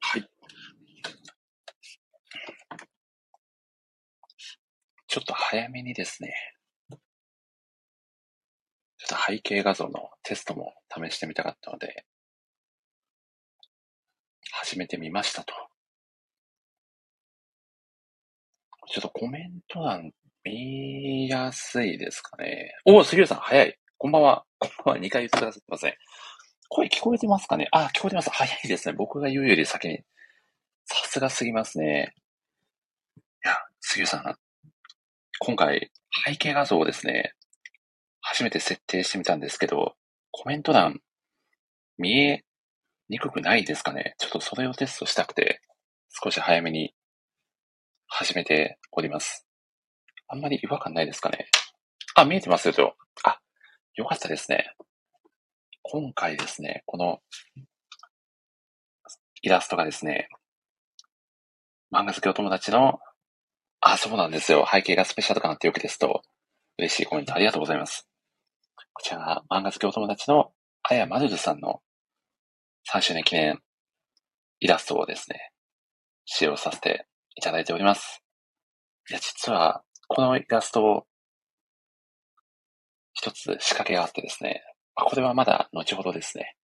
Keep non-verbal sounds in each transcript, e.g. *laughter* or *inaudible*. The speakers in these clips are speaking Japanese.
はい。ちょっと早めにですね、ちょっと背景画像のテストも試してみたかったので、始めてみましたと。ちょっとコメント欄見やすいですかね。おお、杉浦さん、早い。こんばんは。こんばんは。2回言ってくださってますね。声聞こえてますかね？あ、聞こえてます。早いですね。僕が言うより先に。さすがすぎますね。いや、杉浦さん、今回、背景画像をですね、初めて設定してみたんですけど、コメント欄、見えにくくないですかね？ちょっとそれをテストしたくて、少し早めに始めております。あんまり違和感ないですかね？あ、見えてますよ、と。あ、よかったですね。今回ですね、このイラストがですね、漫画好きお友達の、あ、そうなんですよ。背景がスペシャル感あってよくですと、嬉しいコメントありがとうございます。こちらが漫画好きお友達のあやまるるさんの3周年記念イラストをですね、使用させていただいております。いや、実は、このイラストを、一つ仕掛けがあってですね、これはまだ後ほどですね。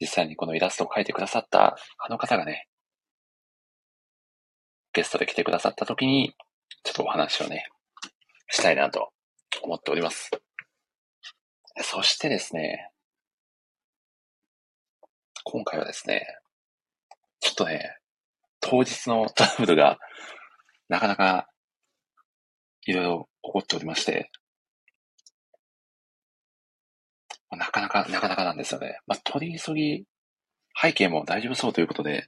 実際にこのイラストを描いてくださったあの方がね、ゲストで来てくださった時に、ちょっとお話をね、したいなと思っております。そしてですね、今回はですね、ちょっとね、当日の *laughs* トラブルがなかなかいろいろ起こっておりまして、なかなか、なかなかなんですよね。まあ、取り急ぎ、背景も大丈夫そうということで、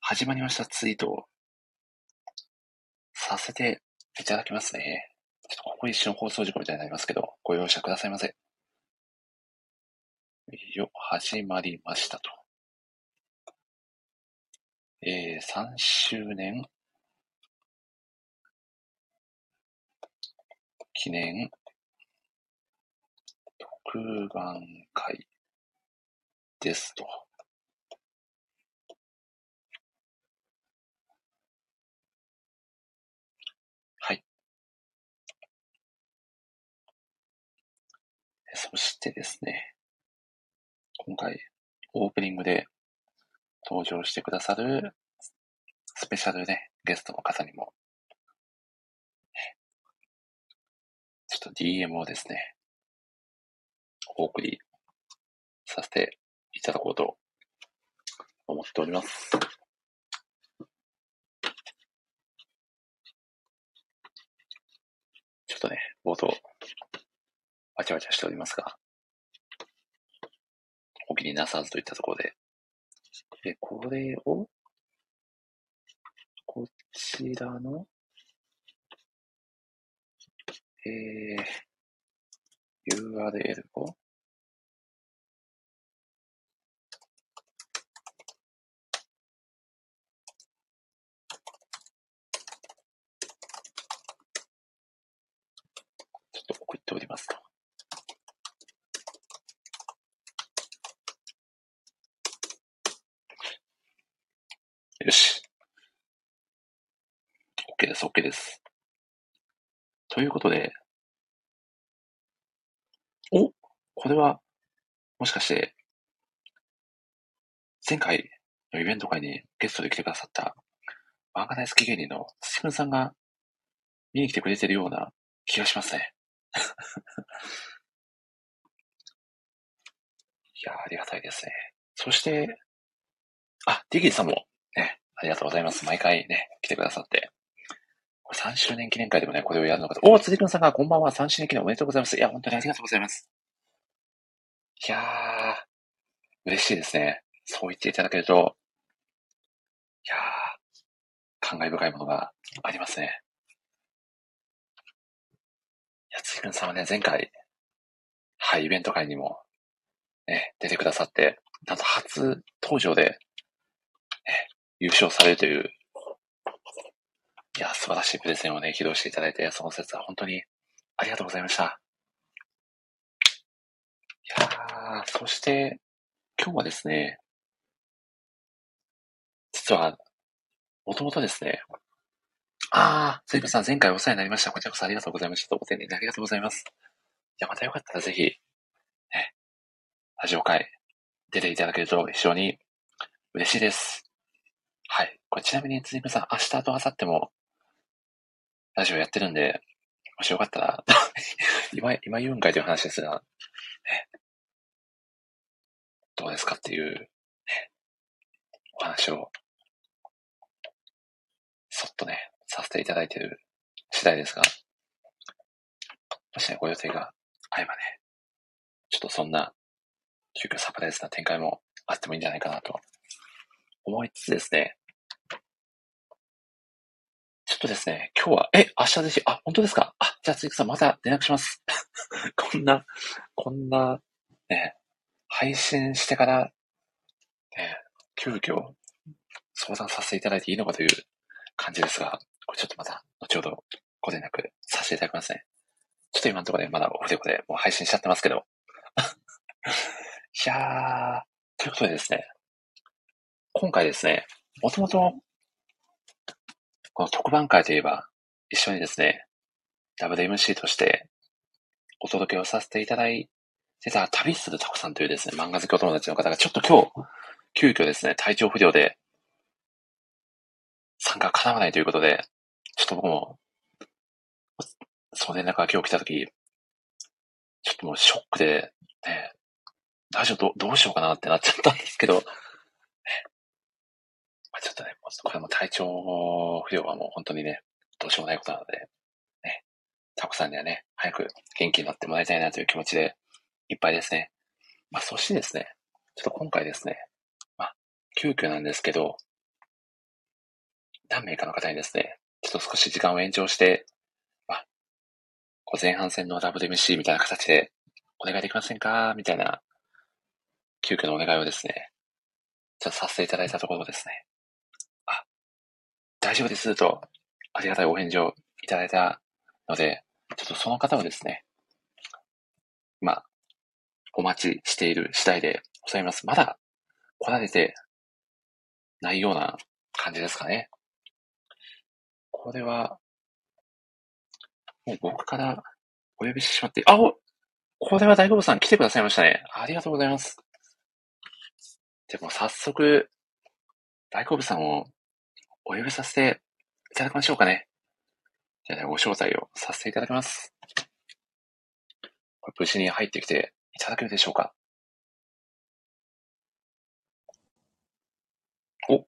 始まりましたツイートをさせていただきますね。ちょっとここ一瞬放送事故みたいになりますけど、ご容赦くださいませ。よ、始まりましたと。えー、3周年記念特番会ですと。はい。そしてですね、今回オープニングで登場してくださるスペシャルね、ゲストの方にも、ちょっと DM をですね、お送りさせていただこうと思っております。ちょっとね、冒頭、わちゃわちゃしておりますが、お気になさずといったところで、で、これを、こちらの、えー、URL を、と送っておりますと。よし。OK です、OK です。ということで、おこれは、もしかして、前回のイベント会にゲストで来てくださった漫画大好き芸人の土君さんが見に来てくれてるような気がしますね。いやありがたいですね。そして、あ、ディギーさんもね、ありがとうございます。毎回ね、来てくださって。これ3周年記念会でもね、これをやるのかと。お、辻君さんがこんばんは、3周年記念おめでとうございます。いや、本当にありがとうございます。いやー、嬉しいですね。そう言っていただけると、いやー、感慨深いものがありますね。いや、辻君さんはね、前回、はい、イベント会にも、ね、出てくださって、なんと初登場で、優勝されるという、いや、素晴らしいプレゼンをね、披露していただいて、その説は本当にありがとうございました。いやー、そして、今日はですね、実は、もともとですね、ああ、スイカさん、前回お世話になりました。こちらこそありがとうございました。ご丁寧にありがとうございます。いや、またよかったらぜひ、ね、ラジオ会、出ていただけると非常に嬉しいです。はい。これちなみに、つみさん、明日と明後日も、ラジオやってるんで、もしよかったら、*laughs* 今、今言うんかいという話ですが、ね、どうですかっていう、ね、お話を、そっとね、させていただいている次第ですが、もしね、ご予定が合えばね、ちょっとそんな、急遽サプライズな展開もあってもいいんじゃないかなと。思いつつですね、ちょっとですね、今日は、え、明日ぜひ、あ、本当ですか？あ、じゃあ、つゆくさんまた連絡します。*laughs* こんな、こんな、ね、配信してから、ね、急遽相談させていただいていいのかという感じですが、ちょっとまた、後ほどご連絡させていただきますね。ちょっと今のところでまだオフレコでもう配信しちゃってますけど。*laughs* いやー、ということでですね、今回ですね、もともと、この特番会といえば、一緒にですね、WMC としてお届けをさせていただいてた旅するタコさんというですね、漫画好きお友達の方がちょっと今日、急遽ですね、体調不良で参加叶わないということで、ちょっと僕も、その連絡が今日来たとき、ちょっともうショックで、ね、大丈夫ど、うしようかなってなっちゃったんですけど、ね、まあ、ちょっとね、もうこれも体調不良はもう本当にね、どうしようもないことなので、ね、タコさんにはね、早く元気になってもらいたいなという気持ちでいっぱいですね。まあ、そしてですね、ちょっと今回ですね、まあ、急遽なんですけど、何名かの方にですね、ちょっと少し時間を延長して、あ、こう前半戦の WMC みたいな形でお願いできませんか？みたいな、急遽のお願いをですね、ちょっとさせていただいたところですね、あ、大丈夫ですと、ありがたいお返事をいただいたので、ちょっとその方をですね、まあ、お待ちしている次第でございます。まだ来られてないような感じですかね。これは、もう僕からお呼びしてしまって、あ、おこれは大久保さん来てくださいましたね。ありがとうございます。でも早速、大久保さんをお呼びさせていただきましょうかね。じゃあ、ご招待をさせていただきます。無事に入ってきていただけるでしょうか。お、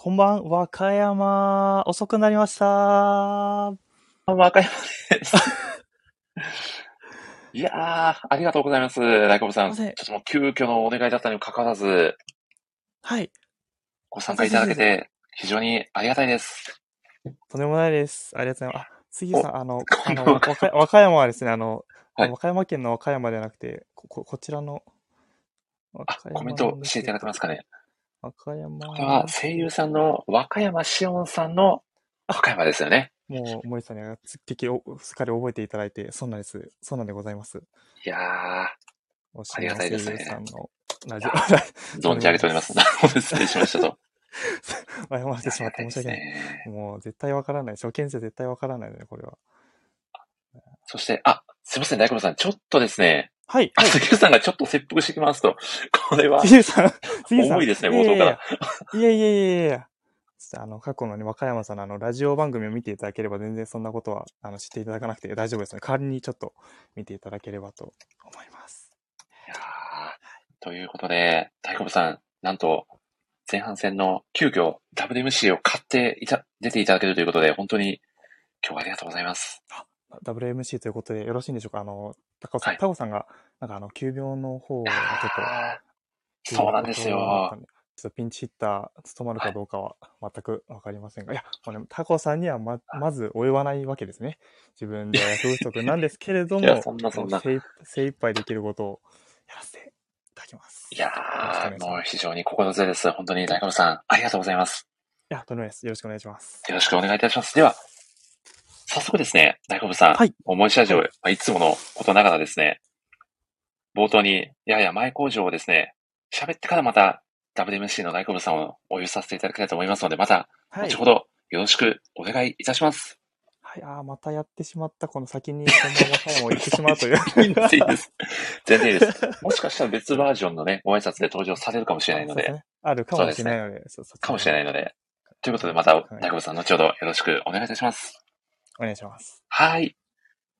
こんばん、和歌山。遅くなりました。あ、和歌山です。*laughs* いやー、ありがとうございます。大久保さん。ちょっともう急遽のお願いだったにもかかわらず、はい。ご参加いただけて非常にありがたいです。とんでもないです。ありがとうございます。あ、杉さん、あの、あの、和歌和歌山はですね、あの、はい和歌山県の和歌山ではなくて、こ、ここちらの、和あ、コメントしていただけますかね。和歌山。これは声優さんの和歌山しおんさんの和歌山ですよね。もう、森さんにはすっかり覚えていただいて、そうなんです。そうなんでございます。いやおしありがたいですね声優さんのラジオ、ー、*laughs* 存じ上げております。失礼しましたと。謝らせてしまって申し訳ない。ね。もう絶対わからない。初見生絶対わからないね、これは。そして、あ、すいません、大久保さん。ちょっとですね、はい。あ、杉浦さんがちょっと切腹してきますと、これは、杉浦さん、杉浦さん。重いですね冒頭からいやいやいやいやあの、過去のね、和歌山さんのあの、ラジオ番組を見ていただければ全然そんなことは、あの、知っていただかなくて大丈夫ですので、代わりにちょっと見ていただければと思います。いやーということで、大久保さん、なんと、前半戦の急遽 WMC を買っていた、出ていただけるということで、本当に今日はありがとうございます。WMC ということでよろしいんでしょうか？あの、タコさん、はいタコさんが、なんかあの、急病の方をちょっと、そうなんですよ。ちょっとピンチヒッター務まるかどうかは全くわかりませんが、い、や、もうね、タコさんにはま、まず及ばないわけですね。自分で不足なんですけれども、*laughs* いやそんなそんな精一精一杯できることをやらせていただきます。いやー、もう非常に心強いです。本当に大久保さん、ありがとうございます。いや、とんでもないです。よろしくお願いします。よろしくお願いいたします。では、早速ですね、大久保さん、はいもう申し味を、まあいつものことながらですね、冒頭に、やや前工場をですね、喋ってからまた WMC の大好物さんをお呼びさせていただきたいと思いますので、また、はい後。ほどよろしくお願いいたします。はい、ああ、またやってしまった。この先に、この和歌山を行ってしまうという。いいです、いいです。全然いいです。もしかしたら別バージョンのね、ご挨拶で登場されるかもしれないので、ですね。あるかもしれないので、そうそうかもしれないので、ということでまた、大悟さん後ほどよろしくお願いいたします。お願いします。はい。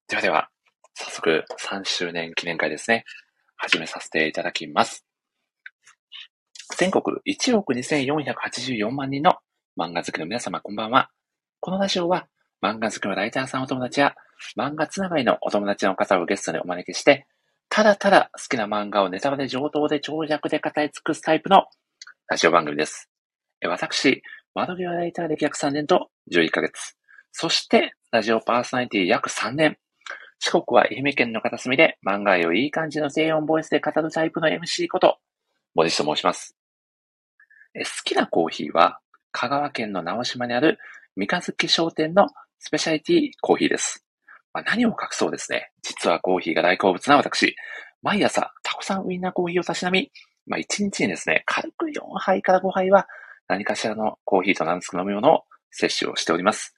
ではでは、早速3周年記念会ですね。始めさせていただきます。全国1億2484万人の漫画好きの皆様こんばんは。このラジオは漫画好きのライターさんお友達や漫画つながりのお友達の方をゲストにお招きして、ただただ好きな漫画をネタバレ上等で長尺で語り尽くすタイプのラジオ番組です。私、窓際ライター歴約3年と11ヶ月。そして、ラジオパーソナリティ約3年。四国は愛媛県の片隅で漫画をいい感じの低音ボイスで語るタイプの MC こと、森下と申します。好きなコーヒーは、香川県の直島にある三日月商店のスペシャリティコーヒーです。まあ、何を隠そうですね。実はコーヒーが大好物な私、毎朝タコさんウインナーコーヒーをたしなみ、まあ、1日にですね、軽く4杯から5杯は何かしらのコーヒーと名の付く飲み物を摂取をしております。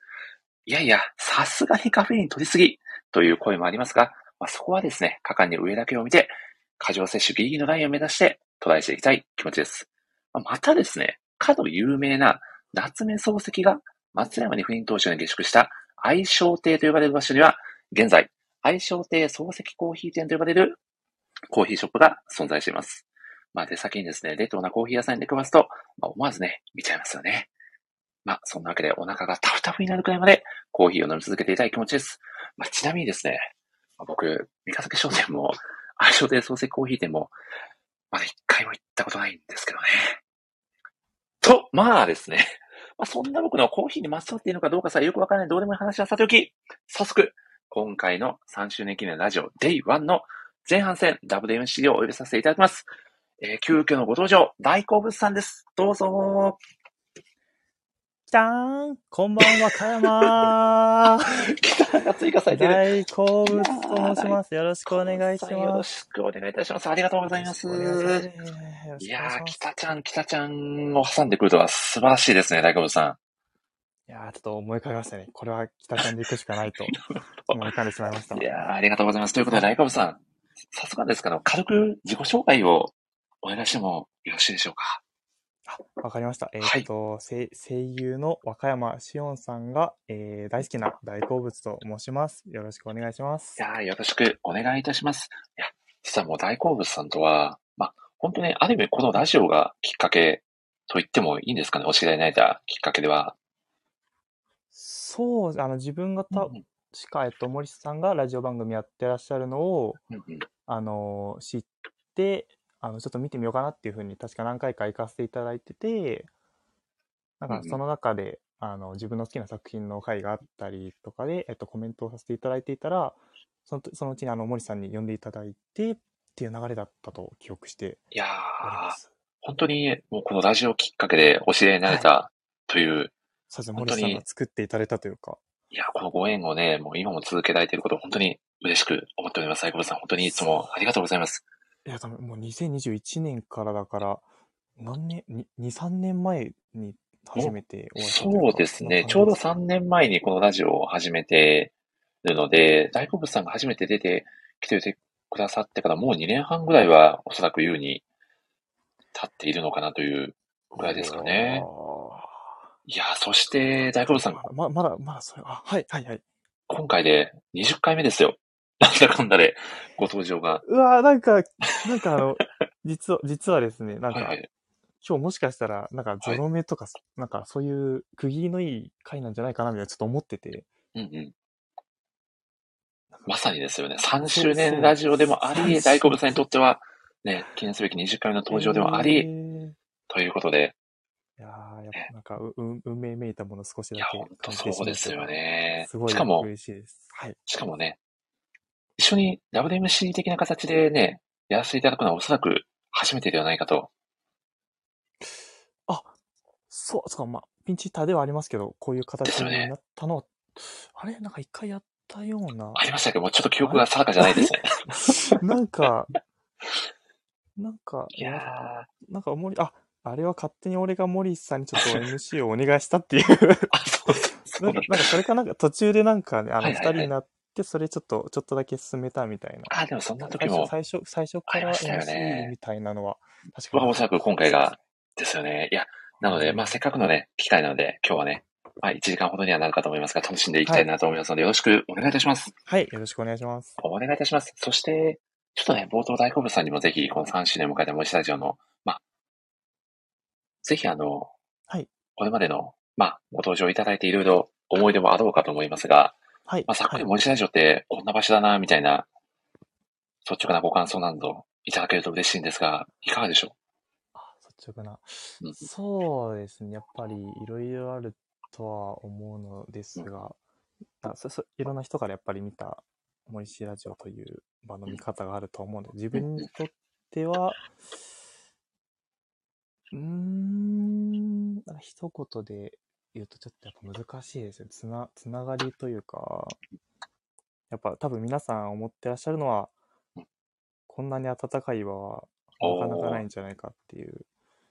いやいや、さすがにカフェイン取りすぎという声もありますが、まあ、そこはですね、果敢に上だけを見て、過剰摂取ギリギリのラインを目指してトライしていきたい気持ちです。まあまたですね、かの有名な夏目漱石が松山に赴任当初に下宿した愛称亭と呼ばれる場所には、現在、愛称亭漱石コーヒー店と呼ばれるコーヒーショップが存在しています。まあ、出先にですね、レトロなコーヒー屋さんに出くわすと、まあ、思わずね、見ちゃいますよね。まあ、そんなわけでお腹がタフタフになるくらいまでコーヒーを飲み続けていたい気持ちです。まあ、ちなみにですね、まあ僕、三日月商店も、愛称亭漱石コーヒー店も、まだ一回も行ったことないんですけどね。と、まあですね。まあ、そんな僕のコーヒーにまつわっているのかどうかさえよくわからないどうでもいい話はさておき、早速、今回の3周年記念ラジオ Day1 の前半戦 WMC をお呼びさせていただきます。えー急遽のご登場、大好物さんです。どうぞきたーんこんばんは、かやまー北が追加されてる。大好物と申します。よろしくお願いしよろます。しくお願いいたします。ありがとうございます。いいやー、北ちゃん、北ちゃんを挟んでくるとは素晴らしいですね、大好物さいやーちょっと思い浮かべましたね。これは北ちゃんで行くしかないと *laughs* 思い浮かんでしまいましたん。い。やー、ありがとうございます。ということで、大好物さん、早速なんですけど、軽く自己紹介をお願いしてもよろしいでしょうか？あわかりました。えっ、はいと、声声優の若山しおんさんが、えー大好きな大好物と申します。よろしくお願いしますい。やー、よろしくお願いいたします。いや、実はもう大好物さんとは、まあ、本当にある意味このラジオがきっかけと言ってもいいんですかね、お知り合いになれたきっかけでは。そう、あの、自分がた、うんしか、えっと、森さんがラジオ番組やってらっしゃるのを、うんうんあの、知って、あの、ちょっと見てみようかなっていうふうに、確か何回か行かせていただいてて、なんかその中で、あの、自分の好きな作品の回があったりとかで、えっと、コメントをさせていただいていたら、そのそのうちにあの、森さんに呼んでいただいて、っていう流れだったと記憶していや。本当にもうこのラジオきっかけでお知り合いになれたという、そうですね、本当に森さんが作っていただいたというか、いや、このご縁をね、もう今も続けられていることを本当に嬉しく思っております。大久保さん、本当にいつもありがとうございます。いや、多分もう2021年からだから、何年、に2、3年前に初めてお会いしたそうですね。ちょうど3年前にこのラジオを始めてるので、大好物さんが初めて出てきてくださってからもう2年半ぐらいはおそらく優に経っているのかなというぐらいですかね。いや、そして大好物さん、ままだ、まだそれ、あ、はい、はい、はい。今回で20回目ですよ。なんだかんだでご登場が。うわーなんか、なんかあの、*laughs* 実は、実はですね、なんか、はいはい。今日もしかしたら、なんかゾロ目とか、なんかそういう区切りのいい回なんじゃないかなみたいなちょっと思ってて。うんうん。まさにですよね。3周年ラジオでもあり、大好物さんにとっては、ね、記念すべき20回目の登場でもあえり、ーということで、いやーやっぱなんか、う、うん運命めいたもの少しいや、だけ本当感じてしまそうですよねすご。いしかも、嬉しいです。はい。しかもね、一緒に WMC 的な形でね、やらせていただくのはおそらく初めてではないかと。あ、そう、そうか、まあ、ピンチヒッターではありますけど、こういう形になったのは、あれ？なんか一回やったような。ありましたけど、もうちょっと記憶が定かじゃないですね。*laughs* なんか、なんか、いやー、なんか森、あ、あれは勝手に俺が森さんにちょっと MC をお願いしたっていう。あ、そうなうんかそれかなんか途中でなんかね、あの二人になって、それちょっと、ちょっとだけ進めたみたいな。あ、でもそんな時も、最初、最初から MC みたいなのは、確かまあ、おそらく今回が、ですよね。いや、なので、まあ、せっかくのね、機会なので、今日はね、まあ、1時間ほどにはなるかと思いますが、楽しんでいきたいなと思いますので、よろしくお願いいたします。はい、よろしくお願いします。お願いいたします。そして、ちょっとね、冒頭大好物さんにもぜひ、この3周年を迎えた森スタジオの、まあ、ぜひあの、はい。これまでの、まあ、ご登場いただいていろいろ思い出もあろうかと思いますが、はい。まあ、昨はい年森スタジオってこんな場所だな、みたいな、率直なご感想などいただけると嬉しいんですが、いかがでしょあ率直な。う、うん、そうですね。やっぱりいろいろあるとは思うのですが、あそそいろんな人からやっぱり見た森氏ラジオという場の見方があると思うので、自分にとっては、うーん、一言で言うとちょっとやっぱ難しいですよ。つな、つながりというか、やっぱ多分皆さん思ってらっしゃるのは、こんなに温かい場はなかなかないんじゃないかっていう。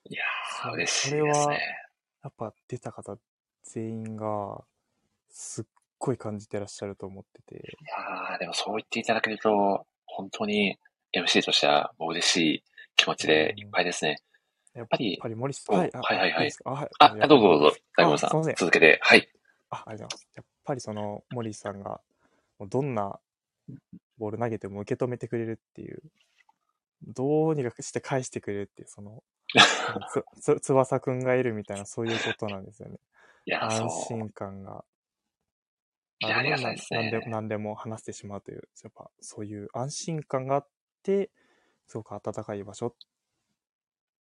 いやー、そう嬉しいそれはですね。やっぱ出た方全員がすっごい感じてらっしゃると思ってて。いやー、でもそう言っていただけると、本当に MC としてはもう嬉しい気持ちでいっぱいですね。やっぱりぱり森さおん、はい、あはいはいはいあ、はい。あ、やどうぞどうぞ、大悟さん続けて。はい。あ、ありがとうございます。やっぱりその森さんが、どんなボール投げても受け止めてくれるっていう、どうにかして返してくれるっていう、その、つ、つ、翼くんがいるみたいな、そういうことなんですよね。*laughs* いや安。心感が。いやありがたいですねなんで何でも話してしまうという、やっぱそういう安心感があって、すごく温かい場所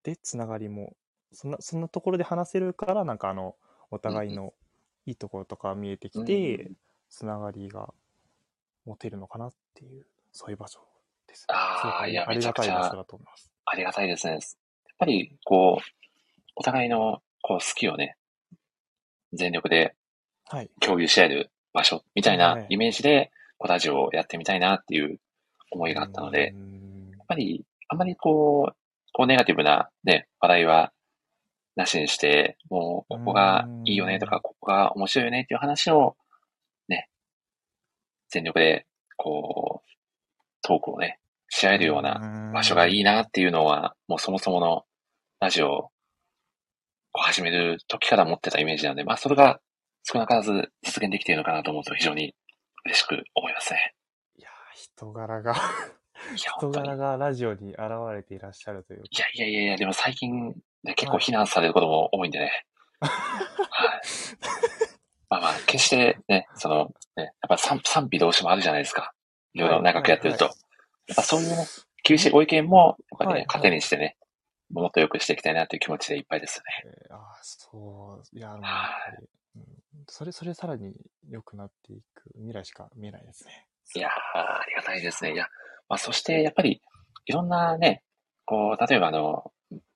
でつながりも、そんな、そんなところで話せるから、なんかあの、お互いのいいところとか見えてきて、うんつながりが持てるのかなっていう、そういう場所です、あーすごくいやありがたい場所だと思います。ありがたいですね。やっぱり、こう、お互いの、こう、好きをね、全力ではい。共有し合える場所みたいはないイメージで、こう、ラジオをやってみたいなっていう思いがあったのでう、んやっぱり、あんまりこう、こうネガティブなね、話題はなしにして、もう、ここがいいよねとか、ここが面白いよねっていう話を、ね、全力で、こう、トークをね、し合えるような場所がいいなっていうのは、もうそもそものラジオをこう始める時から持ってたイメージなんで、まあそれが少なからず実現できているのかなと思うと非常に嬉しく思いますね。いやー、人柄が、人。柄がラジオに現れていらっしゃるというか。いやいやいやいや、でも最近、ね、結構非難されることも多いんでね。*laughs* はい。まあまあ、決してね、その、ね、やっぱ賛賛否同士もあるじゃないですか。いろいろ長くやってると。はいやっぱそういうね、厳しいご意見も、やっぱりね、はいはい糧にしてね、もっと良くしていきたいなという気持ちでいっぱいですね。えーああ、そう。いや、でもやっぱり、うん、それ、それさらに良くなっていく未来しか見えないですね。いやー、ありがたいですね。いや、まあ、そして、やっぱり、いろんなね、こう、例えばあの、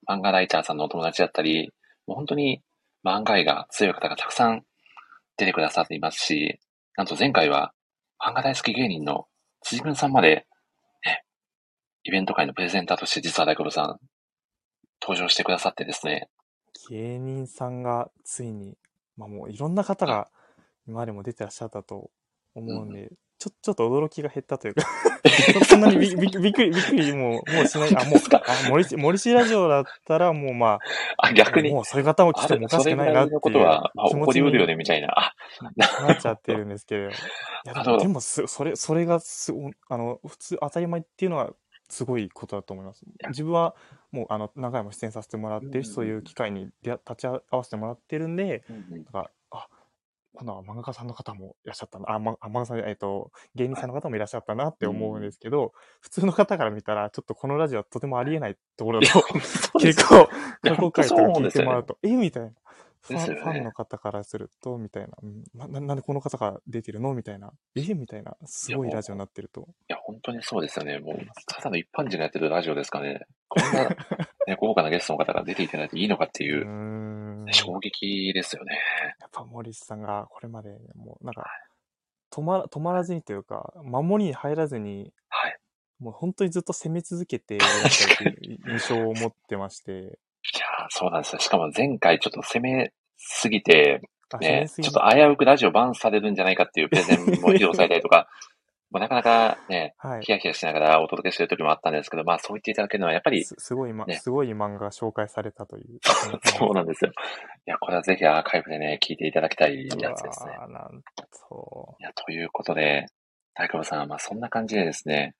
漫画ライターさんのお友達だったり、もう本当に漫画愛が強い方がたくさん出てくださっていますし、なんと前回は、漫画大好き芸人の辻君さんまで、ね、イベント会のプレゼンターとして実は大黒さん、登場してくださってですね、芸人さんがついに、まあもういろんな方が今までも出てらっしゃったと思うんで、ちょ、ちょっと驚きが減ったというか、そ *laughs* そんなにびびびっくり、びっくり、もう、もうしない、あ、もう、あ、森氏、森氏ラジオだったらもうまあ、あ、逆に、もうそういう方も来てもおかしくないないっていうのことは、まあ、起気持ちにこりうるよね、みたいな。あ、なっちゃってるんですけど。いや、でも、でもす、それ、それがす、おあの、普通、当たり前っていうのは、すごいことだと思います。や。自分は、もう、あの、何回も出演させてもらってるし、うんそういう機会に立ち会わせてもらってるんで、うんうん。だから、あ、今度は漫画家さんの方もいらっしゃったな、あ、ま、あ漫画さん、えっと、芸人さんの方もいらっしゃったなって思うんですけど、普通の方から見たら、ちょっとこのラジオはとてもありえないところだと、結構、過去回とか聞いてもらうと、え？みたいな。ファファンの方からすると、みたいな、うんなななんでこの方が出てるの？みたいな、え？みたいな、すごいラジオになってると。いや、本当にそうですよね。もう、ただの一般人がやってるラジオですかね。こんな、*laughs* ね、豪華なゲストの方が出ていただいていいのかっていう、ん。衝撃ですよね。やっぱ森さんがこれまで、もうなんか、止まら止まらずにというか、守りに入らずに、はい。もう本当にずっと攻め続けて *laughs* 印象を持ってまして、いやーそうなんですよ。しかも前回ちょっと攻めすぎて、ね、ちょっと危うくラジオバンされるんじゃないかっていうプレゼンも披露されたりとか、まあ、なかなかね、はいヒ。ヤヒヤしながらお届けしてる時もあったんですけど、まあそう言っていただけるのはやっぱり、すすごい、ま、ねすごい漫画が紹介されたという。*laughs* そうなんですよ。いや、これはぜひアーカイブでね、聞いていただきたいやつですね。なんと。いや、ということで、大久保さん、まあそんな感じでですね、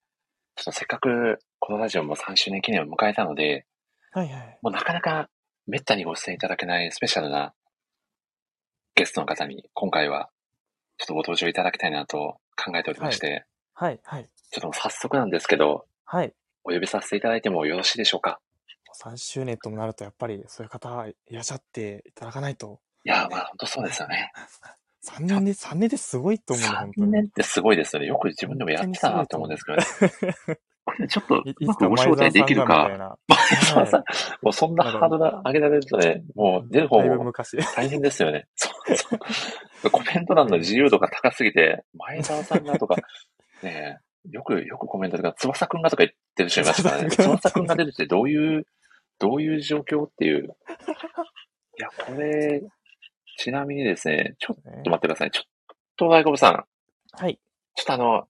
ちょっとせっかくこのラジオも3周年記念を迎えたので、はいはい。もうなかなかめったにご出演いただけないスペシャルなゲストの方に今回はちょっとご登場いただきたいなと考えておりまして、はいはい。ちょっと早速なんですけど、はい。お呼びさせていただいてもよろしいでしょうか？3周年ともなると、やっぱりそういう方いらっしゃっていただかないと。いや、まあ本当そうですよね。*laughs* 3年で、3年ですごいと思うね、本当3に。年ってすごいですよね。よく自分でもやってたなって思うんですけどね。これちょっと、うまくご招待できるか。前澤さんは、もうそんなハードル上げられるとね、もう出る方も昔。大変ですよね。*laughs* そうそう。コメント欄の自由度が高すぎて、前澤さんがとか、*laughs* ねえ、よく、よくコメントとか、翼くんがとか言ってる人いましたからね。翼くんが出るってどういう、どういう状況っていう。いや、これ、ちなみにですね、ちょっと待ってください。ちょっと、大久保さん、はい。ちょっとあの、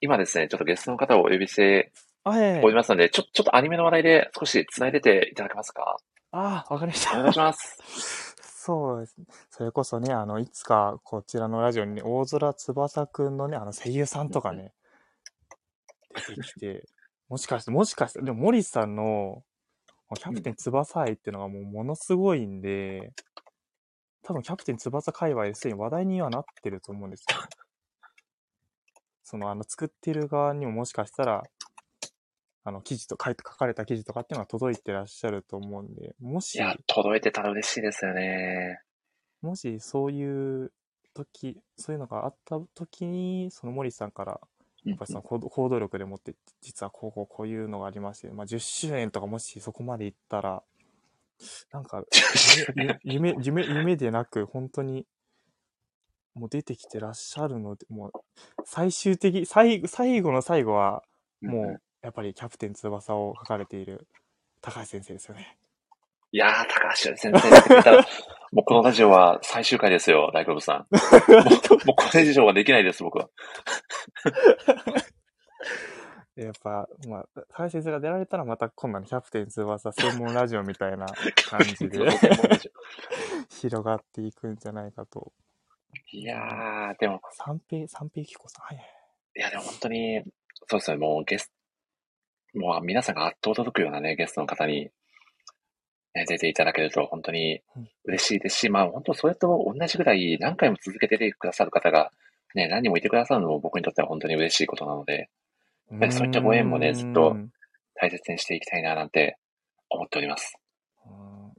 今ですね、ちょっとゲストの方をお呼びしてあ、はいはいおりますので、ちょ、ちょっとアニメの話題で少し繋いでていただけますか？あー、わかりました。お願いします。*laughs* そうですね。それこそね、あの、いつかこちらのラジオにね、大空翼くんのね、あの声優さんとかね、*laughs* 出てきて、もしかして、もしかして、でも森さんのキャプテン翼愛っていうのがもうものすごいんで、多分キャプテン翼界隈ですでに話題にはなってると思うんですよ。その、あの、作ってる側にももしかしたら、あの、記事と書いて、書かれた記事とかっていうのが届いてらっしゃると思うんで、もし、いや、届いてたら嬉しいですよね。もしそういう時、そういうのがあった時に、その森さんから、やっぱりその行動力でもって、実はこうこうこういうのがありまして、まあ10周年とかもしそこまで行ったら、なんか、*laughs* 夢、夢、夢、夢でなく、本当に、もう出てきてらっしゃるので、もう、最終的、最後、最後の最後は、もう、やっぱりキャプテン翼を書かれている高橋先生ですよね。いやー、高橋先生たら、もうこのラジオは最終回ですよ、大久保さん。*laughs* もう、もうこれ以上はできないです、僕は。*laughs* やっぱ、まあ、高橋先生が出られたらまた今度のキャプテン翼専門ラジオみたいな感じで *laughs* 広がっていくんじゃないかと。いやー、でも、三平、三平紀子さん。はいはい。いや、でも本当に、そうですね、もうゲスもう皆さんが圧倒届くようなね、ゲストの方に、ね、出ていただけると本当に嬉しいですし、まあ本当それと同じぐらい何回も続けて出てくださる方が、ね、何人もいてくださるのも僕にとっては本当に嬉しいことなので、そういったご縁もね、ずっとうん大切にしていきたいななんて思っております。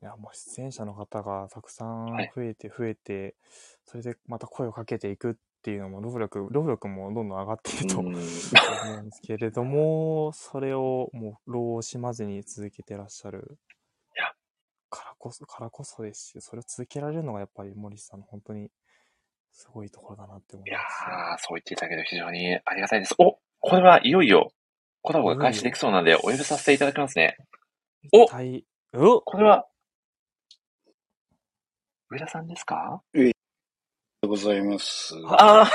うんいや、もう出演者の方がたくさんはい増えて増えて、それでまた声をかけていくっていうのも、労力、労力もどんどん上がっているとうん思うんですけれども、*laughs* それをもう労を惜しまずに続けてらっしゃるいやからこそ、からこそですし、それを続けられるのがやっぱり森さんの本当にすごいところだなって思いやいます。ー、そう言っていただけると非常にありがたいです。おこれはいよいよコラボが開始できそうなんでお呼びさせていただきますね。お対おこれは、上田さんですか？でございます。ああ、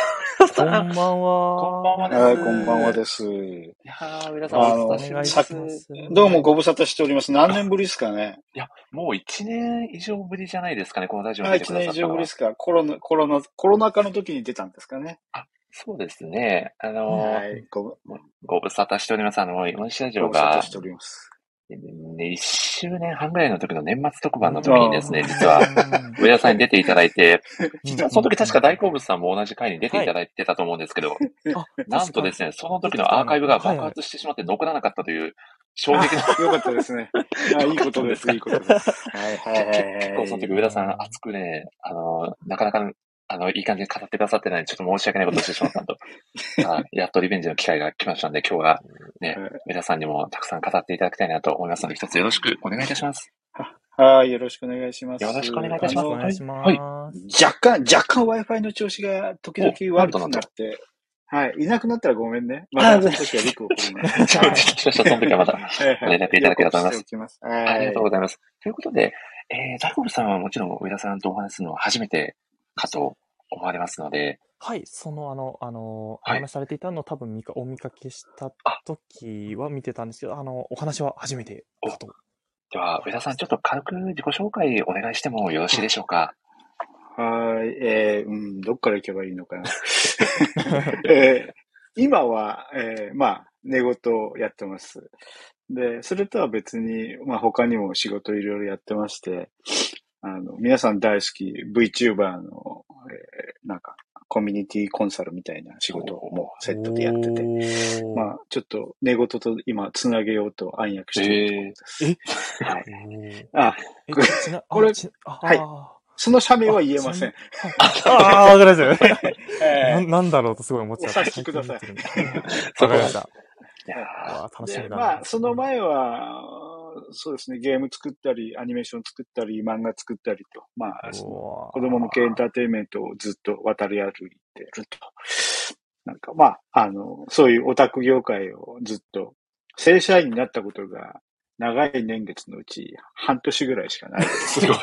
こんばんは。こんばんはですはい、こんばんはです。いやー、上田さん、お久しぶりです。ます。どうもご無沙汰しております。何年ぶりですかね？いや、もう一年以上ぶりじゃないですかね、このラジオにはい、出て一年以くださったのは上ぶりですか？コロナ、コロナ、コロナ禍の時に出たんですかね？そうですね。あのーはい、ごご無沙汰しております。あの、今西ラジオがご無沙汰し、ております。ね、一周年半ぐらいの時の年末特番の時にですね、実は、うん上田さんに出ていただいて、うんその時確か大好物さんも同じ回に出ていただいてたと思うんですけど、あなんとですね、その時のアーカイブが爆発してしまって残らなかったという衝撃の、よかったですね。あいいことです、*laughs* いいことです。はい、はい、はい。結構その時上田さん熱くね、あの、なかなか、あの、いい感じに語ってくださってないので、ちょっと申し訳ないことをしてしまったと。*laughs* あやっとリベンジの機会が来ましたんで、今日はねはい、上田さんにもたくさん語っていただきたいなと思いますので、一つよろしくお願いいたします。はい、よろしくお願いします。よろしくお願いいたしますあのお願いしはい。若干、若干 Wi-Fi の調子が時々悪くなって、はい。いなくなったらごめんね。まあた、その時はリクを送ります。*laughs* ちょっと、ちょっと、ちょっと、その時はまた。はいご連絡いただければと思います。あはいりがとう。ございます。ということで、えー、ザコブさんはもちろん上田さんとお話しするのは初めてかと思われますので、はい、その、あの、あの、おはい話しされていたのを多分見かお見かけした時は見てたんですけど、あの、お話は初めてかと。では、上田さん、ちょっと軽く自己紹介お願いしてもよろしいでしょうか？はい。えー、うん、どっから行けばいいのかな。*laughs* えー今は、えー、まあ、寝言をやってます。で、それとは別に、まあ、他にも仕事いろいろやってまして、あの、皆さん大好き VTuber の、えー、なんか、コミュニティコンサルみたいな仕事をもうセットでやってて、てまあ、ちょっと寝言と今つなげようと暗躍しているところです。はい。あ、これはいあその社名は言えません。ーあー、わかりました。えななんだろうとすごい思っちゃった。お察しくださいわかりました。いや楽しみで、だな。まあ、その前は、そうですね、ゲーム作ったり、アニメーション作ったり、漫画作ったりと、まあ、その子子供向けエンターテインメントをずっと渡り歩いてると。なんか、まあ、あの、そういうオタク業界をずっと、正社員になったことが、長い年月のうち半年ぐらいしかない。すごい。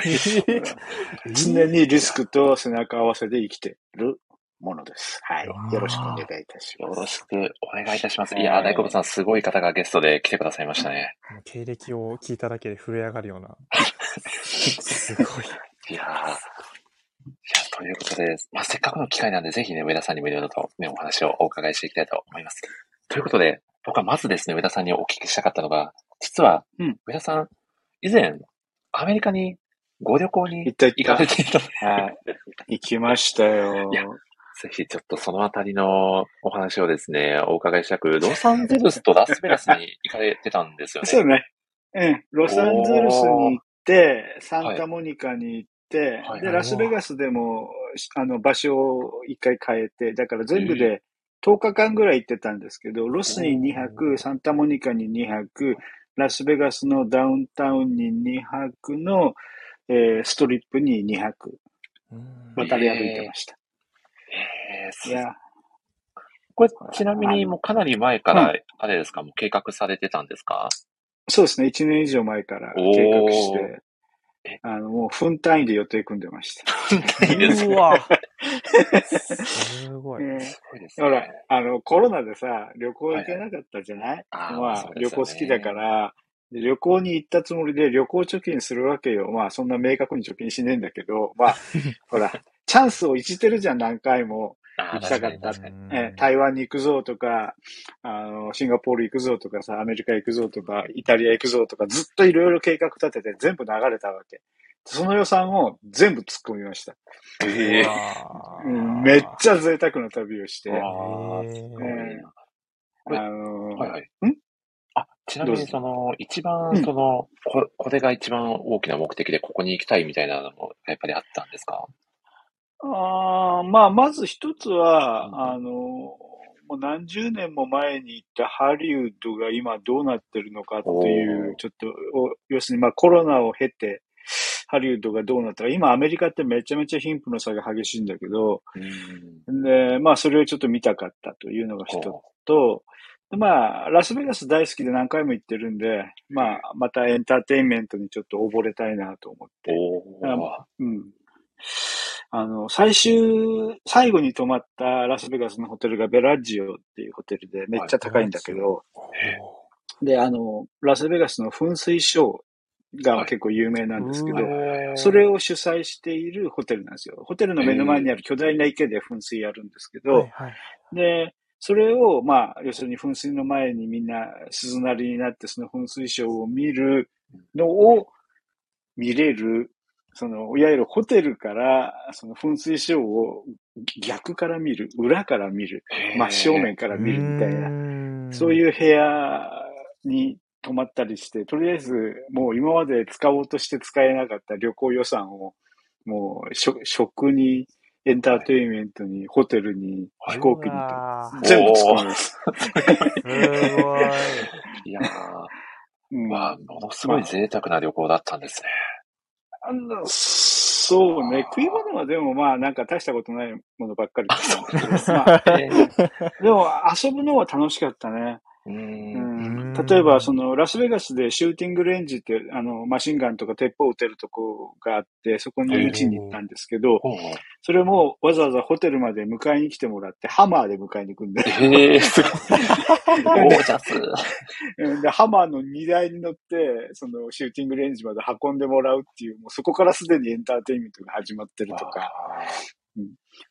常にリスクと背中合わせで生きてるものです。はい。よろしくお願いいたしよます。ろしくお願いいたします。はいいやー、大久保さん、すごい方がゲストで来てくださいましたね。経歴を聞いただけで震え上がるような。*laughs* すごい。いやー。いや、ということで、まあ、せっかくの機会なんで、ぜひね、上田さんにもいろいろとね、お話をお伺いしていきたいと思います。ということで、僕はまずですね、上田さんにお聞きしたかったのが、実は、うん上田さん、以前、アメリカにご旅行に行かった。れていた。行きましたよい。やぜひちょっとそのあたりのお話をですね、お伺いしたく、ロサンゼルスとラスベガスに行かれてたんですよね。そうね。うん。ロサンゼルスに行って、サンタモニカに行って、で、はいはいラスベガスでも、あの、場所を一回変えて、だから全部で10日間ぐらい行ってたんですけど、ロスに2泊、サンタモニカに2泊、ラスベガスのダウンタウンに2泊の、えーストリップに2泊、うん渡り歩いてました。えい。や、これ、ちなみにもうかなり前から、あれですか、もう計画されてたんですか？そうですね。1年以上前から計画してえ、あの、もう分単位で予定組んでました。いいですね。うわ。*laughs* すごい。えーすごいですね。ほら、あの、コロナでさ、旅行行けなかったじゃない、あーまあ、ね。旅行好きだから、で旅行に行ったつもりで旅行貯金するわけよ。まあ、そんな明確に貯金しねえんだけど、まあ、*laughs* ほら、チャンスを逸してるじゃん、何回も。行きたかったえー台湾に行くぞとか、あの、シンガポール行くぞとかさ、アメリカ行くぞとか、イタリア行くぞとか、ずっといろいろ計画立てて全部流れたわけ。その予算を全部突っ込みました。に。ええうわうんめっちゃ贅沢な旅をして、あああ、へーすごいな。のはいはい。ん？あ、ちなみにその、一番うん。その、ここれが一番大きな目的でここに行きたいみたいなのもやっぱりあったんですか？あーまあ、まず一つは、うん。あの、もう何十年も前に行ったハリウッドが今どうなってるのかっていおう、ー。ちょっと、お要するにまあコロナを経て、ハリウッドがどうなったか、今アメリカってめちゃめちゃ貧富の差が激しいんだけど、うん。で、まあそれをちょっと見たかったというのが一つと、でまあ、ラスベガス大好きで何回も行ってるんで、まあ、またエンターテインメントにちょっと溺れたいなと思って。うん。あの、最終、最後に泊まったラスベガスのホテルがベラッジオっていうホテルでめっちゃ高いんだけど、で、あの、ラスベガスの噴水ショーが結構有名なんですけど、うそれを主催しているホテルなんですよ。ホテルの目の前にある巨大な池で噴水やるんですけど。で、それを、まあ、要するに噴水の前にみんな鈴なりになってその噴水ショーを見るのを見れる、その、いわゆるホテルから、その噴水ショーを逆から見る、裏から見る、真正面から見るみたいな、なそういう部屋に泊まったりして、とりあえずもう今まで使おうとして使えなかった旅行予算を、もう食食に、エンターテインメントに、ホテルに、飛行機にと、全部突っ込みます。すごい。いやま *laughs* あ、ものすごい贅沢な旅行だったんですね。あのそそうね。食い物はでもまあなんか大したことないものばっかりだったんですけど、まあ、えーでも遊ぶのは楽しかったね。うん、例えば、その、ラスベガスでシューティングレンジって、あの、マシンガンとか鉄砲撃てるとこがあって、そこに撃ちに行ったんですけど、それもわざわざホテルまで迎えに来てもらって、ハマーで迎えに行くんで、ええー、すごい。ゴージャス。うん。で、ハマーの荷台に乗って、その、シューティングレンジまで運んでもらうっていう、もうそこからすでにエンターテインメントが始まってるとか、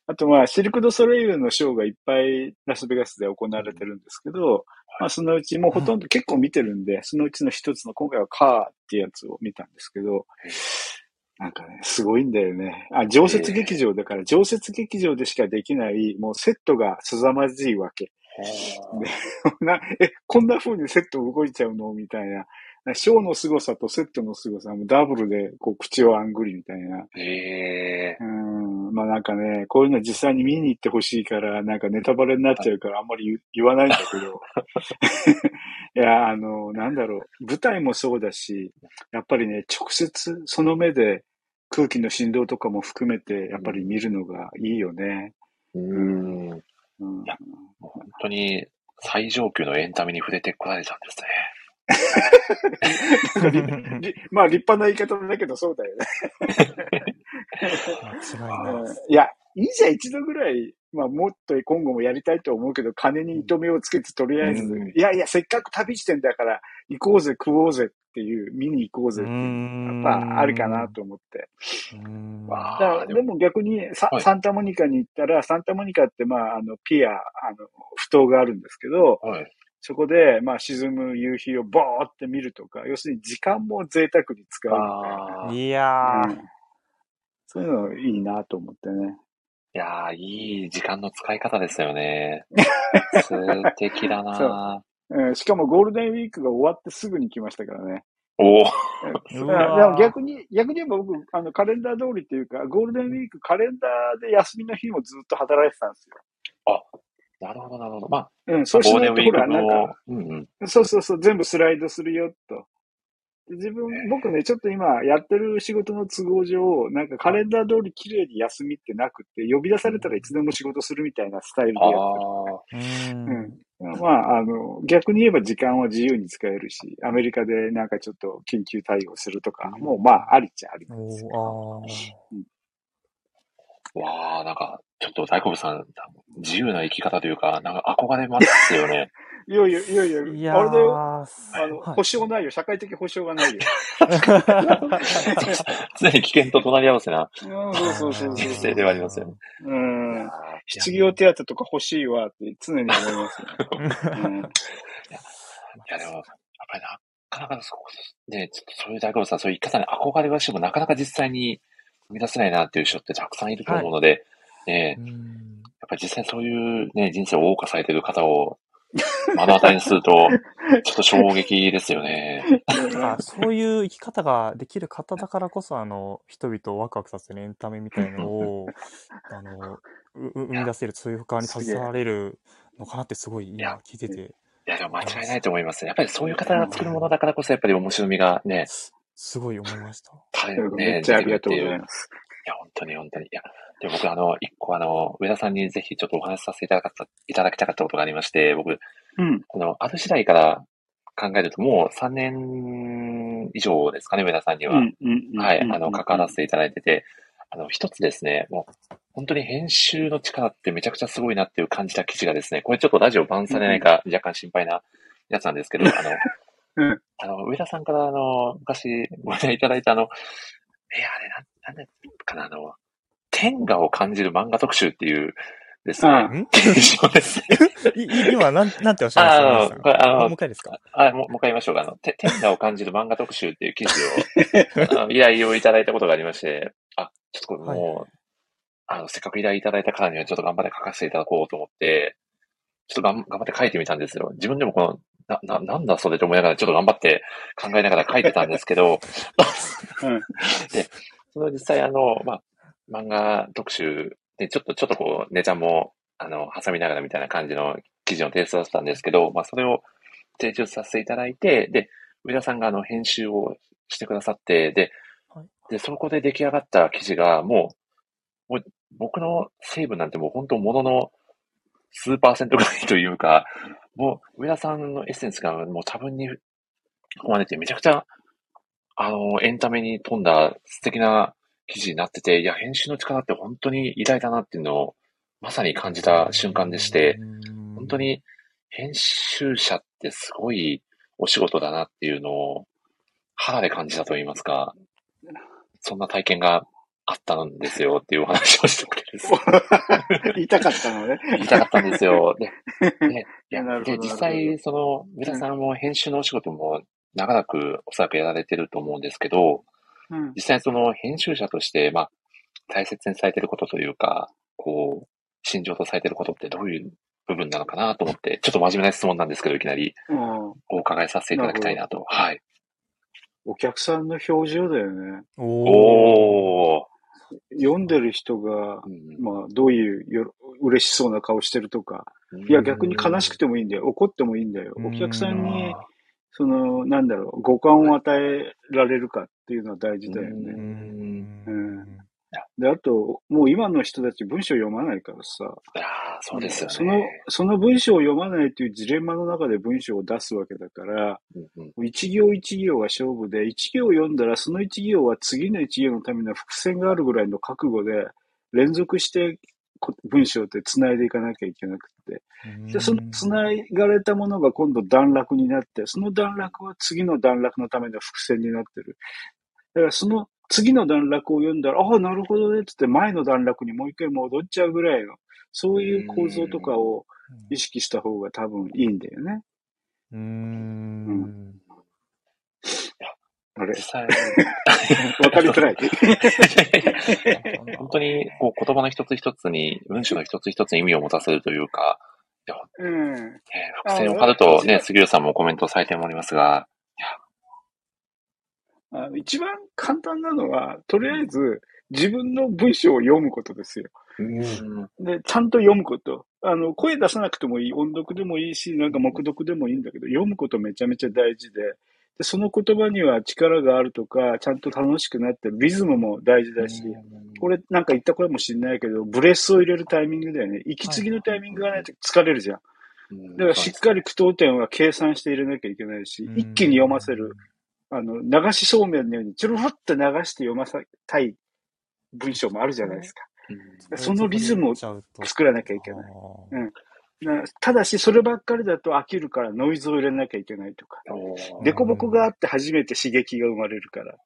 あとまあ、シルク・ド・ソレイユのショーがいっぱいラスベガスで行われてるんですけど、まあそのうちもうほとんど結構見てるんで、そのうちの一つの今回はカーってやつを見たんですけど、なんかね、すごいんだよね。あ、常設劇場だから、常設劇場でしかできない、もうセットが凄まじいわけ。*laughs* なえ、こんな風にセット動いちゃうの？みたいな。ショーの凄さとセットの凄さもダブルでこう口をあんぐりみたいな。ええうん、まあなんかね、こういうの実際に見に行ってほしいから、なんかネタバレになっちゃうからあんまり言言わないんだけど。*laughs* *laughs* いや、あの、なんだろう、舞台もそうだし、やっぱりね、直接その目で空気の振動とかも含めて、やっぱり見るのがいいよね。ー。うーん。もうんいやう本当に最上級のエンタメに触れてこられたんですね。り *laughs* まあ立派な言い方だけどそうだよね。いや、いいじゃん、一度ぐらい、まあもっと今後もやりたいと思うけど、金に糸目をつけてとりあえず、うん。いやいや、せっかく旅してんだから、行こうぜ、食おうぜっていう、見に行こうぜっていう、やっぱあるかなと思って。でも。逆にサ、はい。サンタモニカに行ったら、サンタモニカってまあ、あの、ピア、あの、埠頭があるんですけど、はい。そこで、まあ、沈む夕日をボーって見るとか、要するに時間も贅沢に使うみたいな。ああ。いいやー、うんそういうのいいなと思ってね。やー、いい時間の使い方ですよね。*laughs* 素敵だなうんしかもゴールデンウィークが終わってすぐに来ましたからね。おお。でも逆に、逆に言えば僕、あの、カレンダー通りっていうか、ゴールデンウィークカレンダーで休みの日もずっと働いてたんですよ。なるほど、なるほど。まあ、うん、そうしないと、ほら、デンウィークなんか、の、うんうん。そうそうそう、全部スライドするよ、と。で自分、僕ね、ちょっと今やってる仕事の都合上、なんかカレンダー通り綺麗に休みってなくて、呼び出されたらいつでも仕事するみたいなスタイルであやってる。あ。うん。うん。まあ、あの、逆に言えば時間は自由に使えるし、アメリカでなんかちょっと緊急対応するとか、もうまあ、ありっちゃありなんですよ。おーわあ、なんか、ちょっと大好物さん、自由な生き方というか、なんか憧れますよね。*laughs* いやいや、いやいや、いやあれだよ。ー、あの、はい保証ないよ。社会的保証がないよ。*laughs* *laughs* 常に危険と隣り合わせなうん、そうそうそうそう。人生ではありますよね。うん。失業手当とか欲しいわって常に思いますよ。うんいや、でも、やっぱりなかなかそこ、ね、ちょっとそういう大好物さん、そういう生き方に憧れはしても、なかなか実際に生み出せないなっていう人ってたくさんいると思うので、ね、うんやっぱり実際そういうね、人生を謳歌されてる方を目の当たりにすると、*laughs* ちょっと衝撃ですよね。あそういう生き方ができる方だからこそ、あの、人々をワクワクさせるエンタメみたいのを、*laughs* あの、うう生み出せる、そういう側に携われるのかなってすごいいや今聞いてて、いや、でも間違いないと思いますね。やっぱりそういう方が作るものだからこそ、やっぱり面白みがね、すすごい思いました。大めっちゃありがとうございいます。や、本当に本当に。いや、で僕、あの、一個あの、上田さんにぜひちょっとお話しさせていただかった、いただきたかったことがありまして、僕、うん。この、ある次第から考えると、もう3年以上ですかね、上田さんには。はい、あの、関わらせていただいてて、あの、一つですね、もう、本当に編集の力ってめちゃくちゃすごいなっていう感じた記事がですね、これちょっとラジオバンされないか若干心配なやつなんですけど、あの、うんあの、上田さんからあの、昔ご依頼いただいたあの、え、あれ、なん、なんだかな、あの、天下を感じる漫画特集っていうですね、ん記事をです *laughs* 今、なん、なんておっしゃいました？あのあのもう一回ですか？あ、もう、もう一回言いましょうか。あの、て天下を感じる漫画特集っていう記事を、依頼をいただいたことがありまして、あ、ちょっとこれもう、あの、せっかく依頼いただいたからにはちょっと頑張って書かせていただこうと思って、ちょっと頑張って書いてみたんですよ。自分でもこの、な、な、なんだそれと思いながらちょっと頑張って考えながら書いてたんですけど、うん。*laughs* で、その実際あの、まあ、漫画特集で、ちょっと、ちょっとこう、ネタも、あの、挟みながらみたいな感じの記事の提出だったんですけど、まあ、それを提出させていただいて、で、上田さんがあの、編集をしてくださって、で、はい。で、そこで出来上がった記事が、もう、もう僕の成分なんてもう本当ものの数パーセントぐらいというか、もう上田さんのエッセンスがもう多分に含まれてめちゃくちゃ、あの、エンタメに富んだ素敵な記事になってて、いや、編集の力って本当に偉大だなっていうのをまさに感じた瞬間でして、本当に編集者ってすごいお仕事だなっていうのを肌で感じたと言いますか、そんな体験があったんですよっていうお話をしてくれるす。言いたかったのね。言いたかったんですよ。で、*laughs* で実際、その、上田さんも編集のお仕事も長らくおそらくやられてると思うんですけど、うん。実際その編集者として、まあ、大切にされてることというか、こう、心情とされてることってどういう部分なのかなと思って、ちょっと真面目な質問なんですけど、いきなりうんお伺いさせていただきたいなと。はい。お客さんの表情だよね。おお。読んでる人が、うんまあ、どういうよ嬉しそうな顔してるとか、いや、逆に悲しくてもいいんだよ。怒ってもいいんだよ。お客さんに、その、なんだろう、五感を与えられるかっていうのは大事だようね。んうんで、あと、もう今の人たち文章読まないからさ、いやーそうですよね。その、その文章を読まないというジレンマの中で文章を出すわけだから、うんうん一行一行が勝負で、一行読んだらその一行は次の一行のための伏線があるぐらいの覚悟で、連続してこ文章って繋いでいかなきゃいけなくって。で、その繋がれたものが今度段落になって、その段落は次の段落のための伏線になってる。だからその次の段落を読んだら、ああ、なるほどねってって前の段落にもう一回戻っちゃうぐらいの、そういう構造とかを意識した方が多分いいんだよね。うーん。あれ実際、*laughs* わかりづらい。本当にこう言葉の一つ一つに、文章の一つ一つに意味を持たせるというか、うん。えー伏線を張るとね、杉浦さんもコメントされておりますが、あの一番簡単なのは、とりあえず自分の文章を読むことですよ。うんで、ちゃんと読むこと。あの、声出さなくてもいい、音読でもいいし、なんか黙読でもいいんだけど、読むことめちゃめちゃ大事で、でその言葉には力があるとか、ちゃんと楽しくなってる、リズムも大事だし、これなんか言った声もしんないけど、ブレスを入れるタイミングだよね。息継ぎのタイミングがないと疲れるじゃん。だからしっかり句読点は計算して入れなきゃいけないし、一気に読ませる。あの、流しそうめんのように、ちょろろって流して読ませたい文章もあるじゃないですか。そのリズムを作らなきゃいけない。なただし、そればっかりだと飽きるからノイズを入れなきゃいけないとか、デコボコがあって初めて刺激が生まれるから、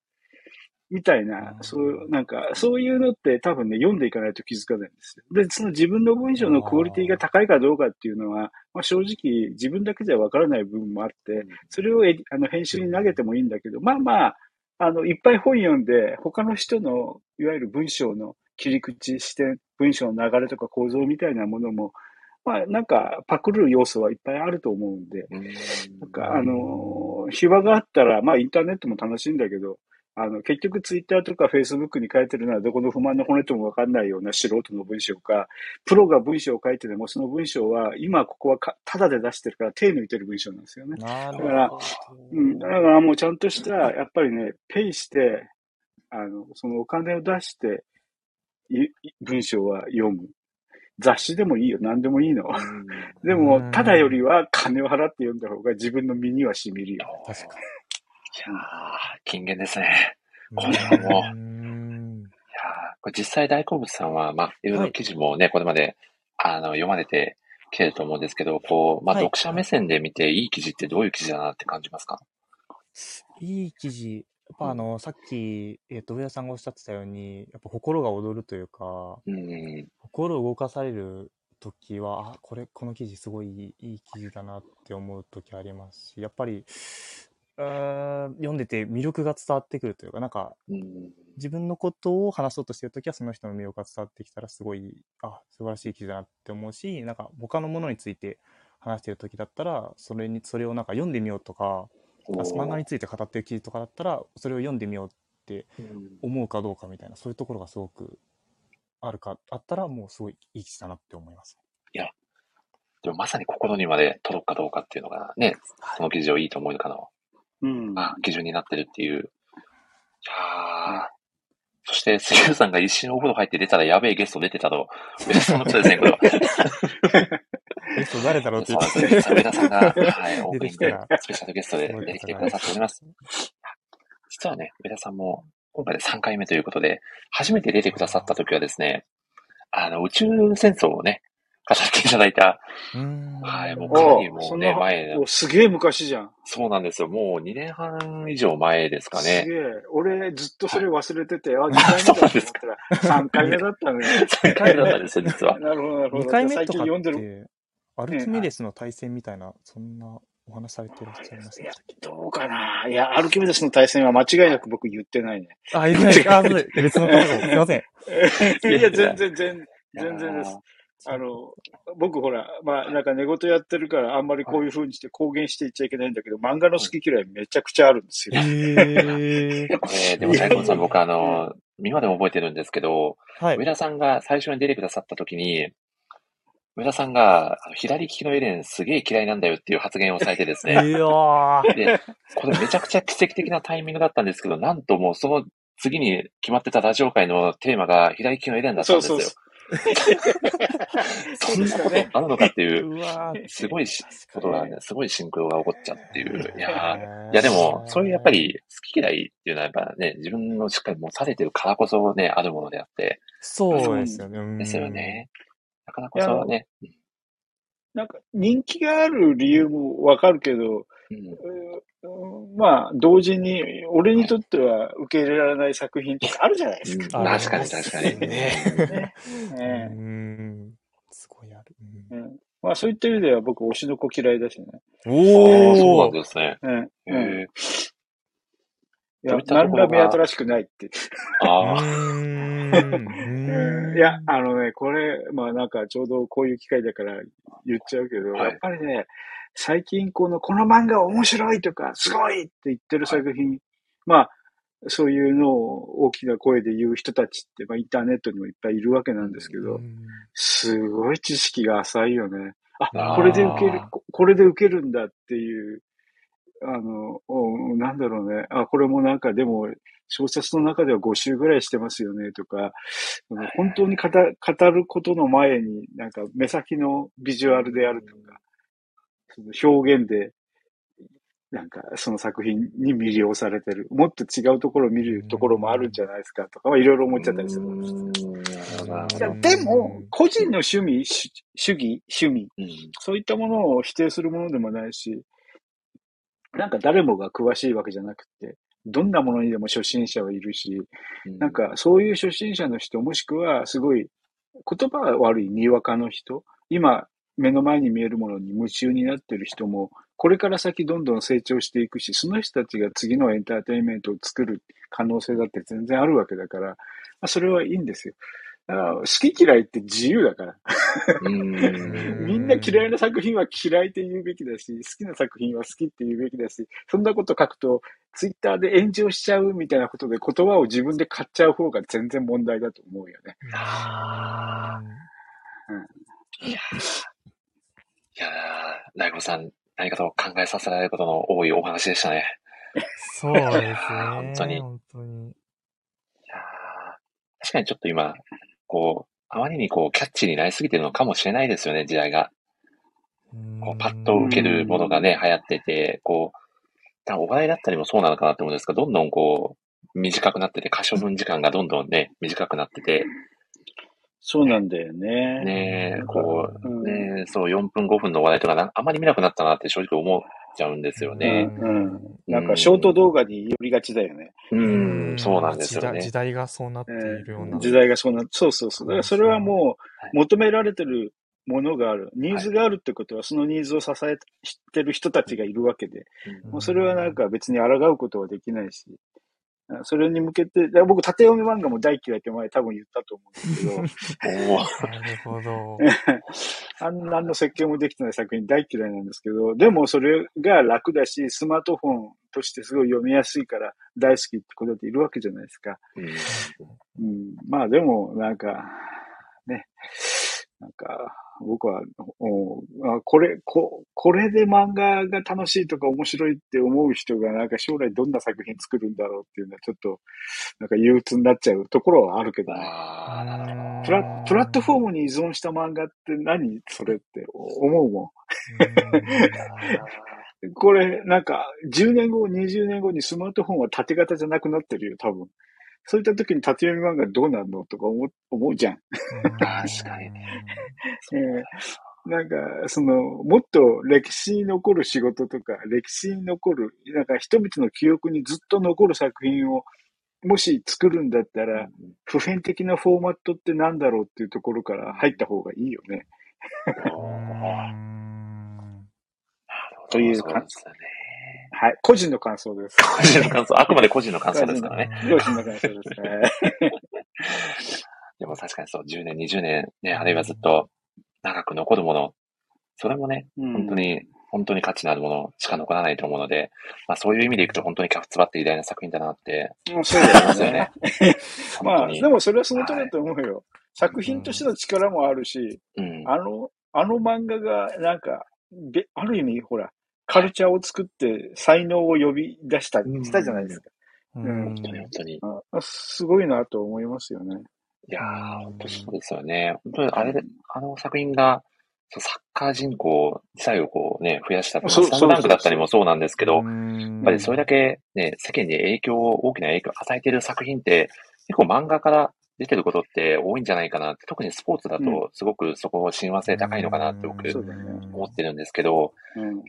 みたいな、そう、なんか、そういうのって多分ね、読んでいかないと気づかないんですよ。で、その自分の文章のクオリティが高いかどうかっていうのは、まあ、正直自分だけじゃわからない部分もあって、それをあの編集に投げてもいいんだけど、まあまあ、あの、いっぱい本読んで、他の人の、いわゆる文章の切り口、視点、文章の流れとか構造みたいなものも、まあ、なんか、パクる要素はいっぱいあると思うんで、なんか、あの、秘話があったら、まあ、インターネットも楽しいんだけど、あの、結局ツイッターとかフェイスブックに書いてるのはどこの不満の骨ともわかんないような素人の文章か、プロが文章を書いてでもその文章は今ここはかタダで出してるから手抜いてる文章なんですよね。だから。うん、だからもうちゃんとした、やっぱりね、ペイして、あの、そのお金を出して、文章は読む。雑誌でもいいよ。何でもいいの。でもうん、ただよりは金を払って読んだ方が自分の身には染みるよ。確かいやー、金言ですね。に。これはもういやーこれ実際大好物さんは、まあ、いろいろ記事もね、これまで、あの、読まれてきてると思うんですけど、こう、まあ、はい読者目線で見て、いい記事ってどういう記事だなって感じますか？いい記事。やっぱあの、さっき、えっ、と、上田さんがおっしゃってたように、やっぱ心が躍るというか、うん。心を動かされる時は、あ、これ、この記事すごいいい記事だなって思う時ありますし、やっぱり、うーん読んでて魅力が伝わってくるというか、なんか、うん。自分のことを話そうとしてるときは、その人の魅力が伝わってきたら、すごい、あ、素晴らしい記事だなって思うし、なんか、他のものについて話してるときだったら、それに、それをなんか読んでみようとか、あ漫画について語ってる記事とかだったら、それを読んでみようってうん思うかどうかみたいな、そういうところがすごくあるか、あったら、もうすごいいい記事だなって思います。でもまさに心にまで届くかどうかっていうのがね、その記事をいいと思うかの、うん。まあ、基準になってるっていう。いやそして、杉浦さんが一瞬お風呂入って出たらやべえゲスト出てたと。上田さんのことですね、これは。*laughs* ゲスト誰だろうって言って。上田さんが、はい、*laughs* オープニングスペシャルゲストで出てきてくださっております。実はね、上田さんも今回で3回目ということで、初めて出てくださった時はですね、あの、宇宙戦争をね、語っていただいた、うーんはい、もうかなりもうね、前すげえ昔じゃん。そうなんですよ。もう2年半以上前ですかね。すげえ。俺、ずっとそれ忘れてて、*laughs* あ、2回目だと思ったら、3回目だったね。3回目だったんですよ、実は。なるほど、なるほど。2回目最とかっ近読んでる？て、アルキメデスの対戦みたいな、そんなお話されてらっしゃいましいやどうかないや、アルキメデスの対戦は間違いなく僕言ってないね。けあ、いない。あ、そうです別の方。すいません。*laughs* いや、全然、全い全然です。あの、僕ほら、まあ、なんか寝言やってるから、あんまりこういう風にして公言していっちゃいけないんだけど、漫画の好き嫌いめちゃくちゃあるんですよ。へえ。こ *laughs* れ、でも、大根さん、僕、あの、今でも覚えてるんですけど、はい上。田さんが最初に出てくださった時に、上田さんが、左利きのエレンすげえ嫌いなんだよっていう発言をされてです *laughs* いやね。ー。で、これめちゃくちゃ奇跡的なタイミングだったんですけど、なんともうその次に決まってたラジオ会のテーマが左利きのエレンだったんですよ。そうそう *laughs* そんなことあるのかっていう、うわー。すごいしことがね、すごいシンクロが起こっちゃうっていう。いやいやでも、そういうやっぱ、り好き嫌いっていうのはやっぱね、自分のしっかり持たれてるからこそね、あるものであって、そうですよね。うんですよ。ね。だからこそね、なんか、人気がある理由もわかるけど、まあ、同時に、俺にとっては受け入れられない作品とかあるじゃないですか。うんあ確かに確かに。ねねうえん。すごいある。うんまあ、そういった意味では僕、推しの子嫌いだしね。ああ、そうなんですね。うんへうんえいや何ら目新しくないって。ああ、*laughs* いや、あのね、これ、まあなんかちょうどこういう機会だから言っちゃうけど、はいやっぱりね、最近この、この漫画面白いとか、すごいって言ってる作品、まあ、そういうのを大きな声で言う人たちって、まあインターネットにもいっぱいいるわけなんですけど、すごい知識が浅いよね。ああ、ーこれで受ける、ここれで受けるんだっていう、あの、おなんだろうね。あ、これもなんかでも、小説の中では5週ぐらいしてますよねとか、本当に語語ることの前に、なんか目先のビジュアルであるとか、その表現で、なんかその作品に魅了されてる。もっと違うところを見るところもあるんじゃないですかとか、まあいろいろ思っちゃったりする。でも、個人の趣味、主主義、趣味、うん。そういったものを否定するものでもないし、なんか誰もが詳しいわけじゃなくて、どんなものにでも初心者はいるし、うん。なんかそういう初心者の人、もしくはすごい言葉が悪いにわかの人、今目の前に見えるものに夢中になってる人も、これから先どんどん成長していくし、その人たちが次のエンターテインメントを作る可能性だって全然あるわけだから、まあ、それはいいんですよ。だから好き嫌いって自由だから。みんな嫌いな作品は嫌いって言うべきだし、好きな作品は好きって言うべきだし、そんなこと書くと、ツイッターで炎上しちゃうみたいなことで言葉を自分で買っちゃう方が全然問題だと思うよね。いやー、大悟さん、何かと考えさせられることの多いお話でしたね。そうですね。本当に本当に。いやー確かにちょっと今、こう、あまりにこう、キャッチーになりすぎてるのかもしれないですよね、時代が。こうパッと受けるものがね、流行ってて、こう、お笑いだったりもそうなのかなと思うんですけど、どんどんこう、短くなってて、可処分時間がどんどんね、短くなってて、そうなんだよね。ねこう、うんねそう、4分5分の話題とかな、あまり見なくなったなって正直思っちゃうんですよね。うん。なんかショート動画に寄りがちだよね。うん、そうなんですよね時代時。代がそうなっているような。時代がそうな、そうそうそう。だからそれはもはう求められてるものがある。ニーズがあるってことは、そのニーズを支えてる人たちがいるわけで、うんもうそれはなんか別に抗うことはできないし、それに向けて、僕、縦読み漫画も大嫌いって前多分言ったと思うんですけど、*laughs* なるほど。*laughs* あんなんの設計もできてない作品大嫌いなんですけど、でもそれが楽だし、スマートフォンとしてすごい読みやすいから大好きってことっているわけじゃないですか。うんうん、まあでも、なんか、ね、なんか、僕は、おあこれ、こ、これで漫画が楽しいとか面白いって思う人が、なんか将来どんな作品作るんだろうっていうのは、ちょっと、なんか憂鬱になっちゃうところはあるけどね。プラプラットフォームに依存した漫画って何それって思うもん。*laughs* これ、なんか、10年後、20年後にスマートフォンは縦型じゃなくなってるよ、多分。そういった時に縦読み漫画どうなるのとか思う思うじゃん。確かにね。*laughs* えーなんか、その、もっと歴史に残る仕事とか、歴史に残る、なんか人々の記憶にずっと残る作品を、もし作るんだったら、普遍的なフォーマットってなんだろうっていうところから入った方がいいよね。*laughs* という感ですよね。はい。個人の感想です。個人の感想、あくまで個人の感想ですからね。*laughs* 個人の感想ですね。でも確かにそう、10年、20年、ね、あるいはずっと長く残るもの、それもね、本当に、本当に価値のあるものしか残らないと思うので、まあそういう意味でいくと本当にキャフツバって偉大な作品だなってうん、そう思いだよますよね *laughs* まあ。でもそれはその通りだと思うよ。作品としての力もあるし、うん。あの、あの漫画が、なんか、べある意味、ほら、カルチャーを作って才能を呼び出した、うんしたじゃないですか。うん本当に本当に。すごいなと思いますよね。やー、本当そうですよね。本当にあれで、あの作品が、そうサッカー人口自体をこうね、増やしたって、そうスラムダンクだったりもそうなんですけど、やっやぱりそれだけね、世間に影響を、大きな影響を与えている作品って、結構漫画から出てることって多いんじゃないかなって、特にスポーツだうんとすごくそこ親和性高いのかなって僕思ってるんですけど、うん。うん、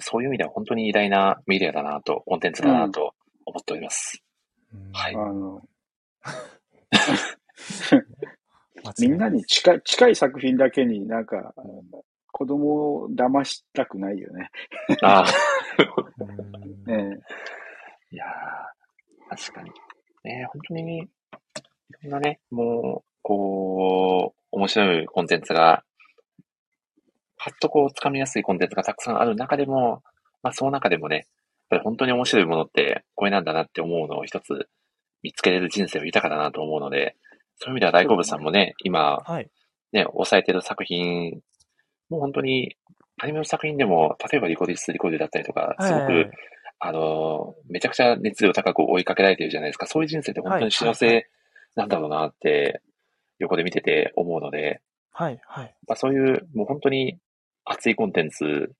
そういう意味では本当に偉大なメディアだなと、コンテンツだなと思っております。はいあの、*laughs* みんなに近い、近い作品だけになんか、子供を騙したくないよね。ああ、*laughs* ええいやー、確かに。ね、本当に、いろんなね、もう、こう、面白いコンテンツが、パッとこう、掴みやすいコンテンツがたくさんある中でも、まあ、その中でもね、やっぱり本当に面白いものって、これなんだなって思うのを一つ見つけれる人生は豊かだなと思うので、そういう意味では大好物さんもね、今、はい。ね、抑えてる作品、もう本当に、アニメの作品でも、例えばリコディス・リコディだったりとか、すごく、はいあの、めちゃくちゃ熱量高く追いかけられてるじゃないですか。そういう人生って本当に幸はいせなんだろうなって、横で見てて思うので、はい。はい。まあ、そういう、もう本当に熱いコンテンツ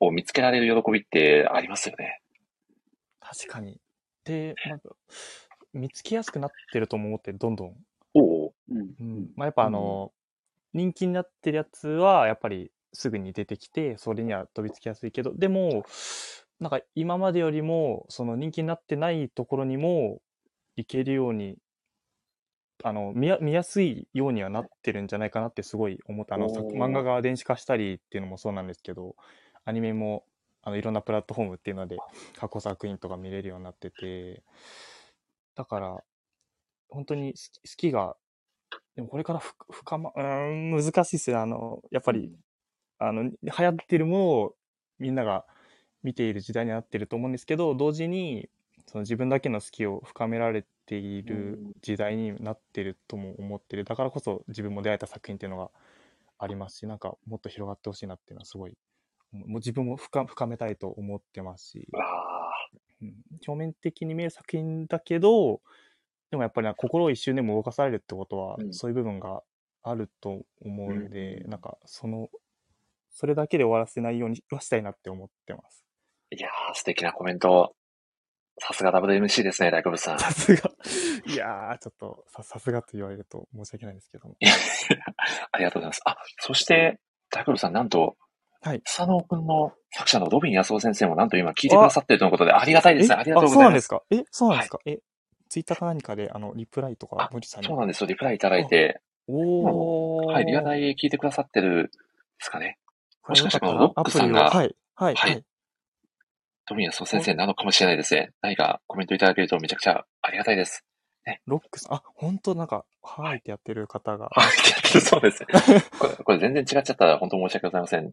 を見つけられる喜びってありますよね。確かに。で、なんか、見つけやすくなってるとも思って、どんどん。おおうんうん。まあ、やっぱあの、人気になってるやつは、やっぱりすぐに出てきて、それには飛びつきやすいけど、でも、なんか今までよりも、その人気になってないところにも、行けるように、あの、見や見やすいようにはなってるんじゃないかなってすごい思った。あの、作おー漫画が電子化したりっていうのもそうなんですけど、アニメも、あの、いろんなプラットフォームっていうので、過去作品とか見れるようになってて、だから、本当に好き好きが、でもこれからふ深ま、うーん、難しいっすよ。あの、やっぱり、あの、流行ってるものをみんなが見ている時代になってると思うんですけど、同時に、その自分だけの好きを深められている時代になってるとも思ってる。だからこそ自分も出会えた作品っていうのがありますし、なんかもっと広がってほしいなっていうのはすごい、もう自分も深深めたいと思ってますし、うん表面的に見える作品だけど、でもやっぱり心を一瞬でも動かされるってことは、うんそういう部分があると思うんで、うんなんかその、それだけで終わらせないようにはしたいなって思ってます。いやー、素敵なコメント。さすが WMC ですね、大好物さん。さすが。いやー、ちょっとさ、さすがと言われると申し訳ないですけども。ありがとうございます。あ、そして、大好物さん、なんと、はい。佐野くんの作者のロビン安夫先生もなんと今聞いてくださってるとのことで、ありがたいですね。ありがとうごそうざます。ないんですか？え、そうなんですか、え、ツイッターか何かで、あの、リプライとかあ、森さんに。そうなんですよ。リプライいただいて、おー。はい、リアタイ聞いてくださってるですかね？もしかしたらロックさんがはい。はい。はいはい。ロビン安夫先生なのかもしれないですね。何かコメントいただけるとめちゃくちゃありがたいです。ロックさん、あ、本当なんか、はいってやってる方が。はい、そうですね。これ、これ全然違っちゃったら本当申し訳ございません。*laughs*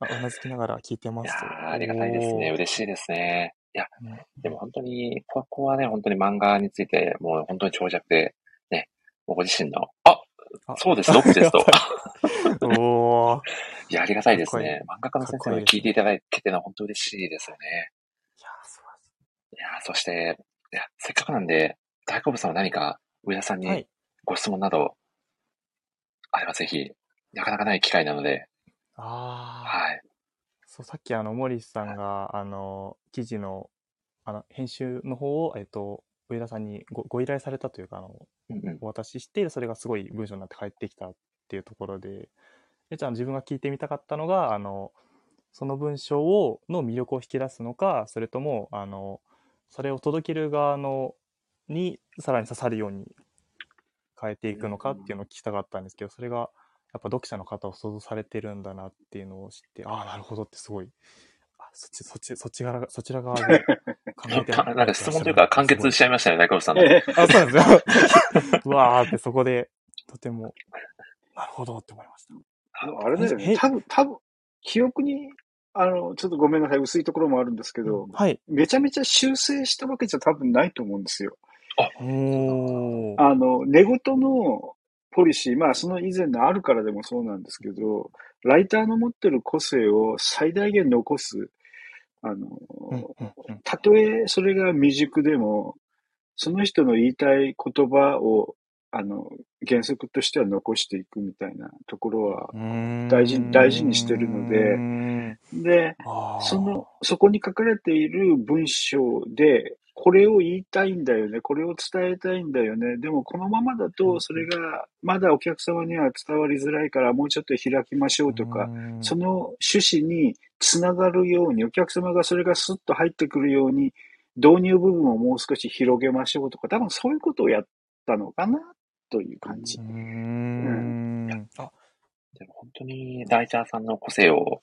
うなずきながら聞いてますありがたいですね。嬉しいですね。いや、ねでも本当に、ここはね、本当に漫画について、もう本当に長尺で、ね、ご自身の、ああそうです、ロックですと。*laughs* おー。いや、ありがたいですね。漫画家の先生に聞いていただけてのは本当嬉しいですよね。いや、素いや、そして、いや、せっかくなんで、大好物さんは何か上田さんにい。ご質問など、あればぜひ、なかなかない機会なので、あー。はい。そう、さっきあの、モリスさんが、あの、記事の、あの、編集の方を、えっと、上田さんにごご依頼されたというか、あの、うんうん。お渡しして、それがすごい文章になって返ってきたっていうところで、でじゃあ自分が聞いてみたかったのが、あの、その文章を、の魅力を引き出すのか、それとも、あの、それを届ける側の、に、さらに刺さるように変えていくのかっていうのを聞きたかったんですけど、それが、やっぱ読者の方を想像されてるんだなっていうのを知って、ああ、なるほどってすごい、あそっち、そっち、そっち側が、そちら側で *laughs* 考えてかなんか質問というか完結しちゃいましたね、大好物さんの。えあ、そうなんですよ。*laughs* うわーってそこで、とても、なるほどって思いました。あれだよね。へ多分、多分、記憶に、あの、ちょっとごめんなさい、薄いところもあるんですけど、はい。めちゃめちゃ修正したわけじゃ多分ないと思うんですよ。おー。あの、寝言のポリシー、まあその以前のあるからでもそうなんですけど、ライターの持ってる個性を最大限残す、あの、たとえそれが未熟でも、その人の言いたい言葉を、あの、原則としては残していくみたいなところは、大事大事にしてるのでで、その、そこに書かれている文章で、これを言いたいんだよね、これを伝えたいんだよね。でもこのままだと、それがまだお客様には伝わりづらいから、もうちょっと開きましょうとか、その趣旨につながるように、お客様がそれがスッと入ってくるように、導入部分をもう少し広げましょうとか、多分そういうことをやったのかな、という感じうー。ん。あ、でも本当にライターさんの個性を、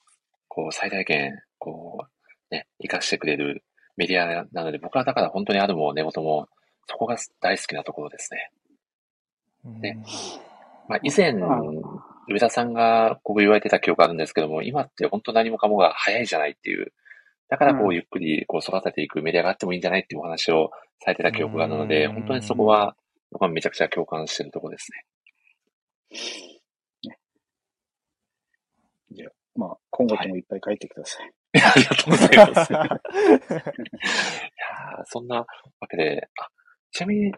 こう、最大限、こう、ね、活かしてくれるメディアなので、僕はだから本当にあるも寝言も、そこが大好きなところですね。ねまあ、以前、上田さんがこう言われてた記憶あるんですけども、今って本当何もかもが早いじゃないっていう。だからこううんゆっくりこう育てていくメディアがあってもいいんじゃないっていうお話をされてた記憶があるので、うん本当にそこは僕はめちゃくちゃ共感してるところですね。まあ、今後ともいっぱい書いてください。*laughs* ありがとうございます。いやーそんなわけで、あ、ちなみに、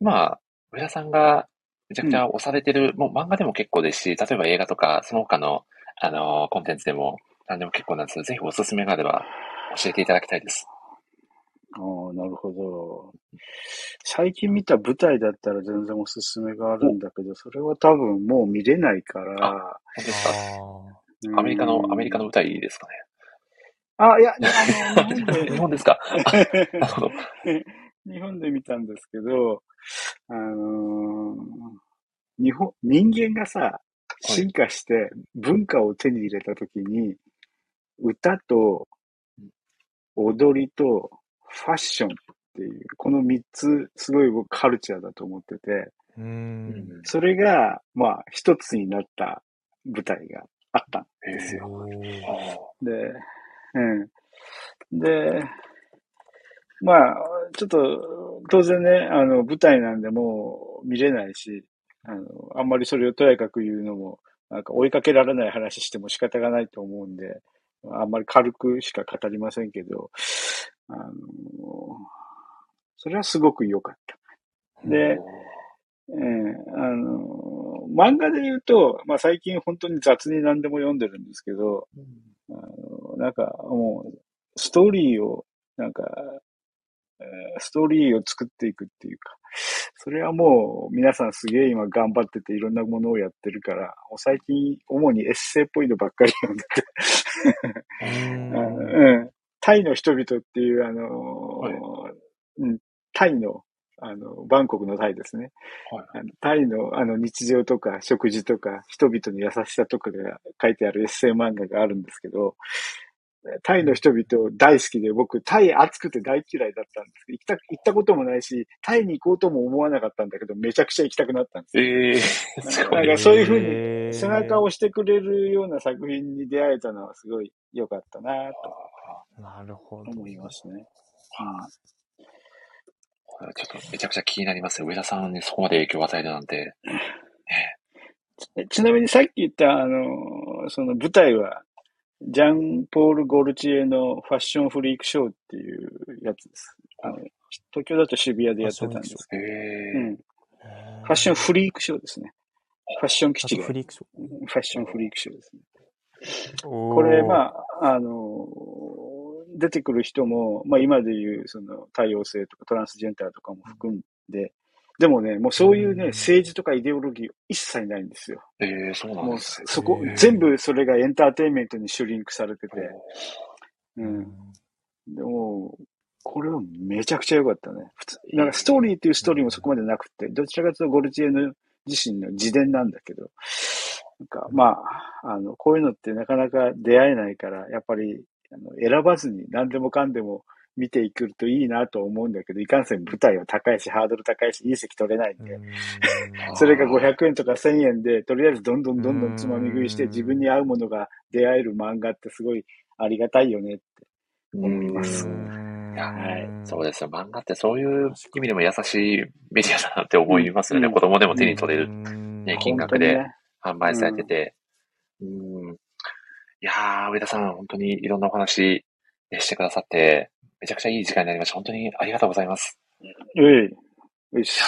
まあ、上田さんがめちゃくちゃ押されてる、もう漫画でも結構ですし、例えば映画とか、その他の、あのーコンテンツでも何でも結構なんですぜひおすすめがあれば教えていただきたいです。ああ、なるほど。最近見た舞台だったら全然おすすめがあるんだけど、それは多分もう見れないから、本当ですか？あアメリカの、アメリカの。の舞台ですかね。あ、いや、あの、*laughs* 日本で日本ですか？なるほど。*laughs* 日本で見たんですけど、あのー日本、人間がさ、進化して文化を手に入れたときに、歌と踊りとファッションっていう、この三つ、すごい僕カルチャーだと思ってて。それが、まあ、一つになった舞台があったんへですよ。で、うん。で、まあ、ちょっと、当然ね、あの、舞台なんでもう見れないし、あの、あんまりそれをとやかく言うのも、なんか追いかけられない話しても仕方がないと思うんで、あんまり軽くしか語りませんけど、あの、それはすごく良かった。で、えーあの、漫画で言うと、まあ最近本当に雑に何でも読んでるんですけど、あのなんかもう、ストーリーを、なんか、えーストーリーを作っていくっていうか、それはもう皆さんすげえ今頑張ってていろんなものをやってるから、もう最近主にエッセイっぽいのばっかり読んでて、うー *laughs* ん。タイの人々っていう、あの、うん、タイの、あの、バンコクのタイですね。はい。あのタイのあの日常とか食事とか人々の優しさとかが書いてあるエッセイ漫画があるんですけど、タイの人々大好きで僕、タイ暑くて大嫌いだったんですけど、行きた、行ったこともないし、タイに行こうとも思わなかったんだけど、めちゃくちゃ行きたくなったんですよ。ええすごい。なんかそういうふうに背中を押してくれるような作品に出会えたのはすごい良かったなとなるほど。思いますね。ちょっとめちゃくちゃ気になりますよ。上田さんにそこまで影響を与えるなんて。*laughs* ねえちなみにさっき言った、あの、その舞台は、ジャン・ポール・ゴルチエのファッションフリークショーっていうやつです。あの東京だと渋谷でやってたんですけへど、うファッションフリークショーですね。ファッション基地が、フフリークショァッションフリークショーですね。ー。これ、あ、まあ、あの、出てくる人も、まあ今でいう、その多様性とかトランスジェンダーとかも含んで、でもね、もうそういうね、うん政治とかイデオロギー一切ないんですよ。ええ、そうなんですね。そこ全部それがエンターテインメントにシュリンクされてて、う。うんん。でも、これはめちゃくちゃ良かったね。普通、なんかストーリーっていうストーリーもそこまでなくて、どちらかというとゴルチエの自身の自伝なんだけど、なんかまあ、あの、こういうのってなかなか出会えないから、やっぱり、あの選ばずに何でもかんでも見ていくといいなと思うんだけど、いかんせん舞台は高いし、ハードル高いし、いい席取れないんで、うん。*laughs* それが500円とか1000円で、とりあえずどんどんどんどんつまみ食いしてうん自分に合うものが出会える漫画ってすごいありがたいよねって。思います。はい。そうですよ。漫画ってそういう意味でも優しいメディアだなって思いますよね。うん。子供でも手に取れる、うん。ね金額で本販売されてて。うん。いやー、上田さん、本当にいろんなお話、ね、してくださって、めちゃくちゃいい時間になりました。本当にありがとうございます。うい。よし。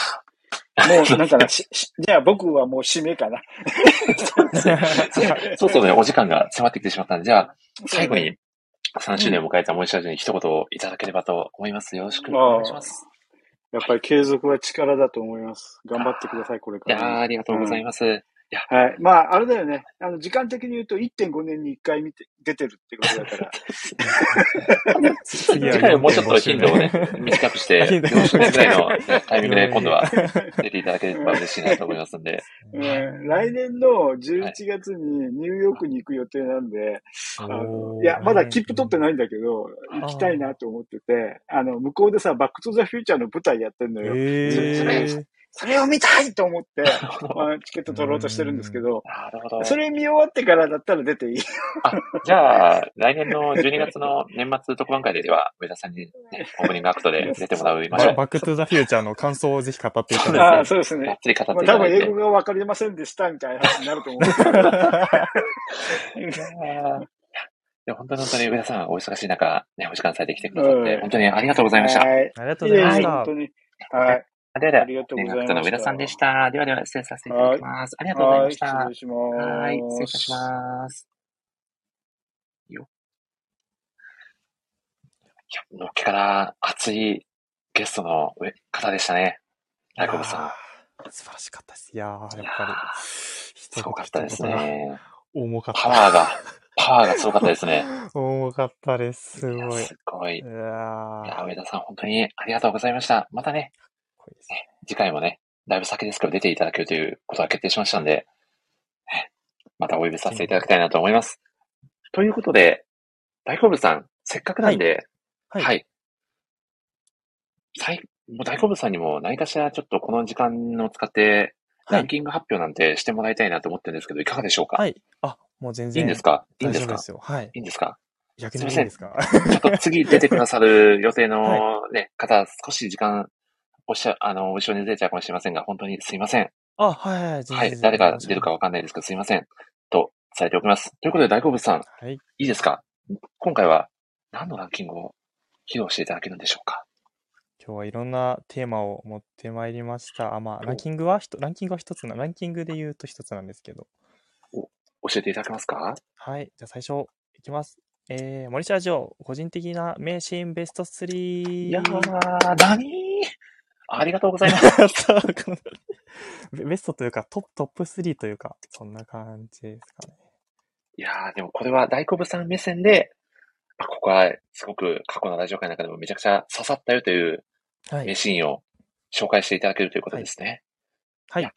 もう、なんかな、ししじゃあ僕はもう締めかな。*laughs* そうそうね、お時間が迫ってきてしまったんで、じゃあ、最後に3周年を迎えた森下ジに一言いただければと思います。よろしくお願いします。やっぱり継続は力だと思います。頑張ってください、これかいやありがとうございます。はい。まあ、あれだよね。あの、時間的に言うと1.5年に1回見て、出てるってことだから。次はもうちょっと頻度をね、短くして、頻度4周年ぐらいのねタイミングで今度は出ていただければ嬉しいなと思いますんで。うん来年の11月にニューヨークに行く予定なんで、あのいや、まだ切符取ってないんだけど、行きたいなと思ってて、あの、向こうでさ、バックトゥザフューチャーの舞台やってんのよ。えー、それを見たいと思って、*laughs* まあ、チケット取ろうとしてるんですけど、なるほど。それ見終わってからだったら出ていい。じゃあ、来年の12月の年末特番会では、上田さんに、ね、オープニングアクトで出てもらいましょう。ババックトゥザフューチャーの感想をぜひ語っていたそうだいて。ああ、そうですね。がっつり語っまあ、ていただいて。多分英語が分かりませんでしたみたいな話になると思う。*laughs* いやーでも本当に本当に上田さん、お忙しい中、ね、お時間されてきてくださって、うん本当にありがとうございました。はい。ありがとうございました本。当に。はい。ではではありがとうございました年学の上田さんでした。ではでは、失礼させていただきます。ありがとうございはい、ました。失礼します。はい、失礼いたします。よ。いや、のっけから熱いゲストの上方でしたね。大久保さん。素晴らしかったです。いやー、やっぱりすごかったです。ね。重かった。パワーが、*laughs* パワーがすごかったですね。重かったです。すごい。すごい。いいや上田さん、本当にありがとうございました。またね、いいですね次回もね、だいぶ先ですけど出ていただけるということが決定しましたんで、ねまたお呼びさせていただきたいなと思います。ということで、大好物さん、せっかくなんで、はいはい。最もう大好物さんにも何かしらちょっとこの時間を使って、はいランキング発表なんてしてもらいたいなと思ってるんですけど、いかがでしょうか、はい。あ、もう全然。いいんですか？いいんですか？ですよ。はい。いいんですか？逆にいいんですか？ちょっと次出てくださる予定の *laughs* はね、方、少し時間、おっしゃ、あの、後ろにずれちゃうかもしれませんが、本当にすいません。あ、はいはい。はい。誰が出るかわかんないですけど、すいません。と伝えておきます。ということで、大好物さん、はい。いいですか？今回は何のランキングを披露していただけるんでしょうか？今日はいろんなテーマを持ってまいりました。あ、まあ、ランキングはひと、ランキングは一つな、ランキングで言うと一つなんですけど。教えていただけますか？はい。じゃあ最初、いきます。えー、森下城、個人的な名シーンベスト3。いやー、何？ありがとうございます。*laughs* ベベストというかトップ、トップ3というか、そんな感じですかね。いやー、でもこれは大好物さん目線で、あここはすごく過去のラジオ会の中でもめちゃくちゃ刺さったよという名はい。シーンを紹介していただけるということですね。はいいや。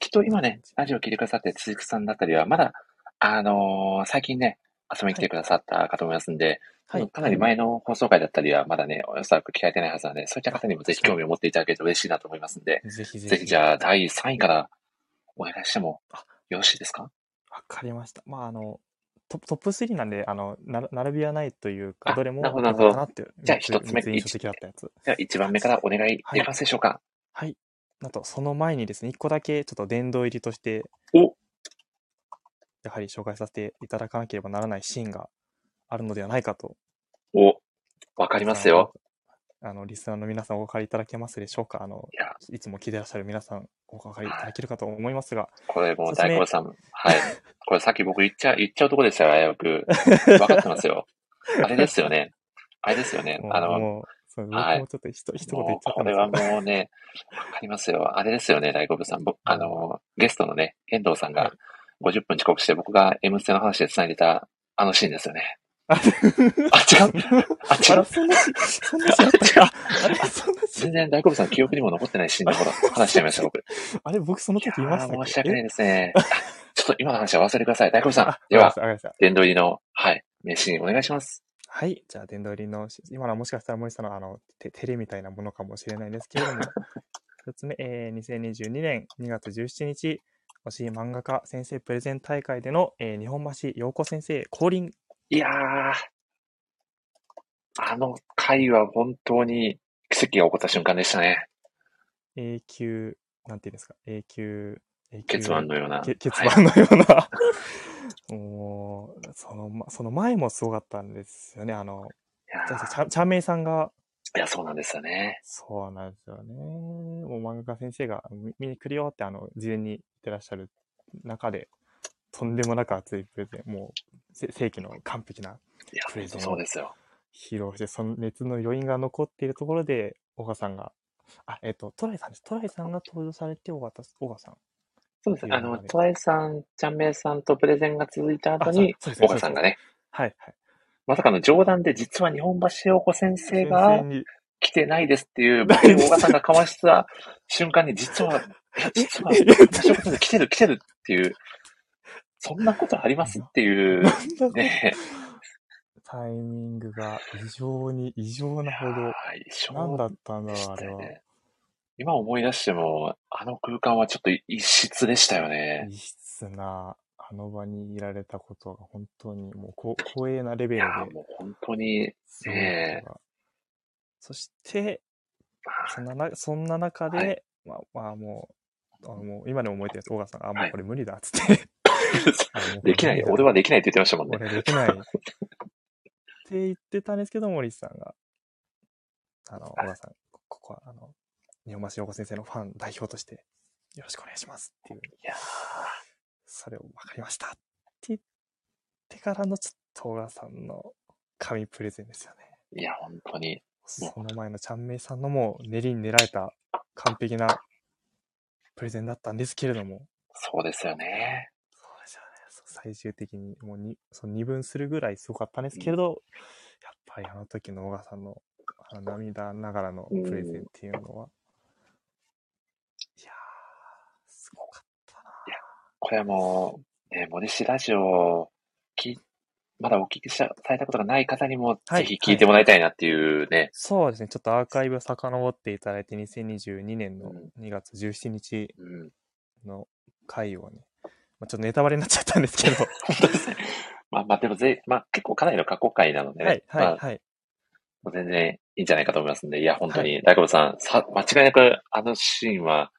きっと今ね、ラジオを聞いてくださって、鈴木さんだったりは、まだ、あのー最近ね、遊びに来てくださったかと思いますんで、はい。かなり前の放送回だったりは、まだね、おそらく聞かれてないはずなので、そういった方にもぜひ興味を持っていただけると嬉しいなと思いますんで、ぜひぜひ。ぜひじゃあ、第3位からお願いしてもあよろしいですか？わかりました。まあ、あの、トップトップ3なんで、あの、な並びはないというか、あどれもなるかなっていう。じゃあ一つ目三印象的だったやつ。では、1番目からお願いできますでしょうか、はい。あと、その前にですね、一個だけちょっと殿堂入りとして、おやはり紹介させていただかなければならないシーンがあるのではないかと。お、わかりますよ。あの、リスナーの皆さんお分かりいただけますでしょうか？あの、いつも聞いてらっしゃる皆さんお分かりいただけるかと思いますが、これもう大久保さん、はい。これさっき僕言っちゃう、言っちゃうとこでしたよ、危うく。*laughs* わかってますよ。あれですよね。あれですよね。あの、もうそう僕はいもちょっと一一言言っちゃったこれはんですけど、もうね、わかりますよ。あれですよね、大久保さん。ぼあの、ゲストのね、遠藤さんはいが50分遅刻して僕が M ステの話で繋いでたあのシーンですよね。あ *laughs* あ、違う。あ、違う。そんなし、そんなしあったかあれそんなし全然大久保さん記憶にも残ってないシーンのこと話しちゃいました、僕。あれ僕その時言いました申し訳ないえですね。ちょっと今の話は忘れてください。大久保さんあ、、では殿堂入りの、はい、名シーンお願いします。はい。じゃあ、殿堂入りのし、今のはもしかしたら森さんのあの、て照れみたいなものかもしれないんですけれども、*laughs* 一つ目、えー、2022年2月17日、推し漫画家先生プレゼン大会での、えー日本橋陽子先生降臨。いやー、あの回は本当に奇跡が起こった瞬間でしたね。永久、なんていうんですか、永久、永久結番のような。け結はい番のような、*laughs* もう、その、まその前もすごかったんですよね。あの、いやーちゃん、ちゃんめいさんが、いや、そうなんですよね。そうなんですよね。もう漫画家先生が見見に来るよって、あの、事前に言ってらっしゃる中で、とんでもなく熱いプレゼン、もう、せ正規の完璧なプレゼンそうですよ。披露して、その熱の余韻が残っているところで、小川さんが、あ、えっ、と、トライさんです。トライさんが登場されて、小川た小川さん。そうですね。あの、トライさん、ちゃんめいさんとプレゼンが続いた後あに、そうそうですね小川さんがね、はい、はい。まさかの冗談で実は日本橋陽子先生が来てないですっていう、僕小川さんがかました瞬間に、*laughs* 実は、いや、実は、日本橋陽子先生来てる来てるっていう、そんなことありますっていう、ね。タイミングが異常に、異常なほど、何だったんだろう、であれは。今思い出しても、あの空間はちょっと異質でしたよね。異質な、あの場にいられたことが本当にもうこ光栄なレベルいや、でもう本当に、すごいことが。そして、そんなな、そんな中で、はいまあ、まあもう、あのもう今でも覚えてるんです。大川さんが、あ、もはいうこれ無理だっつって。*laughs* あもうこれできない、俺はできないって言ってましたもんね。俺できない。*laughs* って言ってたんですけど、森さんが、あの、小川さん、こここは、あの、日本橋陽子先生のファン代表として、よろしくお願いしますっていう、いやそれを分かりましたって言ってからのちょっと小川さんの神プレゼンですよね。ーいや、本当に。その前のちゃんめいさんのも練りに練られた完璧なプレゼンだったんですけれども、そうですよね。そうですよね。最終的にもうにその二分するぐらいすごかったんですけれど、やっぱりあの時の小川さんのあの涙ながらのプレゼンっていうのは、いやー、すごかったな。これはもう、ね、モデシラジオ、き、まだお聞きしされたことがない方にも、はいぜひ聞いてもらいたいなっていうね。そうですね。ちょっとアーカイブ遡っていただいて、2022年のうん2月17日うん。の回をね、まあ、ちょっとネタバレになっちゃったんですけど、*laughs* 本当ですね。まあ、まあ、でもぜ、まあ、結構かなりの過去回なのでね。はい、はい、まあ、全然いいんじゃないかと思いますんで、いや、本当に、大久保さん、さ、間違いなく、あのシーンは、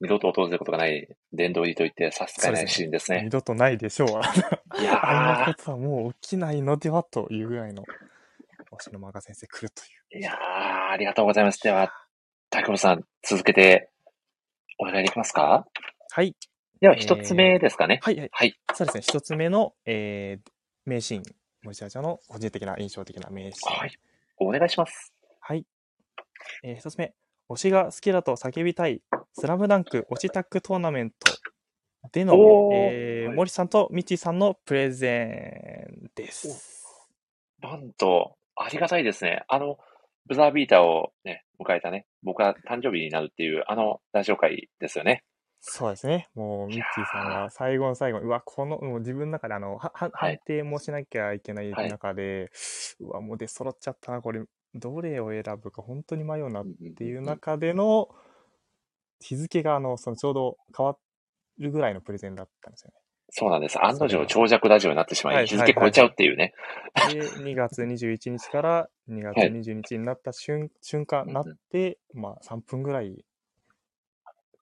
二度と訪れることがない殿堂入りといって差し支えないシーンですね。二度とないでしょう。いやあんなこー、とはもう起きないのではというぐらいの、推しの漫画先生来るという。いやー、ありがとうございます。では、大久保さん、続けて、お願いできますか？はい。では、一つ目ですかね。はい、はい。はい。そうですね。一つ目の、えー、名シーン。森下ちゃんの個人的な印象的な名シーン。はい。お願いします。はい。えー、一つ目。推しが好きだと叫びたい、スラムダンク推しタッグトーナメントでのえーはい森さんとミッチーさんのプレゼンです。なんと、ありがたいですね。あの、ブザービーターをね、迎えたね、僕が誕生日になるっていう、あのラジオ会ですよね。そうですね。もう、ミッチーさんが最後の最後に、うわ、この、もう自分の中であの、はははい判定もしなきゃいけないはい中で、うわ、もう出揃っちゃったな、これ、どれを選ぶか本当に迷うなっっていう中での、日付があの、そのちょうど変わるぐらいのプレゼンだったんですよそうなんです。案の定長尺ラジオになってしまい、はい日付超えちゃうっていうね。ね。で、2月21日から2月はい22日になった瞬,、瞬間、うんうんなって、まあ3分ぐらい、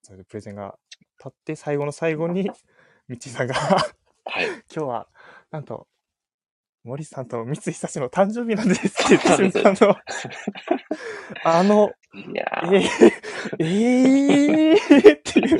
それでプレゼンが経って、最後の最後に、ミッチーさんがはい。*laughs* 今日は、なんと、森さんと三井久志の誕生日なんですって言った瞬間の、*laughs* あの、いやえーー、えー、っていう。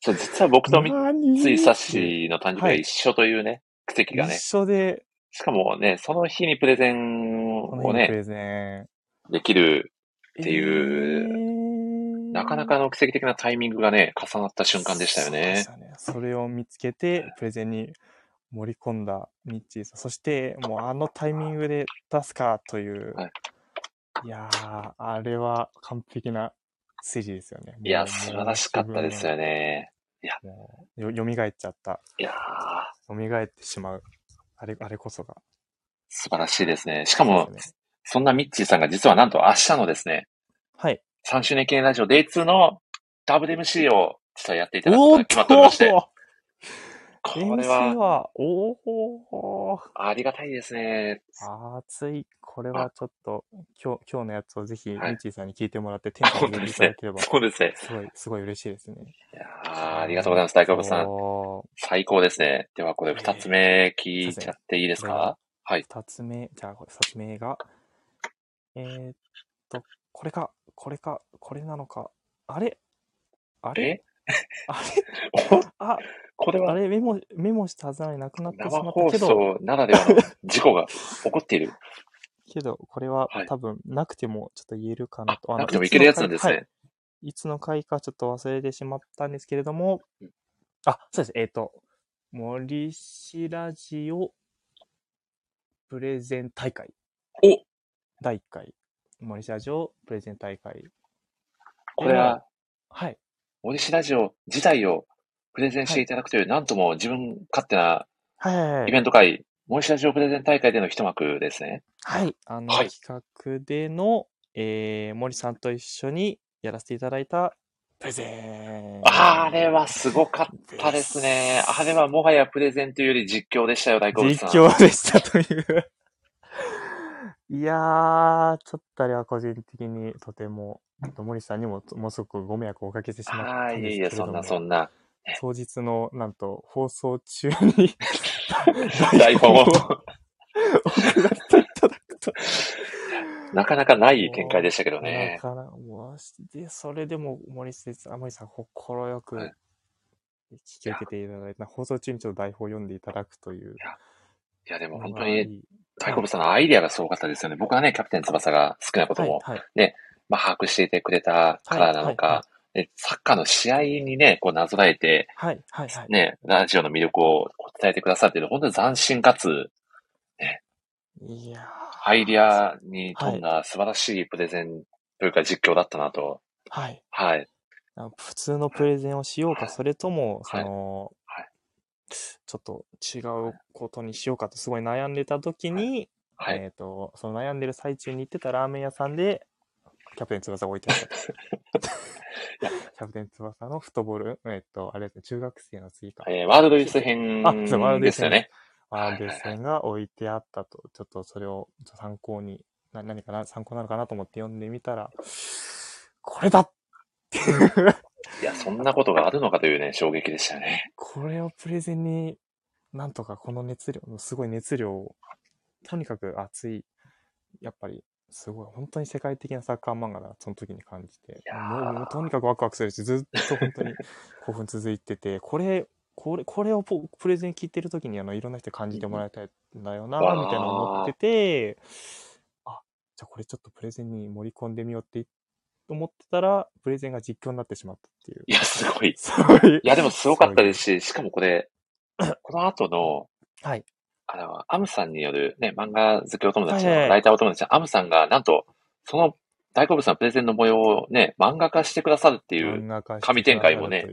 そう、実は僕と三何井久志の誕生日が一緒というね、奇跡がね一。緒で、しかもね、その日にプレゼンをね、プレゼン。できる、っていいうなかなかの奇跡的なタイミングがね、重なった瞬間でしたよね。そね。それを見つけて、プレゼンに盛り込んだミッチーさん。そして、もうあのタイミングで出すかという。はいい、やー、あれは完璧な推理ですよね。いや、素晴らしかったですよ。ね。もうよ、蘇っちゃった。いやー、蘇ってしまう。あれ、あれこそが。素晴らしいですね。しかもそんなミッチーさんが実はなんと明日のですね、はい。3周年記念ラジオ Day2 の WMC を実はやっていただくことが決まっておりまして、これはは、おおありがたいですね。熱い。これはちょっと、今日、今日のやつをぜひ、ミはいッチーさんに聞いてもらって、テンション本上げていただければ、。そうですね。すごい、すごい嬉しいですね。いやーありがとうございます、大好物さん。そ最高ですね。ではこれ二つ目聞いちゃっていいですか？はい。二つ目、じゃあ、これ二つ目が、えー、っと、これか、これか、これなのか。あれ？あれ？え？あおれあ、これはあれメモ、メモしたはずなのになくなってし生まった放けど、送ならではの事故が起こっている。けど、これははい多分なくてもちょっと言えるかなと。あのなくてもいけるやつなんです。いつの回はいね。いつの回かちょっと忘れてしまったんですけれどもうん、あ、そうです。えっ、と、森氏ラジオプレゼン大会。お第1回。森氏ラジオプレゼン大会。これは、はい。森氏ラジオ自体をプレゼンしていただくという、なんとも自分勝手なはいはいはい。イベント会、森氏ラジオプレゼン大会での一幕ですね。はい。あの、はい企画での、えー、森さんと一緒にやらせていただいたプレゼン。あれはすごかったですね。あれはもはやプレゼンというより実況でしたよ、大好物さん。実況でしたという。いやー、ちょっとあれは個人的にとても、森さんにもものすごくご迷惑をおかけしてしまったんですけれども。そんなそんな。*laughs* 当日の、なんと、放送中に *laughs* 台本を送らせていただくと。*laughs* なかなかない見解でしたけどねな。かなもうで、それでも森さん、あ森さん、心よくはい引き受けていただいた、放送中にちょっと台本を読んでいただくという。いや、でもの本当に、がいい大好物さんのアイデアがすごかったですよね。僕はね、キャプテン翼が好きなことも、はい、はい。まあ、把握していてくれたからなのか、サッカーの試合にね、こうなぞらえて、はい、はい、はい。ね、ラジオの魅力を伝えてくださっている、本当に斬新かつ、いやアイディアに富んだ素晴らしいプレゼンというか実況だったなと。ーはい。はい。あ普通のプレゼンをしようか、はいそれとも、そはいの、はいちょっと違うことにしようかとすごい悩んでた時に、はい。えっ、と、その悩んでる最中に行ってたラーメン屋さんで、キャプテン翼が置いてあったと。*laughs* キャプテン翼のフットボール、えっ、と、あれですね、中学生の次か。えーワールドユース編あそうワールドユース編ですよね。ワールド戦が置いてあったと、ちょっとそれを参考に、な何かな、参考なのかなと思って読んでみたら、これだっていういや、そんなことがあるのかというね、*laughs* 衝撃でしたね。これをプレゼンに、なんとかこの熱量、すごい熱量を、とにかく熱い、やっぱり、すごい、本当に世界的なサッカー漫画だ、その時に感じて。もう、とにかくワクワクするし、ずっと本当に興奮続いてて、これ、これ、これをポプレゼン聞いてる時に、あの、いろんな人感じてもらいたいんだよな、みたいな思ってて、あ、じゃあこれちょっとプレゼンに盛り込んでみようって思ってたら、プレゼンが実況になってしまったっていう。いや、すごい。そういうい。や、でもすごかったですし、しかもこれ、この後の、はい。あの、アムさんによるね、漫画好きお友達の、はいはいライターお友達のアムさんが、なんと、その大好物さんのプレゼンの模様をね、漫画化してくださるっていう、神展開もね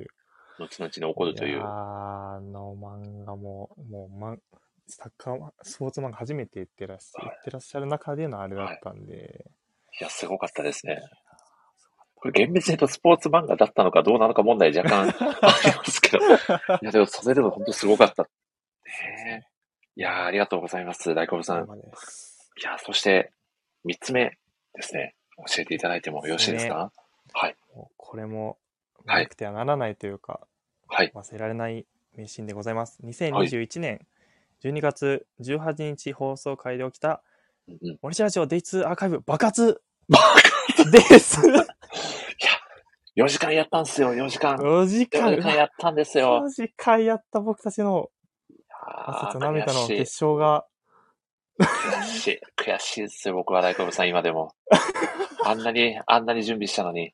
後々に起こるという。あの漫画も、もう、まん、サッカー、スポーツ漫画初めて言ってらっしゃ、はい言ってらっしゃる中でのあれだったんで、いや、すごかったですね。これ厳密に言うとスポーツ漫画だったのかどうなのか問題若干 *laughs* ありますけど。いや、でもそれでも本当すごかった。ねえいやーありがとうございます、大好物さん。いやーそして、三つ目ですね。教えていただいてもよろしいですか？はい。これも、はいなくてはならないというか、はい。忘れられない名シーンでございます。2021年12月18日放送回で起きた。森ラジオデイツーアーカイブ爆発 *laughs* です。4時間やったんですよ、4時間。4時間？4時間やったんですよ。4時間やった僕たちの汗と涙の悔しい結晶が、悔しい。悔しいですよ、僕は大好物さん、今でも。*laughs* あんなに、あんなに準備したのに。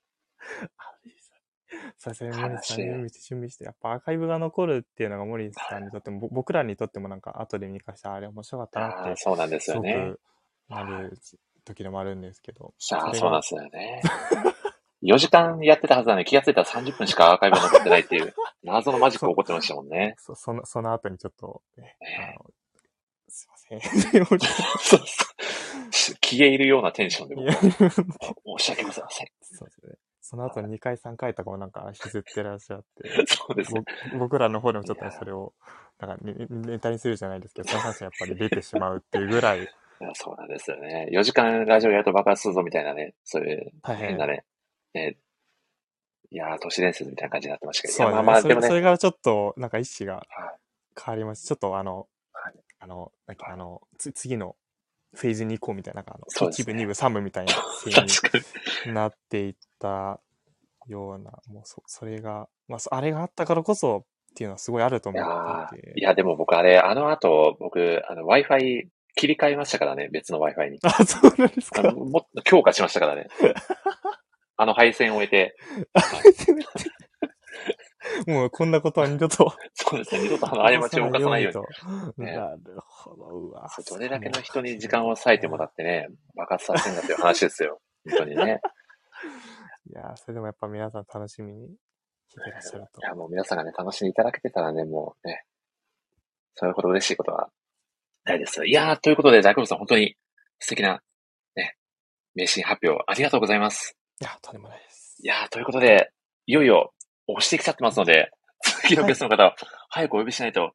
そうですね、森さん準備して準備して、やっぱアーカイブが残るっていうのが森さんにとっても、ぼ僕らにとってもなんか後で見返したらあれ面白かったなってそうなんですよね。くなる時でもあるんですけど。あそうなんですよね。*laughs* 4時間やってたはずなのに気がついたら30分しかアーカイブが残ってないっていう、*laughs* 謎のマジック起こってましたもんね。そそのその後にちょっと、ねすいません。*laughs* そうそう。し消え入るようなテンションで僕はいやそう申し訳ございません。ですね。その後2回3回とかもなんか引きずってらっしゃって、そうですね。ぼ僕らの方でもちょっとねそれを、なんかネネタにするじゃないですけど、その話がやっぱり出てしまうっていうぐらい、いやそうなんですよね。4時間ラジオやると爆発するぞみたいなね、そういう大変変なね、ねいやー、都市伝説みたいな感じになってましたけど、そういやまあまあ。でもね、それがちょっと、なんか意思がはい変わりまして、ちょっとあの、はいあの、なんかはいあの、つ次のフェーズに行こうみたいな、なんかあの、そうですね1部、2部、3部みたいなシーン確かに。になっていったような、もうそ、それが、まあ、そあれがあったからこそっていうのはすごいあるとい思やーっていて。いや、でも僕あれ、あの後、僕、あの、Wi-Fi 切り替えましたからね、別の Wi-Fi に。あ、そうなんですか？もっと強化しましたからね。*laughs* あの配線を終えて、もうこんなことは二度と。そうですね、二度とあの過ちを犯さないように。に。ねなるほど、うわ。どれだけの人に時間を割いてもらってね、爆発させるんだという話ですよ。本当にね。*laughs* いやー、それでもやっぱ皆さん楽しみに聞いてらっしゃるとい。や、もう皆さんがね、楽しんでいただけてたらね、もうね、そういうこと嬉しいことはないですよ。いやー、ということで、大久保さん、本当に素敵な、ね、名シーン発表ありがとうございます。いや、とんでもないです。いやー、ということで、いよいよ押してきちゃってますので、次のゲストの方、早くお呼びしないと、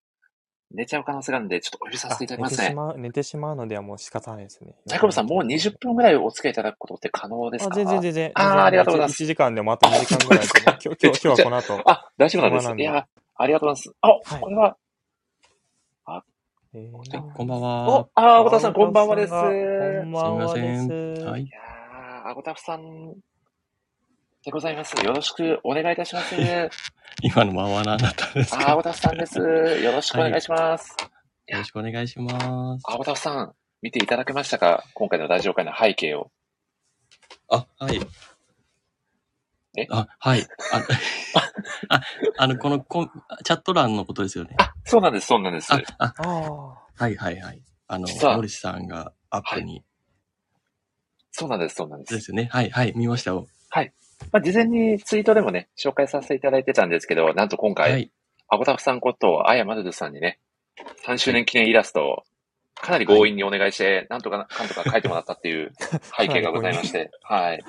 寝ちゃう可能性があるんで、ちょっとお呼びさせていただきますね。寝てしまう、寝てしまうのではもう仕方ないですね。大久保さん、もう20分ぐらいお付き合いいただくことって可能ですあ、か全然全然。あーありがとうございます1時間でもあと2時間ぐらいでも。今日、今日、今日はこの後。あ、大丈夫なんです。いや、ありがとうございます。あ、はいこれは、えーはい、こんばんはお。、あー、小田さん、こんばんはです。こんばんはすす。ません。はいい。やー、あごたふさんでございます。よろしくお願いいたします。*laughs* 今のままなだったんですか？ごたふさんです。よろしくお願いします。よろしくお願いします。あごたふさん、見ていただけましたか？今回のラジオ会の背景を。あ、はい。えあ、はい。あ、ああの、このコンチャット欄のことですよね。あ、そうなんです、そうなんです。あ、あ、ああ。はいはいはい。あの森さんがアップに、そうなんです、そうなんで。ですすよね。はいはい、見ましたよ。まあ、事前にツイートでもね、紹介させていただいてたんですけど、なんと今回、はい。あごたふさんこと、あやまるるさんにね、3周年記念イラストを、かなり強引にお願いして、なんとか、かんとか書いてもらったっていう背景がございまして、はい。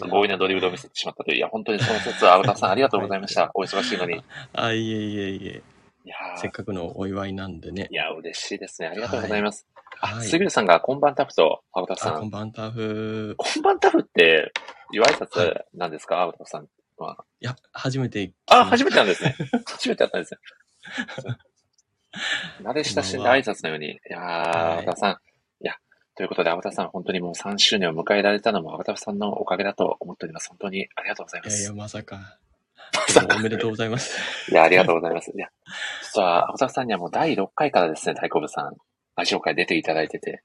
強引なドリブルを見せてしまったという。いや、本当にその説は、あごたふさんありがとうございました。お忙しいのに。いあ、いえいえいえ。やーせっかくのお祝いなんでねい。や、嬉しいですね。ありがとうございます。あ、はいすぐるさんが、こんばんタフと、あごたふさあ、こんん。ばんタフ。こんばんタフって、いう挨は拶なんですか、あごたふさんは。いや、初めて。あ、初めてなんですね。初めてだったんですね。*laughs* 慣れ親しんだ挨拶のように。いやー、はいあごたふさん。ということで、あごたふさん、本当にもう3周年を迎えられたのも、あごたふさんのおかげだと思っております。本当にありがとうございます。いやいや、まさか。おめでとうございます。いや、ありがとうございます。いや、実は、青田さんにはもう第6回からですね、太鼓部さん、ラジオ会出ていただいてて、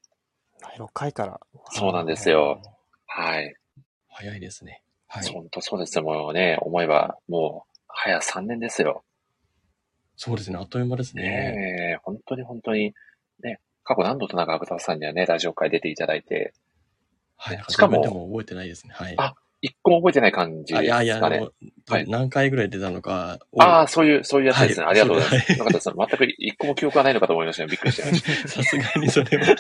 第6回から。そうなんですよ。はい。早いですね。はい。本当そうですよ。もうね、思えば、もう、早3年ですよ。そうですね。あっという間ですね。ねえ、本当に本当に、ね、過去何度となく青田さんにはね、ラジオ会出ていただいて、はい。しかもでも覚えてないですね。はい。あ一個も覚えてない感じですあいやいや、はい何回ぐらい出たのか。ああ、そういう、そういうやつですね。はいありがとうございます。はい。全く一個も記憶がないのかと思いましたね。びっくりしてました。*laughs* さすがにそれは。*laughs*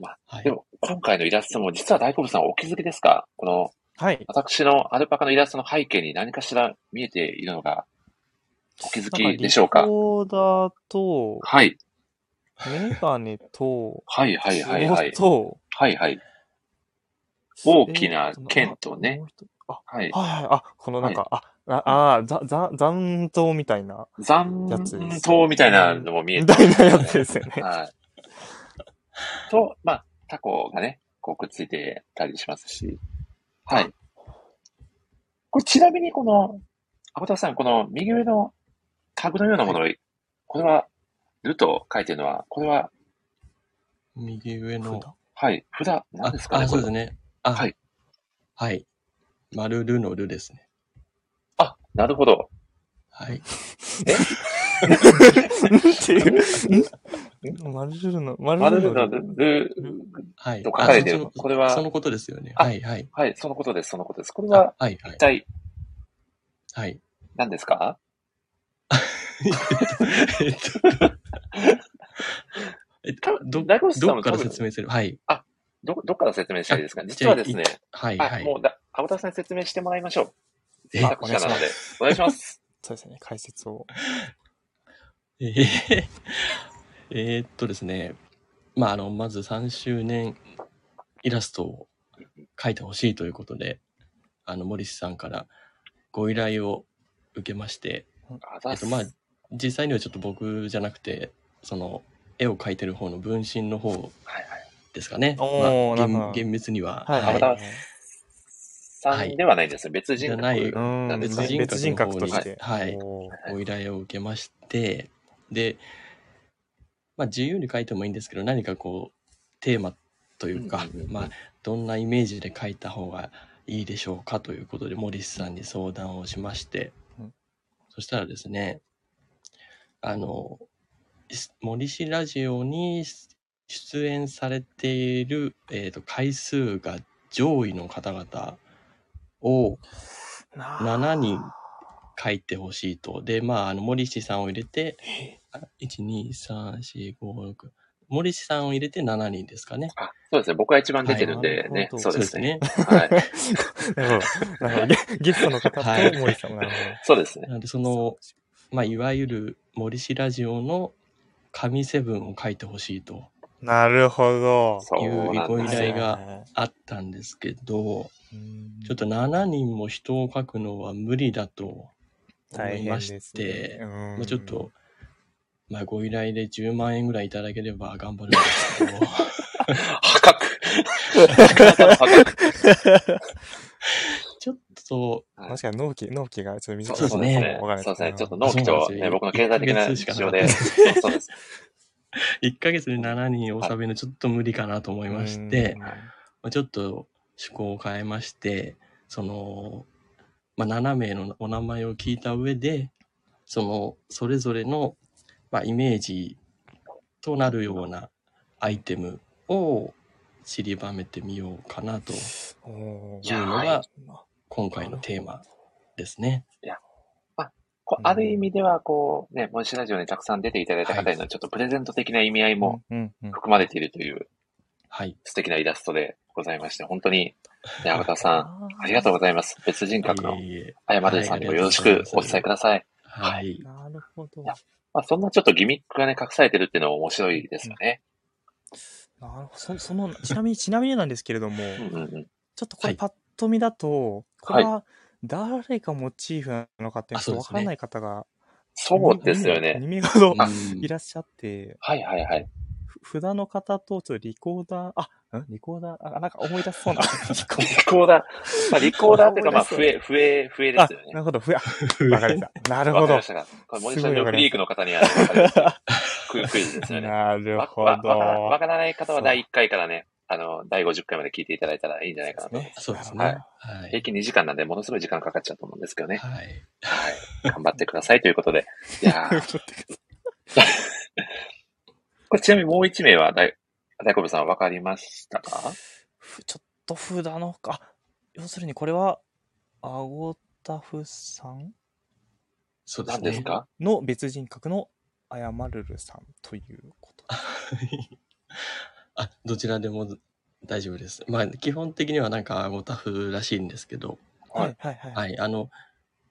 まあはいでも、今回のイラストも、実は大好物さんお気づきですか？この、はい。私のアルパカのイラストの背景に何かしら見えているのが、お気づきでしょうかリコーダーと、はい。メガネと、はいはいはいはい。と、はいはい。大きな剣とねあ、はい。あ、このなんか、あ、ああー、ざ、ざ、残党みたいな、残やつです党みたいなのも見えみてたいなやつですよね。はい。と、まあ、タコがね、こうくっついてたりしますし。はい。これちなみにこの、アボタさん、この右上のタグのようなもの、これは、ルと書いてるのは、これは、右上の。はい、札、何ですかねあ、あこれそうですね。あ、はい。はい。丸ルのルですね。あ、なるほど。はい。っていう？んマルルの、ママルルのルルのル、ルはい。と書かれてるこれはそのことですよね。あはい、はい。はい、そのことです、そのことです。これあは、はい、はい一。体はい。何ですか？*laughs* えっと、えっと、ど、大悟さんどっから説明する？はい。ど、どっから説明したらいいですか？あ実はですね、はい、あ、はい。もうだ、アボタさんに説明してもらいましょう。え？選択肢なので、お願いします。*laughs* そうですね、解説を。えーえーっとですね、まあ、あの、まず3周年イラストを描いてほしいということで、あの、森氏さんからご依頼を受けまして、あざっすえっと、まあ、実際にはちょっと僕じゃなくて、その、絵を描いてる方の分身の方。ですかね。おーまあ、厳厳密には。はいはいではないです。別人格。じゃないうんなんですね別人格として。はいおーご依頼を受けまして、で、まあ自由に書いてもいいんですけど、何かこう、テーマというか、うんうんうんまあ、どんなイメージで書いた方がいいでしょうかということで、森氏さんに相談をしまして、うんそしたらですね、あの、す森氏ラジオに出演されている、えー、と回数が上位の方々をな7人書いてほしいと。で、まあ、あの、森氏さんを入れて、あ1、2、3、4、5、6。森氏さんを入れて7人ですかね。あ、そうですね。僕が一番出てるんでね。はいそうですね。ね。はい。*laughs* ゲゲストの方はいと森さんもなるほそうですね。なので、その、まあ、いわゆる森氏ラジオの神セブンを書いてほしいとど。なるほど。そうご依。頼があったんですけど、ちょっと7人も人を書くのは無理だと思いまして、ね。うんまあ、ちょっと、まあ、ご依頼で10万円ぐらいいただければ頑張るんですけど、破格。*laughs* 破格。と、確かに納期、納期がちょっと短いそうですね。わかるそうですね。ちょっとうん納期と、ね、そうなんですよ僕の経済的な事情で。そ *laughs* うそうです。1ヶ月で7人収めるのちょっと無理かなと思いまして、うんまあ、ちょっと趣向を変えまして、その、まあ、7名のお名前を聞いた上で、その、それぞれの、まあ、イメージとなるようなアイテムを散りばめてみようかなというのはが今回のテーマですね。こうある意味では、こう、ね、モンシラジオにたくさん出ていただいた方へのちょっとプレゼント的な意味合いも含まれているというはい。素敵なイラストでございまして、本当に、ね、アバターさん、ありがとうございます。別人格のあやまるさんにもよろしくお伝えください。はい。なるほど。やまあ、そんなちょっとギミックがね、隠されてるっていうのも面白いですよね。なるほど。そその、ちなみに、ちなみになんですけれども、うんうんうん。ちょっとこはいれパッと見だと、これは誰がモチーフなのかってわからない方が、そうですよ2ね。名ほどいらっしゃって、はいはいはい。ふ札の方とちょっとリコーダー、あ、ん？リコーダー、あ、なんか思い出しそうな。*laughs* リコーダー。まあ、リコーダーっていうか、*laughs* まあ、笛、笛、笛ですよねあ、な。るほど、ふや、*laughs* わかりました。なるほどわかりまし。たか。これ、モニター上フリークの方には、わかるククイズですよね。なるわほど。わからない方は第1回からね、あの、第50回まで聞いていただいたらいいんじゃないかなと。ねそうですはいね。はい。平均2時間なんで、ものすごい時間かかっちゃうと思うんですけどね。はい。はい。頑張ってくださいということで。いやー *laughs* これちなみにもう1名は大、大小部さんわかりましたか？ふちょっと札の、あ、要するにこれは、アゴタフさん？そうですね。何ですか？の別人格のアヤマルルさんということ。*laughs* あ、どちらでも大丈夫です。まあ、基本的にはなんか、ゴタフらしいんですけど、はいはいはいはい、あの、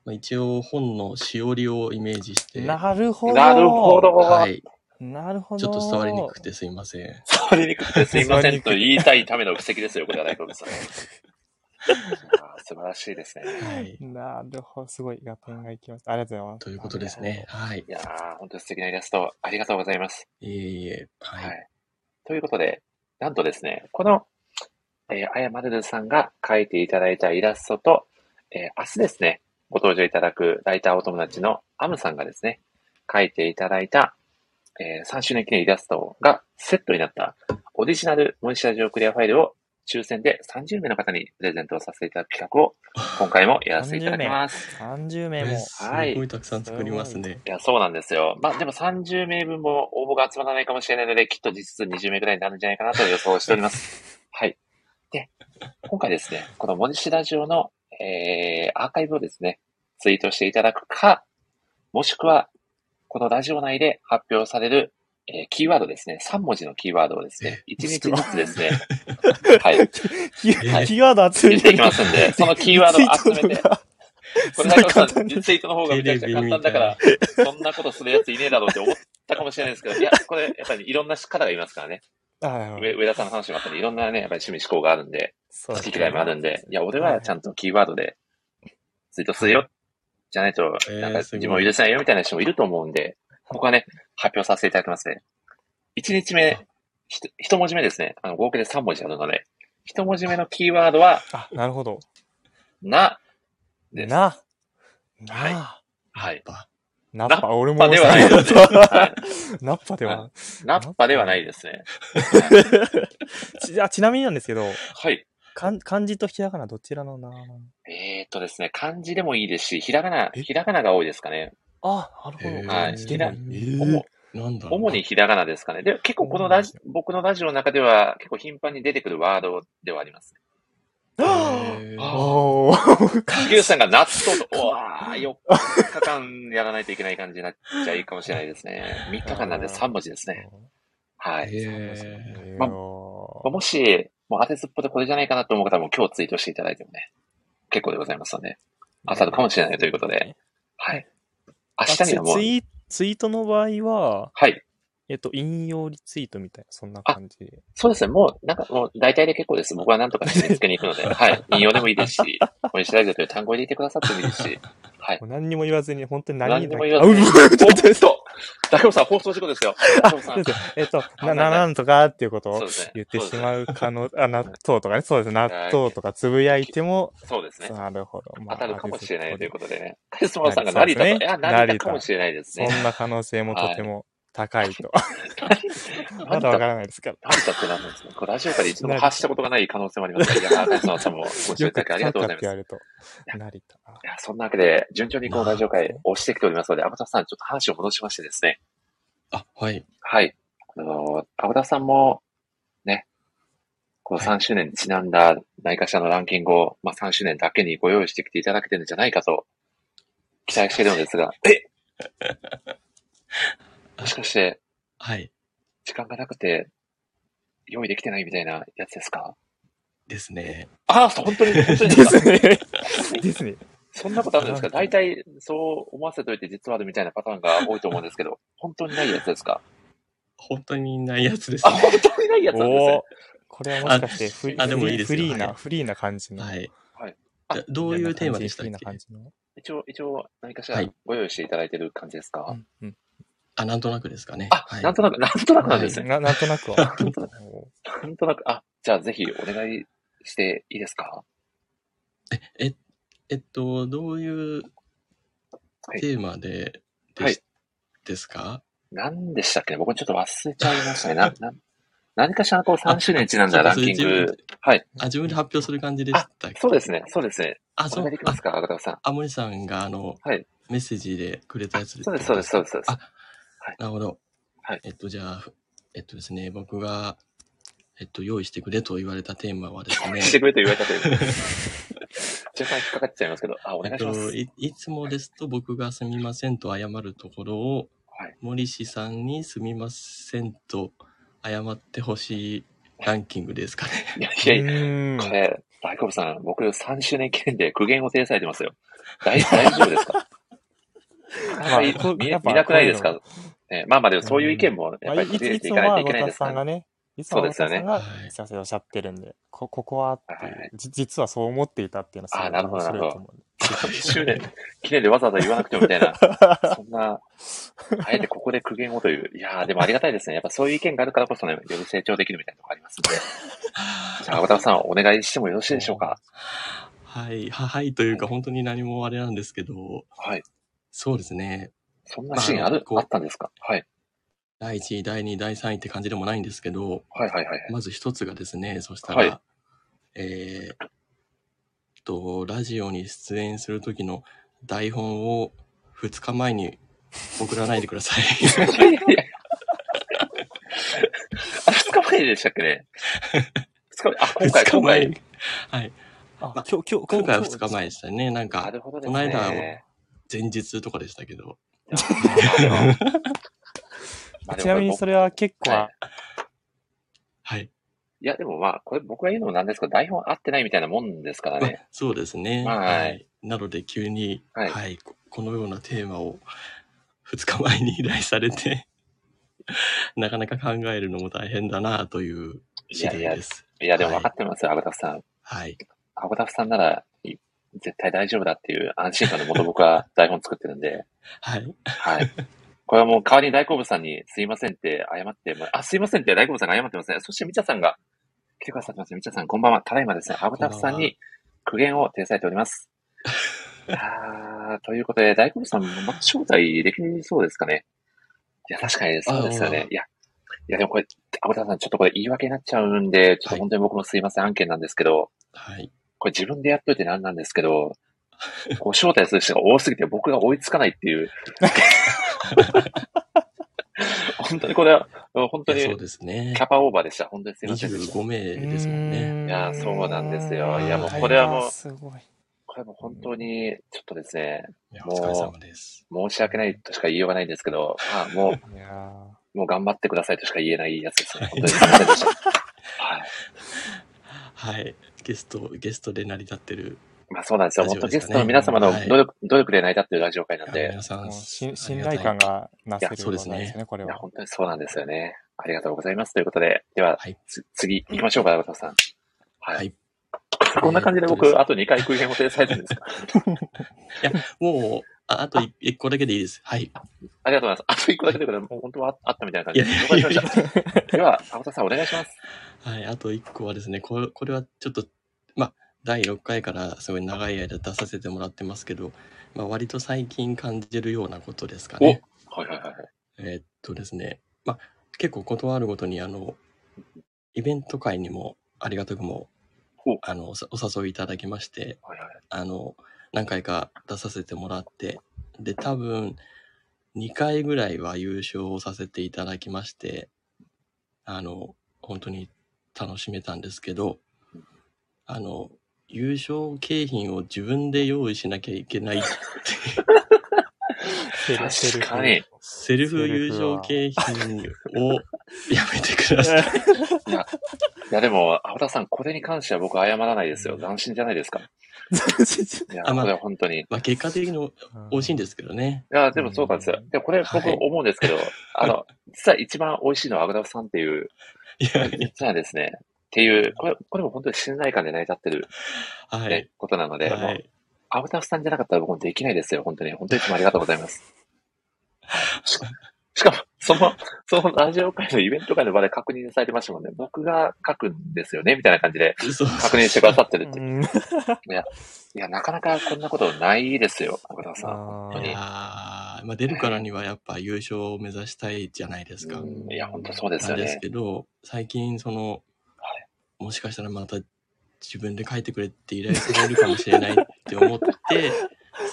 まあ、一応本のしおりをイメージして、なるほど。なるほど。はい、なるほど。ちょっと伝わりにくくてすいません。触りにくくてすいませんと言いたいための布石ですよ、これは大小部さん。いやー素晴らしいですね。はい。なるほど。すごい。合点がいきました。ありがとうございます。ということですね。はい。いやー、本当に素敵なイラスト、ありがとうございます。いえいえ。は。はいい。ということで、なんとですね、この、えー、あやまるるさんが描いていただいたイラストと、えー明日ですね、ご登場いただくライターお友達のアムさんがですね、描いていただいた、えー3周年記念イラストがセットになったオリジナルモニシラジオクリアファイルを抽選で30名の方にプレゼントをさせていただく企画を *laughs* 今回もやらせていただきます。30名もえ。すはいごいたくさん作りますね。いや、そうなんですよ。まあ、でも30名分も応募が集まらないかもしれないので、きっと実質20名ぐらいになるんじゃないかなと予想しております。*laughs* はい。で、今回ですね、この文字シラジオの、えー、アーカイブをですね、ツイートしていただくか、もしくは、このラジオ内で発表される、えーキーワードですね、3文字のキーワードをですね、1日ずつですね、*laughs* はい、キーワード集めていきますんで、そのキーワードを集めて、*laughs* これだけさん、ツイートの方がめちゃくちゃ簡単だから、そんなことするやついねえだろうって思ったかもしれないですけど、いや、これ、やっぱりいろんな方がいますからね。上上田さんの話もあったり、いろんなね、やっぱり趣味思考があるんで、好き嫌いもあるんで、いや、俺はちゃんとキーワードでツイートするよ。じゃないと、えーなんか自分を許せないよみたいな人もいると思うんで、ここはね、発表させていただきますね。1日目、一文字目ですね。あの、合計で3文字あるので、一文字目のキーワードは、あ、なるほど。な、です。な、な、はいはい。ナッパ、俺もナッパではないですねはナッパでは。ナッパではないですね。*laughs* ち *laughs* あちなみになんですけど、はい。かん漢字とひらがなどちらのなえーっとですね、漢字でもいいですし、ひらがな、え？ひらがなが多いですかね。あ、なるほど。えーはいでもえ主ーなんだ。主にひらがなですかね。で、結構このラジ、僕のラジオの中では結構頻繁に出てくるワードではあります。えーおー。竹内さんが納豆と、うわー、4日間やらないといけない感じになっちゃいいかもしれないですね。3日間なんで3文字ですね。はい。えままもし、もう当てずっぽでこれじゃないかなと思う方はもう今日ツイートしていただいてもね、結構でございますので、当たるかもしれないということで、はい。明日にはもうツ、イツイートの場合は、はい。えっと、引用リツイートみたいな、そんな感じで。そうですね。もう、なんかもう大体で結構です。僕はなんとか見つけに行くので、*laughs* はい。引用でもいいですし、これ調べるという単語を入れてくださってもいいですし、はい。もう何にも言わずに、本当に何何にも言わあうずに。うおっと中尾さん、放送事故ですよ。えっと、*laughs* あな、な、んとかっていうことを。言ってしう。まう可能、あ、納豆とかね、そうです。納豆とかつぶやいても、そうですね。なるほど。まあ当たるかもしれないということでね。カリさんが成田と、いや、成田かもしれないですね。そんな可能性もとても高いと。*laughs* まだわからないですから。成田って何なんですかこれラジオから一度も発したことがない可能性もありますから。いや、カリスマさんもご視聴いただきありがとうございます。と。成田。や、そんなわけで、順調にこのラジオ会押してきておりますので、アボタさん、ちょっと話を戻しましてですね。あ、はい。はい。あの、アボタさんも、ね、この3周年にちなんだ何かしらのランキングを、まあ3周年だけにご用意してきていただけてるんじゃないかと、期待しているのですが、えもしかして、はい。時間がなくて、用意できてないみたいなやつですか？ですね。ああ、本当に、*laughs* 本当にでですか？すね。ですね。そんなことあるんですか？大体、そう思わせといて実はあるみたいなパターンが多いと思うんですけど、本当にないやつですか？本当にないやつですあ、ね。本当にないやつなんです。これはもしかしてフリあでもいいですよフリーな、はいフリーな感じの。はい。あどういうテーマでしたっフリーなけ感じの？一応、一応、何かしらはいご用意していただいてる感じですか、うんうんあ、なんとなくですかね。あ、はい。なんとなく、なんとなくなんですね。ななんとなくは。なんとなくおなんとなく、あ、じゃあぜひお願いしていいですか？え、え、えっと、どういうはいテーマで、ではいしですか？何でしたっけね？僕ちょっと忘れちゃいましたね。な、*laughs* な、何かしらこう3周年にちなんだランキング。はい。あ、自分で発表する感じでしたっけ？そうですね。そうですね。あ、おそうできますか、赤田さん。あ、森さんが、あの、はいメッセージでくれたやつです、そうです、そうです。そうですあなるほど。はいえっと、じゃあ、えっとですね、僕が、えっと、用意してくれと言われたテーマはですね、してくれと言われたという。*laughs* 若干引っかかっちゃいますけど、あ、お願いします。えっと、いいつもですと僕がすみませんと謝るところを、はい森氏さんにすみませんと謝ってほしいランキングですかね。いやいやいや、これ、大久保さん、僕3周年記念で苦言を呈されてますよ。大大丈夫ですか？なかなかい見なくないですか？ねまあまあでもそういう意見もやっぱり入れていかないといけないですかがね、いつもそうですよね青田さんがはいすいませんおっしゃってるんで、こここはってはいはい実はそう思っていたっていうのはすごいあなるほど面白いと思うんで。1周年記念でわざわざ言わなくてもみたいな、*laughs* そんな、あえてここで苦言をという。いやー、でもありがたいですね。やっぱそういう意見があるからこそね、より成長できるみたいなとこありますんで。*laughs* じゃあ、青田さん、お願いしてもよろしいでしょうか？はい、ははいというか、本当に何もあれなんですけど、はい。そうですね。そんなシーンある、こうあったんですか？はい。第1位、第2位、第3位って感じでもないんですけど、はいはいはい。まず一つがですね、そしたら、はいえーっと、ラジオに出演する時の台本を2日前に送らないでください。いやいやあ、2日前でしたっけね？2日前、あ、今回、2日今前回。。はい。あ、ま今日、今日、今回は日2日前でしたね。なんなか、るほどですこの間ね。前日とかでしたけど。*laughs* ちなみにそれは結構、はいはい。いや、でもまあ、これ僕が言うのもなんですけど、台本合ってないみたいなもんですからね。そうですね。はいなので急に、ははいい、ここのようなテーマを2日前に依頼されて、*laughs* なかなか考えるのも大変だなという次第です。いや、でも分かってますよ、アゴタフさん。はい。アゴタフさんなら、い絶対大丈夫だっていう安心感のもと僕は台本作ってるんで、*laughs* はい。はい。これはもう代わりに大好物さんにすいませんって謝ってもら、あ、すいませんって大好物さんが謝ってますね。そしてみちゃさんが来てくださってます。みちゃさんこんばんは。ただいまですね、アゴタフさんに苦言を呈されております。*laughs* あーということで、大好物さん、また招待できそうですかね。いや、確かにそうですよ。ねいや、いやでもこれ、アゴタフさんちょっとこれ言い訳になっちゃうんで、ちょっとはい本当に僕もすいません案件なんですけど、はい。これ自分でやっといてなんなんですけど、こう招待する人が多すぎて僕が追いつかないっていう。*laughs* 本当にこれは、本当にそうですねキ。ャパオーバーでした。本当にすいませんでした。25名ですもんね。いやそうなんですよいやもうこれはもうすごい。これも本当に、ちょっとですね、いや、お疲れ様です。申し訳ないとしか言いようがないんですけど、まあもう、もう頑張ってくださいとしか言えないやつですね。本当にすいませんでした。はい。*laughs* はい。ゲスト、ゲストで成り立ってる。まあそうなんですよ。ゲストの皆様のはい努力、努力で成り立ってるラジオ会なんで、皆さん、信ありがたい頼感がなせるいやそうですねこれいや、は。本当にそうなんですよね。ありがとうございます。ということで、では、はいつ次行きましょうか、中田さん。はい。はいこんな感じで僕、あと2回空編を呈されてるんですか？*laughs* もう、ああと一一個だけでいいです。はい。ありがとうございます。あと1個だけでもう本当はあったみたいな感いじで。た。では、青田さんお願いします。はい、あと一個はですね、これこれはちょっと、まあ、第6回からすごい長い間出させてもらってますけど、まあ、割と最近感じるようなことですかね。はいはいはいはい。えーっとですね、まあ、結構断るごとに、あの、イベント会にもありがたくもあの、おお誘いいただきまして、はいはいあの、何回か出させてもらって、で、多分、2回ぐらいは優勝をさせていただきまして、あの、本当に楽しめたんですけど、あの、優勝景品を自分で用意しなきゃいけないってセルフ確かに。セルフ優勝景品をやめてください。*laughs* いや、いやでも、青田さん、これに関しては僕謝らないですよ。斬新じゃないですか。*laughs* いや、本当に。いまあ結果的に美味しいんですけどね。や、でもそうなんですよ。でもこれ僕はい思うんですけど、あの、実は一番美味しいのはアグダフさんっていう、いやい実はですね、っていう、これ、これも本当に信頼感で成り立ってる、や、はねい。ことなので、はい。アグダフさんじゃなかったら僕もできないですよ、本当に。本当にいつもありがとうございます。*laughs* ししかも、その、そのラジオ会のイベント会の場で確認されてましたもんね。僕が書くんですよね、みたいな感じで確認してくださってるって。いうんや、なかなかこんなことないですよ、アグダフさん。本当にいやー。まあ、出るからにはやっぱ優勝を目指したいじゃないですか。うんいや、本当そうですよね。ですけど、最近その、はいもしかしたらまた自分で書いてくれって依頼されるかもしれないって思って、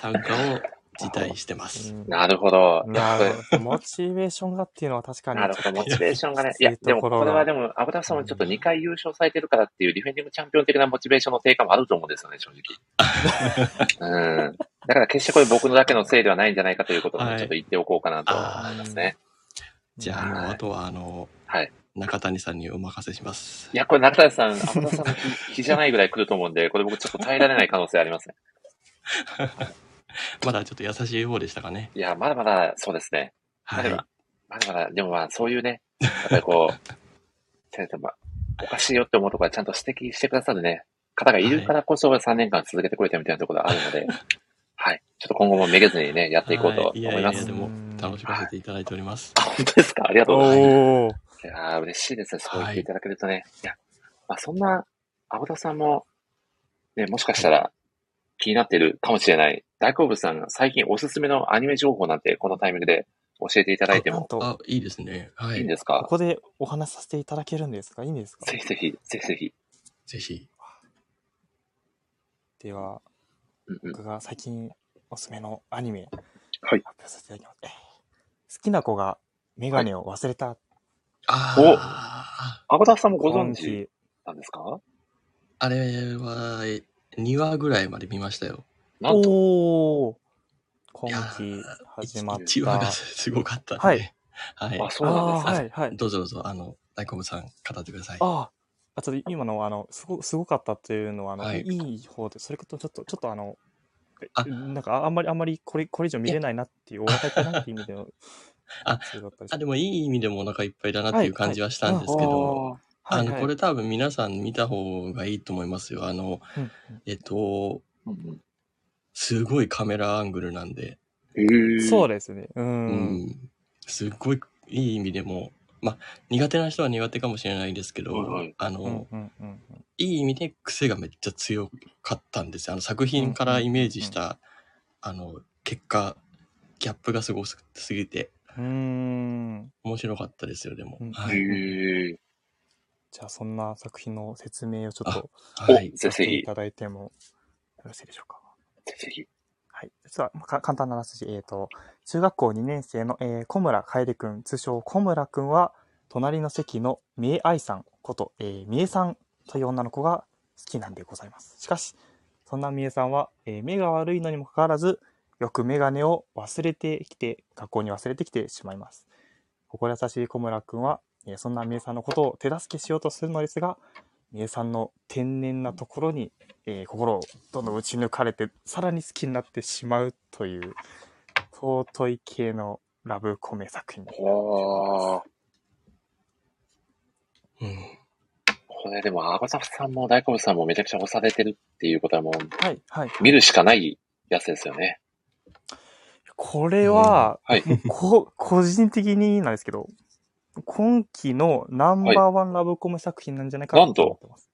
参加を辞退してます。なるほど。なるほど。モチベーションがっていうのは確かに。なるほど、モチベーションがね。いや、でもこれはでも、アブタフさんもちょっと2回優勝されてるからっていうディフェンディングチャンピオン的なモチベーションの低下もあると思うんですよね、正直。うん。だから決してこれ僕のだけのせいではないんじゃないかということをねはいちょっと言っておこうかなと思いますね。じゃあ、もうはいあとはあの、はい中谷さんにお任せしますい。や、これ中谷さん、アブタフさんの日日じゃないぐらい来ると思うんで、これ僕ちょっと耐えられない可能性ありますね。*laughs* まだちょっと優しい方でしたかね。いや、まだまだそうですね。はい。まだまだ、でもまあそういうね、やっぱりこう、*laughs* ちゃんと、まあ、おかしいよって思うところはちゃんと指摘してくださるね、方がいるからこそ3年間続けてくれたみたいなところがあるので、はい。ちょっと今後もめげずにね、やっていこうとは思います。いやいやいや、でも楽しませていただいております。あ、本当ですか？ありがとうございます。いやー、嬉しいですね。そう言っていただけるとね。い、や、まあ、そんな、青田さんも、ね、もしかしたら気になっているかもしれない。大好物さんが最近おすすめのアニメ情報なんて、このタイミングで教えていただいてもなんと、あ、いいですね。はいい。いんですか？ここでお話しさせていただけるんですか？いいんですか？ぜひぜひ、ぜひぜひ。ぜひ。では、うんうん。僕が最近おすすめのアニメ、はい発表させていただきます。えー好きな子がメガネを忘れたああ、青田さんもご存今知期。なんですか？あれは、え2話ぐらいまで見ましたよ。なんと、おー今いや期始まっ1話がた。すごかった。はい。はい。あ、そうなんですはい、はい。どうぞどうぞ、あの、大根さん、語ってください。ああ、ちょっと今の、あの、すご、すごかったっていうのは、あの、はいい、い方で、それとちょっと、ちょっとあの、なんか、ああんまり、あんまり、これ、これ以上見れないなっていう、お腹痛いなっていう意味での、あそうだったりしあ、でもいい意味でもお腹いっぱいだなっていう感じはしたんですけど、あの、はいこれ多分皆さん見た方がいいと思いますよ。あの、うん。うん。えっと、すごいカメラアングルなんで、そうですね。う。うん。ん、すっごいいい意味でも、まあ、苦手な人は苦手かもしれないですけど、はいはい。あの、うんうんうんうん。いい意味で癖がめっちゃ強かったんですよ。あの作品からイメージした、あの、結果、ギャップがすごすぎて、うーん。面白かったですよ、でも。うんじゃあ、そんな作品の説明をちょっとはい。させてい、ただいてもよろしいでしょうか？ぜひ。はい。実は、まあか簡単なあらすじ。えっ、と、中学校2年生の、えー小村楓くん、通称小村くんは、隣の席の三重愛さんこと、えー、三重さんという女の子が好きなんでございます。しかし、そんな三重さんは、えー目が悪いのにもかかわらず、よくメガネを忘れてきて、学校に忘れてきてしまいます。心優しい小村くんは、えーそんな三重さんのことを手助けしようとするのですが、三重さんの天然なところに、えー心をどんどん打ち抜かれて、さらに好きになってしまうという、尊い系のラブコメ作品になっておわーうん。これでも、アバザフさんも大好物さんもめちゃくちゃ押されてるっていうことはもう。はい、はい。見るしかないやつですよね。これは、はい。こ、個人的になんですけど、今期のナンバーワンラブコメ作品なんじゃないかなと思ってます。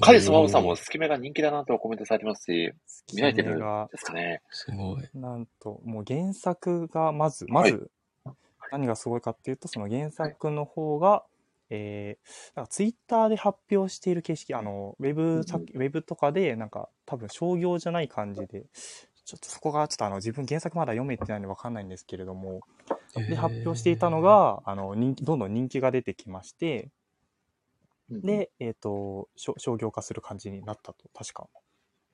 カリスマオさんもスキメが人気だなとコメントされてますし、見られてるんこれがですかね。すごい。なんと、もう原作がまず、まず、何がすごいかっていうと、その原作の方が、えー、なんかツイッターで発表している形式、あの、ウェブ作、ウェブとかで、なんか、多分商業じゃない感じで、ちょっとそこがちょっとあの自分原作まだ読めてないんでわかんないんですけれども、で、発表していたのが、あの、人気、どんどん人気が出てきまして、で、えっ、と、しょ商業化する感じになったと、確か。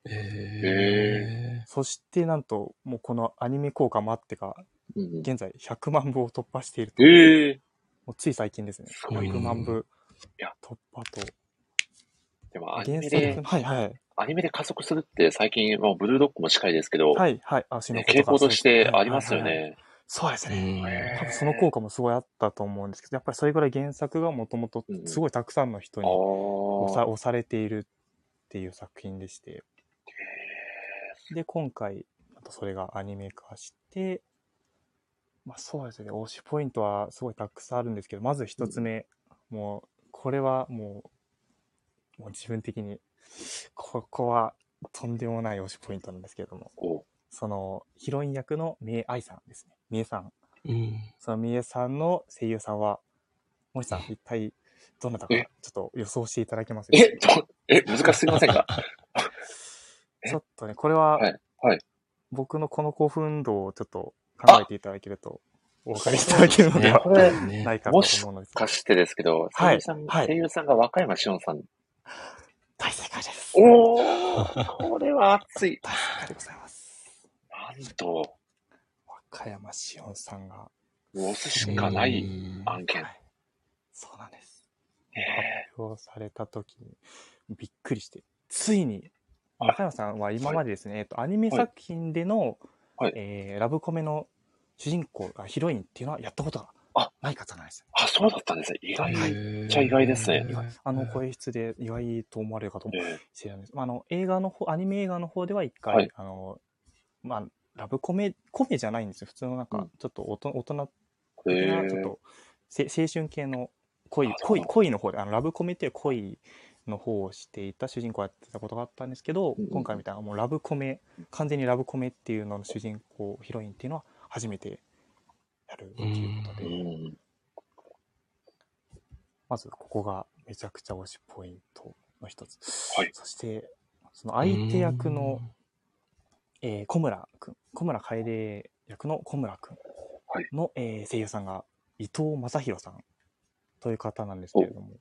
えそして、なんと、もうこのアニメ効果もあってか、現在100万部を突破していると。ええもうつい最近ですね。すごい100万部いや突破と。でもアニ原メで作、、はいはい。アニメで加速するって最近、もうブルードッグも近いですけど、はいはい。足のね子傾向としてありますよはいはいはいね。そうですね。うん多分その効果もすごいあったと思うんですけど、やっぱりそれぐらい原作がもともとうんうんすごいたくさんの人あに押さあ。押されているっていう作品でして、で、今回、あとそれがアニメ化して、まあそうですね、推しポイントはすごいたくさんあるんですけど、まず一つ目、もう、これはもう、もう自分的に、ここはとんでもない推しポイントなんですけれども、おそのヒロイン役の三重愛さんですね。三重さん。うん。その三重さんの声優さんは、森さん、一体どなたかえちょっと予想していただけますえ、どえ、難しすぎませんか？*laughs* え？ちょっとね、これは、はいはい僕のこの興奮度をちょっと考えていただけると、お分かりいただけるのでねはないかともし思うのです。かしてですけど、声はい優さん、はい声優さんが和歌山しおんさん。おー、*laughs* これは熱い。大正解でございます。なんと、和歌山しおんさんが、押すしかないうん案件。はいそうなんです。え発表された時にびっくりして、ついに、中山さんは今までですね、えっと、アニメ作品での、はいえーラブコメの主人公、あヒロインっていうのはやったことがあない方なんですよ。あ、そうだったんですね。意外。っちゃ意外ですねあの、声質で意外と思われるかと思えしれないです。まあ、あの、映画の方、アニメ映画の方では一回、はいあの、まあ、ラブコメ、コメじゃないんですよ。普通のなんかうん、ちょっと大人大人ー、的えな、ちょっと、せ青春系の恋あ、恋、恋の方で、あの、ラブコメっていう恋の方をしていた主人公をやってたことがあったんですけど、うんうん今回みたいなもうラブコメ、完全にラブコメっていうのの主人公、ヒロインっていうのは初めてやるっていうことうで、ん。まずここがめちゃくちゃ推しポイントの一つ。はい。そして、その相手役の、えー小村くん、小村楓役の小村くんはい。の、えー声優さんが伊藤正宏さんという方なんですけれども、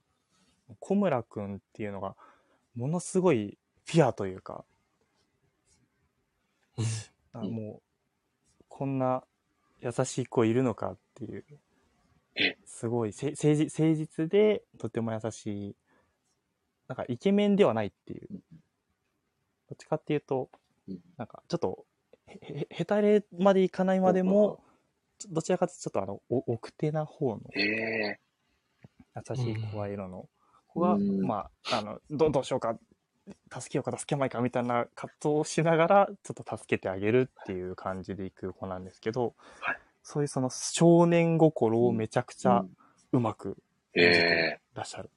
小村くんっていうのがものすごいピュアというか、もう、こんな優しい子いるのかっていう。え、すごい。せ誠実誠実でとても優しい、なんかイケメンではないっていう、どっちかっていうと、うんなんかちょっとへへへたれまでいかないまでも、どちらかというとちょっとあのお奥手な方のええ。優しい声色の子が、うん。まあ、あのどどうしようか助けようか助けまいかみたいな葛藤をしながらちょっと助けてあげるっていう感じでいく子なんですけど、はいそういうその少年心をめちゃくちゃうまくえ演じてえらっしゃる。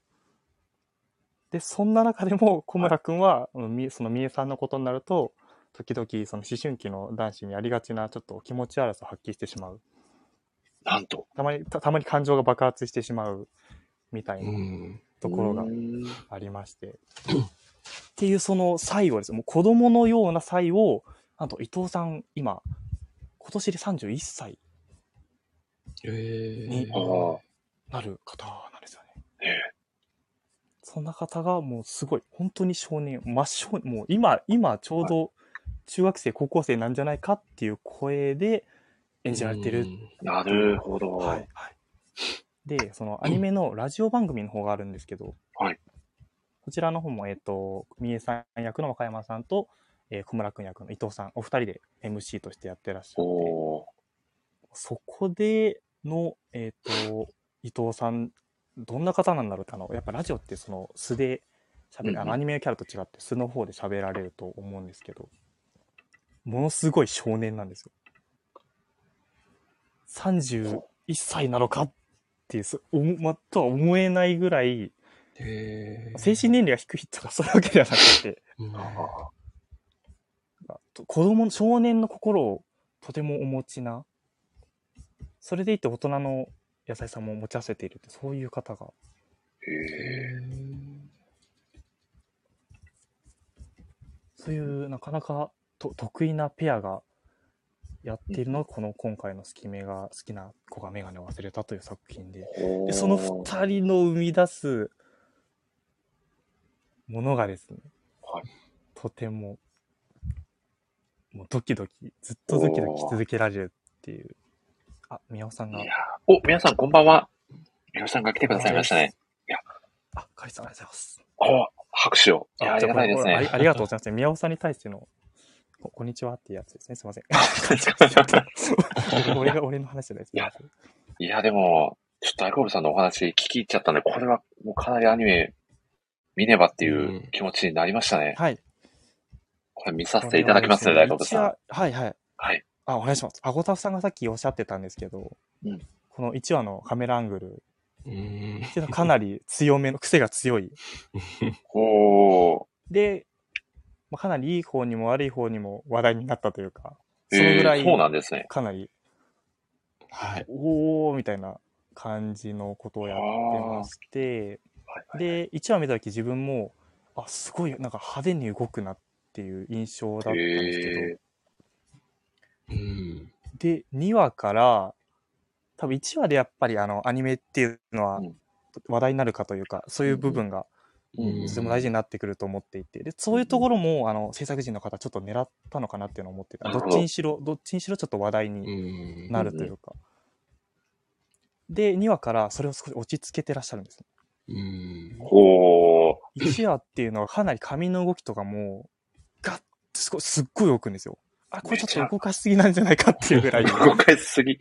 で、そんな中でも小村くんは、うんみそのみえさんのことになると、時々その思春期の男子にありがちなちょっと気持ち悪さを発揮してしまう。なんと。たまに、たたまに感情が爆発してしまうみたいなうん。ところがうんありまして。*coughs* っていうその最後です。もう子供のような際を、なんと伊藤さん、今、今年で31歳えにああ、なる方なんですよね。ええそんな方がもうすごい、本当に少年、真少年、もう今、今ちょうど中学生、高校生なんじゃないかっていう声で演じられてる。なるほど。はい、はい。で、そのアニメのラジオ番組の方があるんですけど、はいこちらの方も、えっ、と、三重さん役の若山さんと、えー小村くん役の伊藤さん、お二人で MC としてやってらっしゃって、そこでの、えっ、と、伊藤さん、どんな方なんだろうって、あの、やっぱラジオってその素で喋る、うんアニメのキャラと違って素の方で喋られると思うんですけど、ものすごい少年なんですよ。31歳なのかっていう、そおもま、とは思えないぐらい、え精神年齢が低いとかそういうわけではなくて、うん。と子供の少年の心をとてもお持ちな、それでいて大人の優しさも持ち合わせているって、そういう方が、へえそういうなかなかと得意なペアがやっているのが、この今回の好き目が、好きな子がメガネを忘れたという作品で、でその二人の生み出すものがですね、はいとても、もうドキドキ、ずっとドキドキし続けられるっていう。あ、宮尾さんがいや、お、皆さんこんばんは。皆さんが来てくださいましたね。あ、カリさん *laughs* ありがとうございます。お、拍手を。いや、ありがたいですね。ありありがとうございます。宮尾さんに対しての、ここんにちはっていうやつですね。すいません。*laughs* *laughs* 俺が俺の話じゃないです。いやいや、でも、ちょっとアイコールさんのお話聞き入っちゃったんで、これはもうかなりアニメ見ねばっていう気持ちになりましたね。はい。これ見させていただきますね、大コールさん。はいはい。はい。あ、お願いします。あごたふさんがさっきおっしゃってたんですけど、うんこの1話のカメラアングルうんかなり強めの、癖が強い。おー。で、まあ、かなりいい方にも悪い方にも話題になったというか、えそのぐらいーそうなんですね。かなり、はい。おーみたいな感じのことをやってまして、で、1話見た時自分も、あ、すごいなんか派手に動くなっていう印象だったんですけど、へうん。で、2話から、多分1話でやっぱりあの、アニメっていうのはうん。話題になるかというか、そういう部分がうんとても大事になってくると思っていて、で、そういうところも、あの、制作陣の方ちょっと狙ったのかなっていうのを思ってて、ど。っちにしろ、どっちにしろちょっと話題うにん。なるというか。で、2話からそれを少し落ち着けてらっしゃるんです。うん。ほー。1話っていうのはかなり髪の動きとかも、ガッすごい、すっごい動くんですよ。あ、これちょっと動かしすぎなんじゃないかっていうぐらい。*laughs* 動かしすぎ。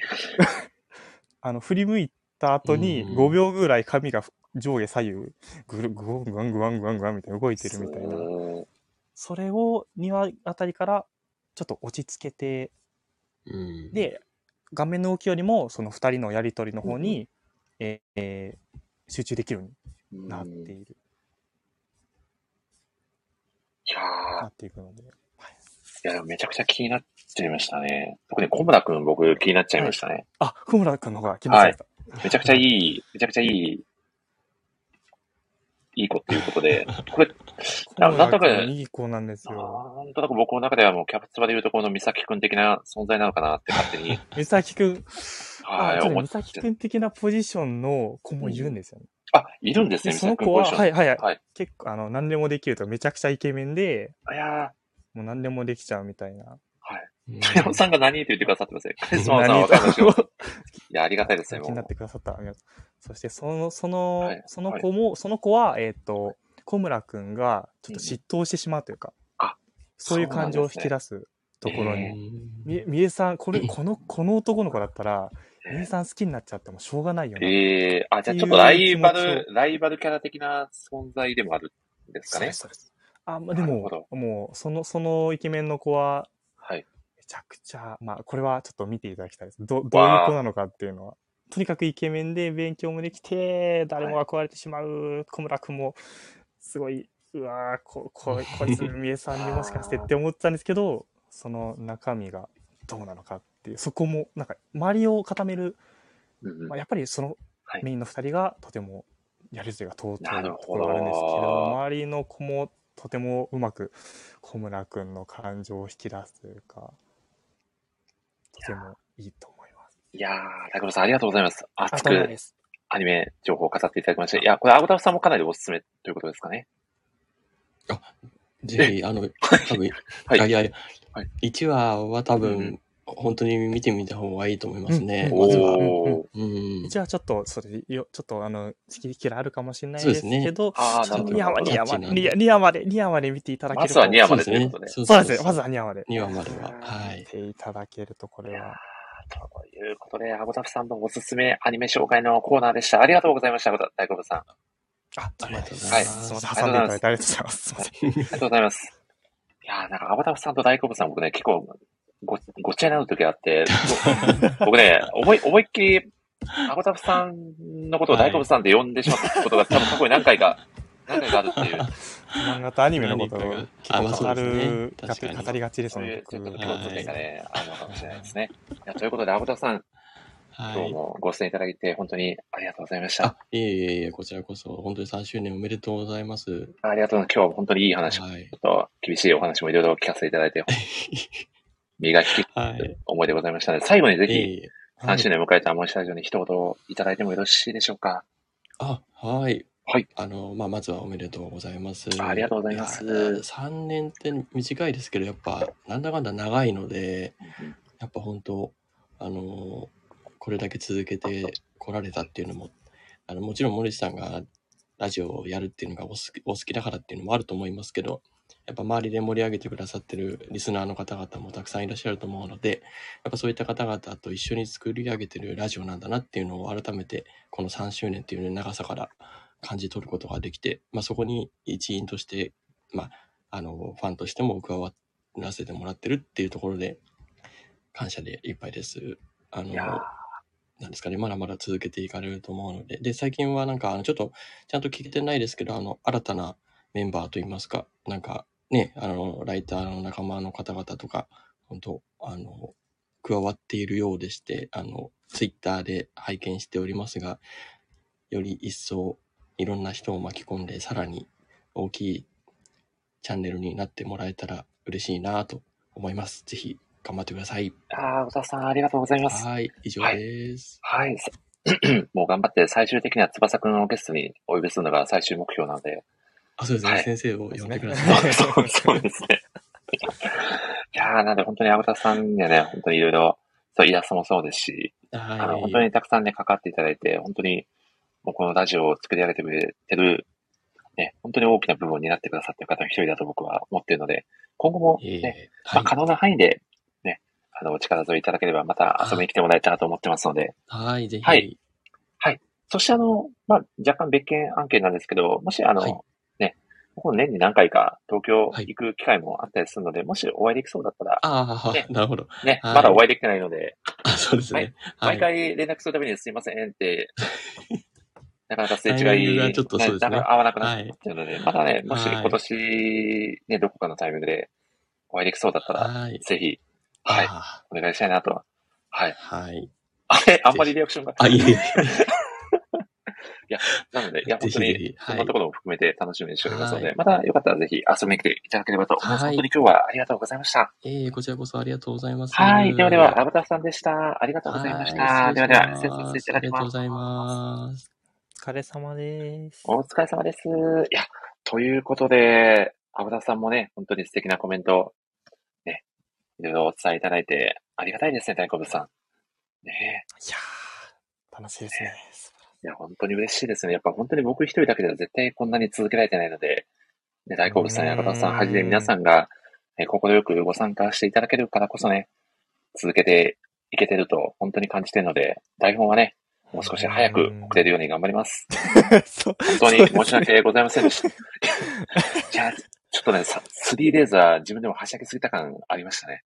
*laughs* あの、振り向いた後にうん5秒ぐらい髪が上下左右、ぐるぐわんぐわんぐわんぐわんぐわんみたいな動いてるみたいな。それを2話あたりからちょっと落ち着けて、うん、で、画面の動きよりもその2人のやりとりの方に、えーえー集中できるようになっている、いやーなっていくので。いや、めちゃくちゃ気になっちゃいましたね。特に小村くん僕気になっちゃいましたね。あ、ふむらくんの方が気になってた。めちゃくちゃいい、めちゃくちゃいい、いい子っていうことで、これ、なんとなくんいい子なんですよ。なんとなく僕の中ではもうキャプツバでいうところの美咲くん的な存在なのかなって勝手に、*laughs* 美咲くん、はい、あ、そう思っ美咲くん的なポジションの子もいるんですよね。あ、いるんですでね、美その子は。はいはいはい。はい結構、あの、何でもできるとめちゃくちゃイケメンで、いやもう何でもできちゃうみたいな。ー、はい。うん鳥山さんが何と言ってくださってますね。カリスマさんはわかりましょう。いや、ありがたいですね、*laughs* もう。気になってくださった。そして、その、その、はいその子も、その子は、えっ、と、小村くんがちょっと嫉妬をしてしまうというか、あそういう感情を引き出すところに、でみえ、みえさん、これ、この、この男の子だったら、みえさん好きになっちゃってもしょうがないよね。ええあ、じゃあちょっとライバル、ライバルキャラ的な存在でもあるんですかねそうです、。あ、まあ、でももう、その、そのイケメンの子は、はい。めちゃくちゃ、まあ、これはちょっと見ていただきたいです。ど、どういう子なのかっていうのは。とにかくイケメンで勉強もできて、誰も憧れてしまう小村くんも、すごい、うわーこ、こ、*laughs* こいつ、みえさんにもしかしてって思ってたんですけど、その中身がどうなのかっていう、そこも、なんか、周りを固める、うんうんまあ、やっぱりそのはいメインの二人がとてもやりとりが尊いところがあるんですけど、周りの子もとてもうまく小村くんの感情を引き出すというか、とてもいいと思います。いやー、大久保さんありがとうございます。あ熱く。アニメ情報を語っていただきまして。いや、これ、アゴタフさんもかなりおすすめということですかね。ぜひ、あの、*laughs* 多分、はいいやいやいや、はい1話は多分、うん本当に見てみた方がいいと思いますね、うんまずは。うん。じゃあちょっと、それよ、ちょっとあの、好き嫌いあるかもしれないですそうですねけど、あーちょっとなるほど2話まで、2話まで、どっちなんだ2話まで、2話まで見ていただけると。まずは2話までそうですねということで。そうですね。まずは2話まで。2話までは。はい見。ていただけると、これは。ということで、アゴタフさんのおすすめアニメ紹介のコーナーでした。ありがとうございました、大久保さん。ああ、ありがとうござはいいます。すみません、挟んでいただいてありがとうございます。すみません。りがとうございます。いやーなんか、アゴタフさんと大久保さん、僕ね、結構、ご、ごっちゃになる時があって、*laughs* 僕ね、思い、思いっきり、アゴタフさんのことを大久保さんって呼んでしまったことが多分過去に何回か、*laughs* 何回かあるっていう、漫画とアニメのことを結構語る、確かに語りがちですそういねう、ちょっと僕共通点がね、あるのかもしれないですね。いやということで、アゴタフさん、はい。どうもご出演いただいて、本当にありがとうございました。あ、いえいえいえ、こちらこそ、本当に3周年おめでとうございます。ありがとうございます。今日は本当にいい話はい。ょっと厳しいお話もいろいろ聞かせていただいて、身が引きはい。思いでございましたので、最後にぜひ、いえいえ。3周年を迎えたモンスタジオに一言いただいてもよろしいでしょうか？あ、はい。はい。あの、まあ、まずはおめでとうございます。ありがとうございます3年って短いですけど、やっぱ、なんだかんだ長いので、やっぱ本当、あの、これだけ続けてこられたっていうのも、あの、もちろん森さんがラジオをやるっていうのがお好きお好きだからっていうのもあると思いますけど、やっぱ周りで盛り上げてくださってるリスナーの方々もたくさんいらっしゃると思うので、やっぱそういった方々と一緒に作り上げてるラジオなんだなっていうのを改めてこの3周年っていう長さから感じ取ることができて、まあ、そこに一員として、まあ、あの、ファンとしても加わらせてもらってるっていうところで、感謝でいっぱいです。あのなんですかね、まだまだ続けていかれると思うので、で、最近はなんか、あの、ちょっと、ちゃんと聞けてないですけど、あの、新たなメンバーといいますか、なんか、ね、あの、ライターの仲間の方々とか、本当あの、加わっているようでして、あの、ツイッターで拝見しておりますが、より一層いろんな人を巻き込んで、さらに大きいチャンネルになってもらえたら嬉しいなと思います。ぜひ頑張ってください。あー、小田さんありがとうございます。はい、以上です。はい。さ *clears throat* もう頑張って最終的には翼くんをゲストにお呼びするのが最終目標なので。あ、そうですね、はい先生を呼んでください。そう *laughs* そうですね。いやー、なんで本当にア田さんにはね、本当にいろいろ、そう、イラストもそうですし、あの、はい。本当にたくさんね、関わっていただいて、本当に、もうこのラジオを作り上げてくれてる、ね、本当に大きな部分になってくださってる方の一人だと僕は思っているので、今後もいえいね、いまあ、可能な範囲で、ね、あの、お力添えいただければ、また遊びに来てもらえたらと思ってますので。はい、ぜひ。はいそしてあの、まあ、若干別件案件なんですけど、もしあの、はいね、この年に何回か東京はい行く機会もあったりするので、もしお会いできそうだったら、ああ、ねなるほど。ね、はいまだお会いできてないので、あそうですね。はい。毎回連絡するたびにすいませんって、*laughs* なかなかすれ違い、グがちょっとそうですねなかなか合わなくなっはい。てるので、まだね、もしはい今年、ね、どこかのタイミングでお会いできそうだったら、はい。ぜひ、はい、あお願いしたいなと。はい。ーはい。あれ、あんまりリアクションが。あ、いえいえ。なので、いや、ぜ本当にそんなところも含めて楽しみにしておりますので、はいまたよかったらぜひ遊びに来ていただければと思います。はい本当に今日はありがとうございました。ええこちらこそありがとうございます。はい。ではでは、ラブタフさんでした。ありがとうございました。はいではでは、失礼させていただきます。ありがとうございます。お疲れ様です。お疲れ様です。いや、ということで、アブタフさんもね、本当に素敵なコメント、ね、いろいろお伝えいただいて、ありがたいですね、大好物さん。ねいやー、楽しいですね。いや、本当に嬉しいですね。やっぱ本当に僕一人だけでは絶対こんなに続けられてないので、ね、大好物さんや中田さんはじめ皆さんが、えー心くご参加していただけるからこそね、続けていけてると本当に感じてるので、台本はね、もう少し早く送れるように頑張ります。*laughs* 本当に申し訳ございませんでした。*laughs* いや、ちょっとね、さ 3days は自分でもはしゃぎすぎた感ありましたね。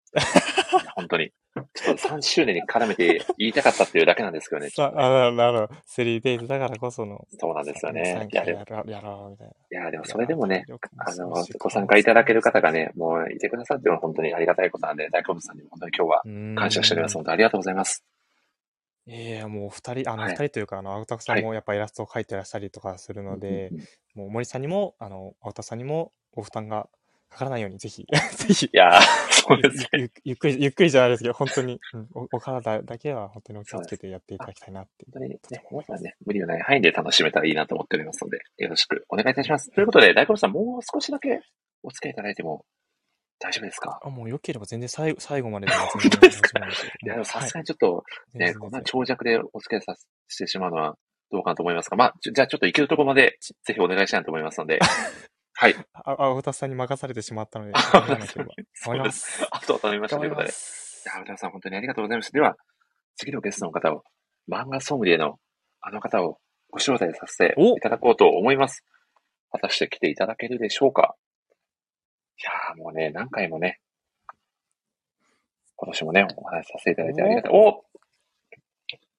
本当に。ちょっと3周年に絡めて言いたかったっていうだけなんですけどね。さあ、なるほど、なるほど。3days だからこその。そうなんですよねや、ろう、やろう、みたいな。いや、でもそれでもね、あの、ご参加いただける方がね、もういてくださってるのは本当にありがたいことなんで、大好物さんにも本当に今日は感謝しております。本当にありがとうございます。いや、もう二人、あの、はい二人というか、あの、青田さんもやっぱイラストを描いてらっしゃりとかするので、うんうんうんいもう森さんにも、あの、青田さんにもご負担がかからないように、ぜひ、*laughs* ぜひ、やー、そうですね。ゆゆゆっくり、ゆっくりじゃないですけど、本当に、うん。おお体だけは本当にお気をつけてやっていただきたいなって。本当にね、皆さんね、無理のない範囲で楽しめたらいいなと思っておりますので、よろしくお願いいたします。ということで、大好物さん、もう少しだけお付き合いいただいても大丈夫ですか？あ、もう良ければ全然最後、*laughs* 最後まででも全然大丈夫なんですよ。いや、でもさすがに、にちょっとね、全然こんな長尺でお付き合いさせてしまうのはどうかなと思いますが、まあ、じゃあちょっと行けるところまで、ぜひお願いしたいなと思いますので、*laughs* はい。あ青田さんに任されてしまったので、頑張らなければ。そ頑張りま。すす。あとは頼みました。ということで。いや、浦田さん、本当にありがとうございました。では、次のゲストの方を、漫画ソムリエのあの方をご招待させておいただこうと思います。果たして来ていただけるでしょうかいやーもうね、何回もね、今年もね、お話しさせていただいてありがたい。おこ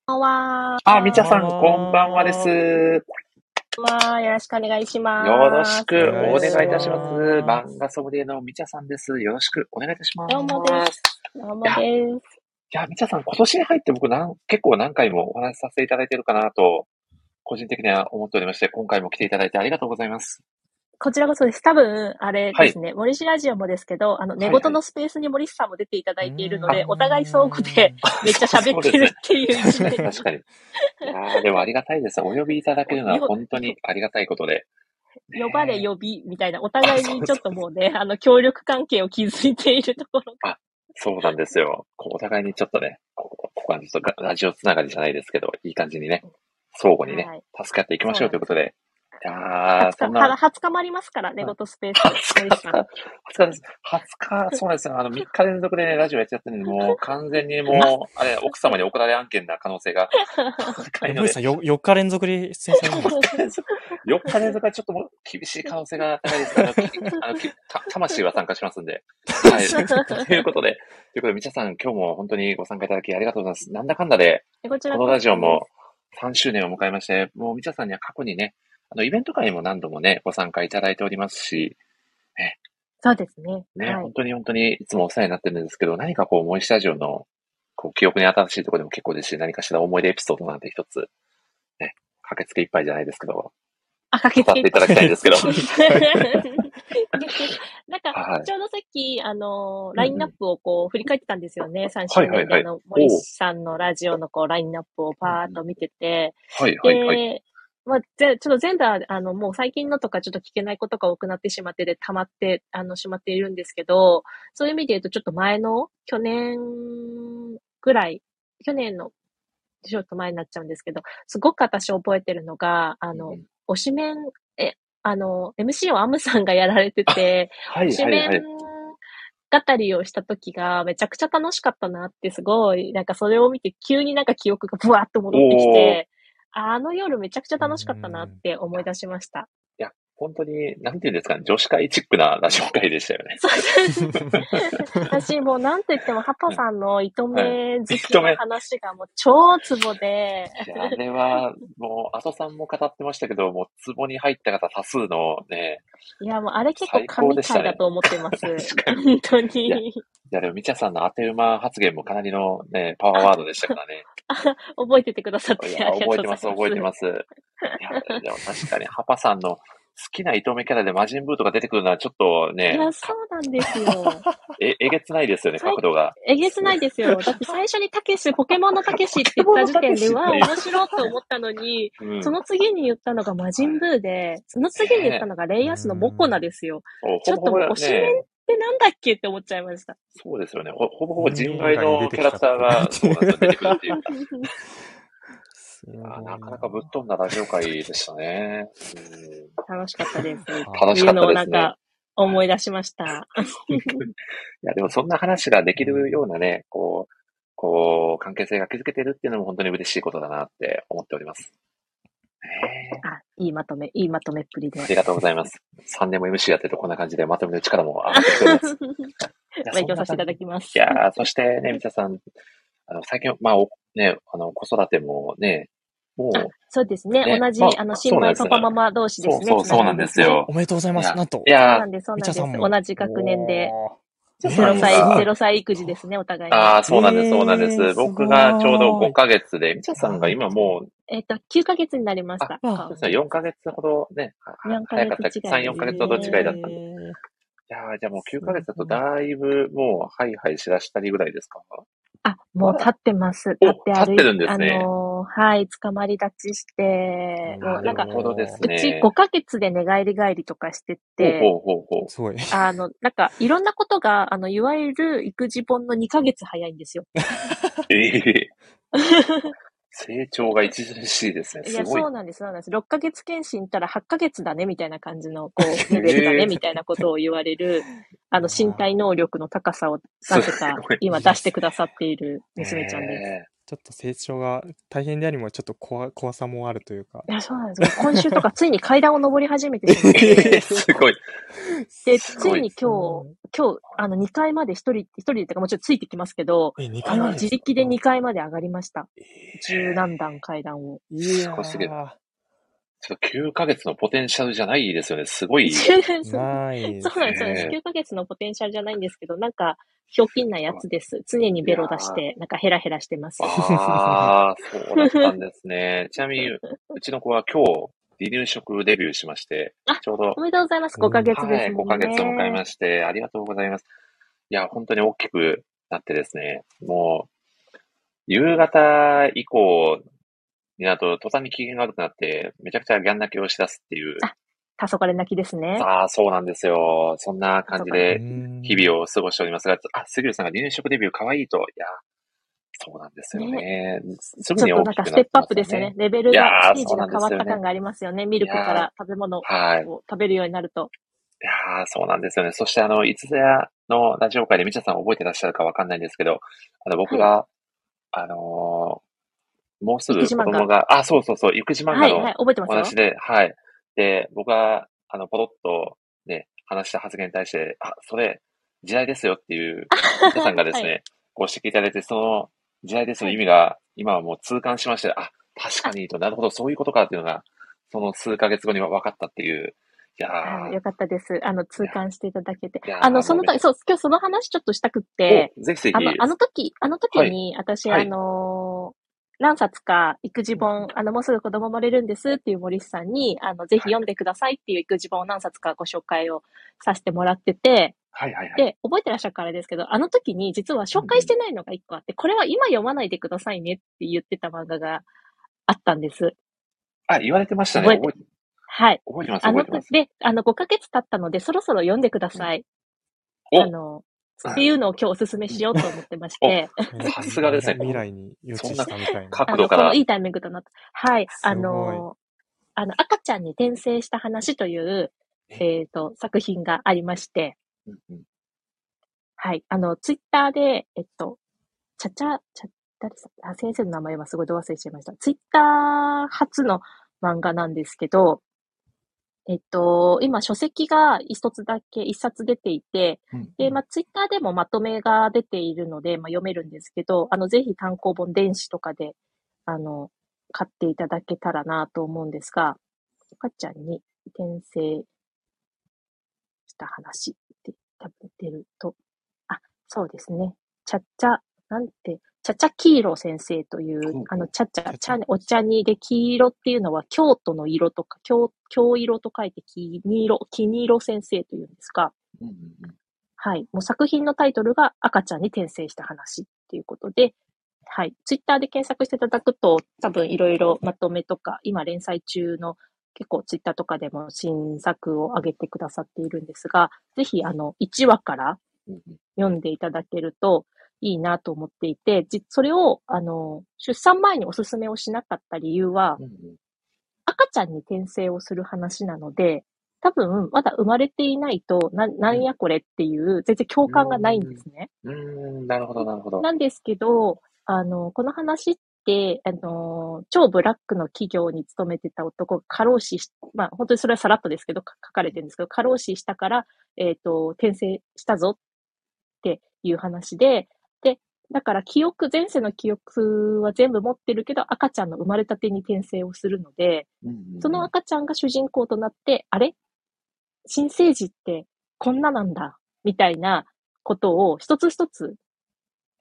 んばんは。あ、みちゃさん、こんばんはです。よこんばんは。よろしくお願いします。ろしくおお願いいたします。願いします漫画ソムリエのみちゃさんです。よろしくお願いいたします。どうもです。どうもです。いや、みちゃさん、今年に入って僕なん、結構何回もお話しさせていただいてるかなと、個人的には思っておりまして、今回も来ていただいてありがとうございます。こちらこそです。多分、あれですね、森氏ラジオもですけど、あの、寝言のスペースに森氏さんも出ていただいているので、うんお互い相互でめっちゃ喋ってるっていう一面。確かに。いやーでもありがたいです。お呼びいただけるのは本当にありがたいことで。ね呼ばれ呼びみたいな、お互いにちょっともうね、あの、協力関係を築いているところが。そうなんですよ。お互いにちょっとね、ここここはちょっとラジオつながりじゃないですけど、いい感じにね、相互にね、はい助かっていきましょうということで。いやー、20日、そんなただ、20日もありますから、寝言スペース。20日、森氏さん20日です。20日、そうなんですよ。あの、3日連続でね、ラジオやっちゃってるんで、*laughs* もう完全にもう、あれ、奥様に怒られ案件な可能性が高いのでん、よ4日連続で出演されるんですか4日連続はちょっともう厳しい可能性が高いですから、あのた魂は参加しますんで。はい。*laughs* ということで、ということで、みちゃさん、今日も本当にご参加いただきありがとうございます。なんだかんだで、このラジオも3周年を迎えまして、もうみちゃさんには過去にね、あの、イベント会にも何度もね、ご参加いただいておりますし、そうですね。ね、はい本。当に本当にいつもお世話になってるんですけど、何かこう、森下ジオの、こう、記憶に新しいところでも結構ですし、何かしら思い出エピソードなんて一つ、ね、駆けつけいっぱいじゃないですけど、あ、かけて語っていただきたいんですけど、*laughs* なんか、はいちょうどさっき、あの、ラインナップをこう、振り返ってたんですよね。3周はいはいはい年での、森さんのラジオのこう、ラインナップをパーッと見てて、はいはいはい。で、まあ、ぜちょっと全部は、あの、もう最近のとかちょっと聞けないことが多くなってしまってで、溜まって、あの、しまっているんですけど、そういう意味で言うと、ちょっと前の、去年ぐらい、去年の、ちょっと前になっちゃうんですけど、すごく私覚えてるのが、あの、うん推しメン、え、あの、MC をアムさんがやられてて、*laughs* はい推しメン。語りをした時がめちゃくちゃ楽しかったなってすごい、なんかそれを見て急になんか記憶がブワーっと戻ってきて、あの夜めちゃくちゃ楽しかったなって思い出しました。本当に、なんていうんですかね、女子会チックなラジオ会でしたよね。私もうなんと言ってもハパさんの糸目好きの話がもう超ツボで、あれは、もう、阿蘇さんも語ってましたけど、もう、壺に入った方多数のね、いやもうあれ結構神回だと思ってます。確かに本当いやに。いや、でも、みちゃさんの当て馬発言もかなりのね、パワーワードでしたからね。*laughs* 覚えててくださっていやありがとう覚えてます、覚えてます。いや、でも確かに、ハパさんの好きな糸目キャラで魔人ブーとか出てくるのはちょっといね、や、そうなんですよ。*laughs* え、えげつないですよね、はい角度が。えげつないですよ。*laughs* だって最初にたけし、ポケモンのたけしって言った時点で、ポケモわあ、ンのたけし面白いと思ったのに、うん。その次に言ったのが魔人ブーで、その次に言ったのがレイアスのモコナですよ。そうちょっともう推しメンってなんだっけって思っちゃいました。そうですよね。ほほぼほぼ人外のキャラクターが、そうなんですよ、出てくるっていう。*laughs* すごいいやなかなかぶっ飛んだラジオ会でしたね。うん楽しかったです。楽しかったですねいうのをなんか思い出しました。*laughs* いや、でもそんな話ができるようなね、こう、こう、関係性が築けてるっていうのも本当に嬉しいことだなって思っております。ねえあ、いいまとめ、いいまとめっぷりであ。りがとうございます。3年も MC やってるとこんな感じでまとめる力も上がってきております。*laughs* 勉強させていただききます。いやーそしてね、みちゃさん、あの、最近、まあ、おね、あの、子育てもね、もう、あそうですね。ね同じ、まああの、新米パパママ同士ですね。そうそうそうなんですよおめでとうございます。いやなんとい。やーそうなんです、そうなんです。みちゃさんも同じ学年で。おー0歳、あー0歳育児ですね、お互いに。ああ、そうなんです、えーそうなんです。僕がちょうど5ヶ月で、みちゃさんが今もう、えっと、9ヶ月になりました。あそうですね4ヶ月ほどね、は4ヶ早かった、月違い3、4ヶ月ほど違いだったんで。いえやーじゃあもう9ヶ月だとだいぶもう、ハイハイしだしたりぐらいですか？あ、もう立ってます。お立って歩いてるんですねあのーはい、捕まり立ちして、もうなんかなる、ほどですうちね。5ヶ月で寝返り返りとかしてて、ほうほうほう。あの、なんか、いろんなことが、あの、いわゆる育児本の2ヶ月早いんですよ。ええ *laughs* 成長が著しいですね。いや、すごいそう。なんです、そうなんです。6ヶ月検診ったら8ヶ月だね、みたいな感じの、こう、*laughs* レベルだね、みたいなことを言われる、*laughs* あの、身体能力の高さを、なぜか今出してくださっている娘ちゃんです。ねちょっと成長が大変でありもちょっと怖怖さもあるというか。いや、そうなんですよ。今週とかついに階段を登り始めてしまっえて、*laughs* すごい。で、すごいついに今日、今日、あの、2階まで一人、一人でってかもちろんついてきますけど、え、2あの、回目自力で2階まで上がりました。十何段階段を。いやすごすぎるーちょっと9ヶ月のポテンシャルじゃないですよね。すごい。そ *laughs* うないですそうなんですよ。ね9ヶ月のポテンシャルじゃないんですけど、なんか、ひょうきんなやつです。*laughs* 常にベロ出して、なんかヘラヘラしてます。ああ、そうだったんですね。*laughs* ちなみに、うちの子は今日、離乳食デビューしましてあ、ちょうどお、めでとうございます。5ヶ月はい、5ですもんね。ヶ月を迎えまして、ありがとうございます。いや、本当に大きくなってですね、もう、夕方以降になると、途端に機嫌が悪くなって、めちゃくちゃギャン泣きをしだすっていう。あ黄昏泣きですね。ああ、そうなんですよ。そんな感じで、日々々を過ごしておりますが、あ、杉浦さんが離乳食デビュー可愛いと、いや、そうなんですよね。すぐちょっとなんに大きくなってかステップアップまですよねね。。レベルが、ステージが変わった感がありますよね。ミルクから食べ物をはい。い食べるようになると。やーそうなんですよね。そして、あの、いつぞやのラジオ会でみちゃさん覚えてらっしゃるかわかんないんですけど、あの、僕が、あのーもうすぐ子供が、あ、そうそうそう、育児漫画はい、はいの、覚えてますよ。お話で、はい。で、僕が、あの、ポロッとね、話した発言に対して、あ、それ、時代ですよっていう、みちゃさんがですね、はご指摘いただいて、その時代ですの意味が、今はもう痛感しまして、あ、確かにと、なるほど、そういうことかっていうのが、その数ヶ月後に分かったっていう、いやよかったです。あの、痛感していただけて。あの、その時、そう、今日その話ちょっとしたくって、おぜひぜひ。あの、あの時、あの時に、私、はい。あのー何冊か育児本、あの、もうすぐ子供生まれるんですっていう森さんに、あの、ぜひ読んでくださいっていう育児本を何冊かご紹介をさせてもらってて、はいはいはい。で、覚えてらっしゃるからですけど、あの時に実は紹介してないのが一個あって、これは今読まないでくださいねって言ってた漫画があったんです。あ、言われてましたね。覚えて覚えてはい。覚えてます、あの覚えてます。で、あの、5ヶ月経ったので、そろそろ読んでください。おあの、っていうのを今日お勧めしようと思ってまして、さすがですね未来に予知したみたいな。あの、角度からこのいいタイミングだなと。はい。あの、あの、赤ちゃんに転生した話という、え？っ、と、作品がありまして、はい。あの、ツイッターで、えっと、ちゃちゃ、ちゃ、誰さん？あ、先生の名前はすごいど忘れしちゃいました。ツイッター初の漫画なんですけど、えっと、今書籍が一つだけ、一冊出ていて、うんで、まあ、ツイッターでもまとめが出ているので、まあ、読めるんですけど、あの、ぜひ単行本電子とかで、あの、買っていただけたらなと思うんですが、赤ちゃんに転生した話って多分出ると、あ、そうですね。ちゃっちゃ、なんて、ちゃちゃ黄色先生といほう。あの、ちゃちゃ、ちゃちゃちゃね、お茶にで黄色っていうのは京都の色とか、京、京色と書いて黄色、黄色先生というんですが、うんうんうん。はい。もう作品のタイトルが赤ちゃんに転生した話っていうことで、はい。ツイッターで検索していただくと、多分いろいろまとめとか、今連載中の結構ツイッターとかでも新作を上げてくださっているんですが、ぜひあの、1話から読んでいただけるといいなと思っていて、じそれを、あの、出産前におすすめをしなかった理由はう、んうん赤ちゃんに転生をする話なので、多分、まだ生まれていないと、な、なんやこれっていう、全然共感がないんですね。うーん、なるほど、なるほど。なんですけど、あの、この話って、あの、超ブラックの企業に勤めてた男が過労死し、まあ、本当にそれはさらっとですけど、か書かれてるんですけど、過労死したから、えっ、と、転生したぞっていう話で、で、だから記憶、前世の記憶は全部持ってるけど、赤ちゃんの生まれたてに転生をするので、うんうんうん。その赤ちゃんが主人公となって、あれ？新生児ってこんななんだ、みたいなことを一つ一つ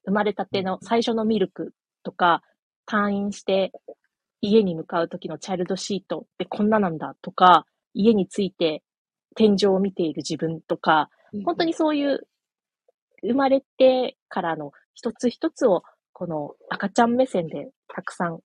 生まれたての最初のミルクとか、退院して家に向かう時のチャイルドシートってこんななんだとか、家について天井を見ている自分とか、本当にそういう生まれてからの一つ一つをこの赤ちゃん目線でたくさん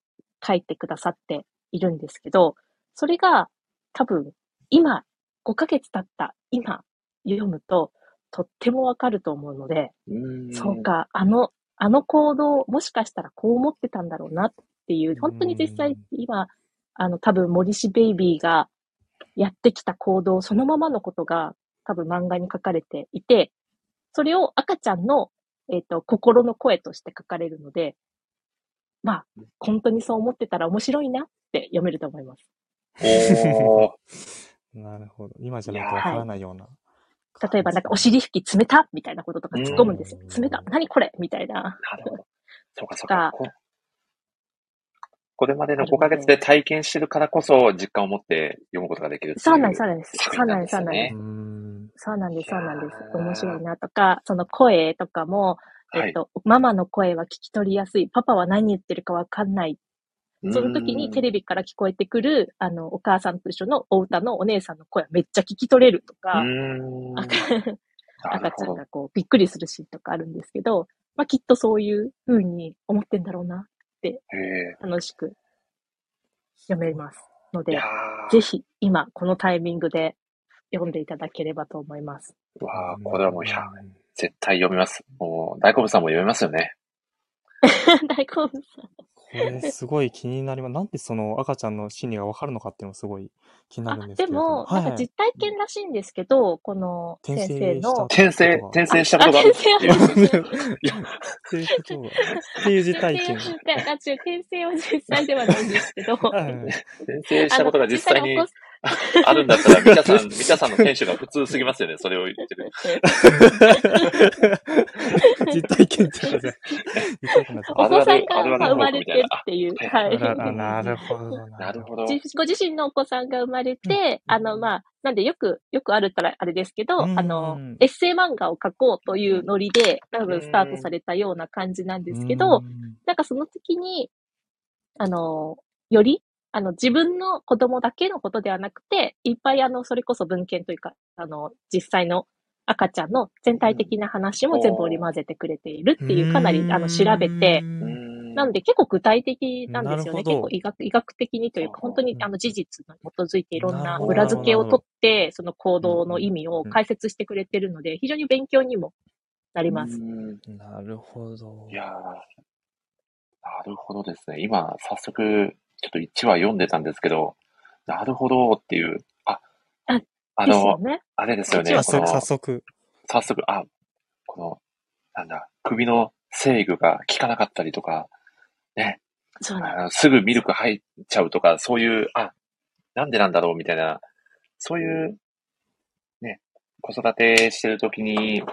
書いてくださっているんですけど、それが多分今5ヶ月経った今読むととってもわかると思うので、うん。そうか、あの、あの行動もしかしたらこう思ってたんだろうなっていう、本当に実際今、あの多分森氏ベイビーがやってきた行動そのままのことが多分漫画に書かれていて、それを赤ちゃんの、えっ、と、心の声として書かれるので、まあ、本当にそう思ってたら面白いなって読めると思います。おー *laughs* なるほど。今じゃないとわからないような。例えば、なんか、お尻拭き冷たみたいなこととか突っ込むんですよう。ん冷た何これ？みたいな。なるほど。そうか、そうがか。ここれまでの5ヶ月で体験してるからこそ実感を持って読むことができるそうなんです、そうなんです。そうなんです、そうなんです。そうなんです、そうなんです面白いなとか、その声とかも、はいえっと、ママの声は聞き取りやすい。パパは何言ってるかわかんない。その時にテレビから聞こえてくる、あの、お母さんと一緒のお歌のお姉さんの声はめっちゃ聞き取れるとうか。赤ちゃん。がこう、びっくりするシーンとかあるんですけど、まあ、きっとそういう風に思ってんだろうな、へえ。楽しく読めます。のでぜひ今このタイミングで読んでいただければと思います。うわあ、これはもう100うん絶対読みます。もう、大好物さんも読みますよね。*laughs* 大好物さん。これすごい気になります。なんでその赤ちゃんの心理がわかるのかっていうのもすごい気になあるんですけれどでも、はいはいなんか実体験らしいんですけど、この先転生の生した。転生、転生したことがあある転生はいやそういうことがっていう実体験。転生はあ違う転生は実際ではないんですけど、はい転生したことが実際にあの *laughs* あるんだったら、*laughs* ミタさん、ミタさんのテンションが普通すぎますよね。それを言ってる。*laughs* 実体験って言っちゃった実体験だったお子さんが生まれてっていう、あはい。なるほどなるほど。じご自身のお子さんが生まれて、うんあの、まあ、なんでよく、よくあるったらあれですけど、うんあの、エッセイ漫画を描こうというノリで、多分スタートされたような感じなんですけど、うんなんかその時に、あの、より、あの、自分の子供だけのことではなくて、いっぱいあの、それこそ文献というか、あの、実際の赤ちゃんの全体的な話も全部織り交ぜてくれているっていう、かなり、あの、調べて、なんで結構具体的なんですよね。結構医学医学的にというか、本当にあの事実に基づいていろんな裏付けを取って、その行動の意味を解説してくれてるので、非常に勉強にもなります。なるほど。いやー。なるほどですね。今、早速、ちょっと1話読んでたんですけど、なるほどっていう、あ、ああの、ね。あれですよね。この早速。早速、あ、この、なんだ、首の制御が効かなかったりとか、ね、そうすぐミルク入っちゃうとか、そういう、あ、なんでなんだろうみたいな、そういう、ね、子育てしてるときに、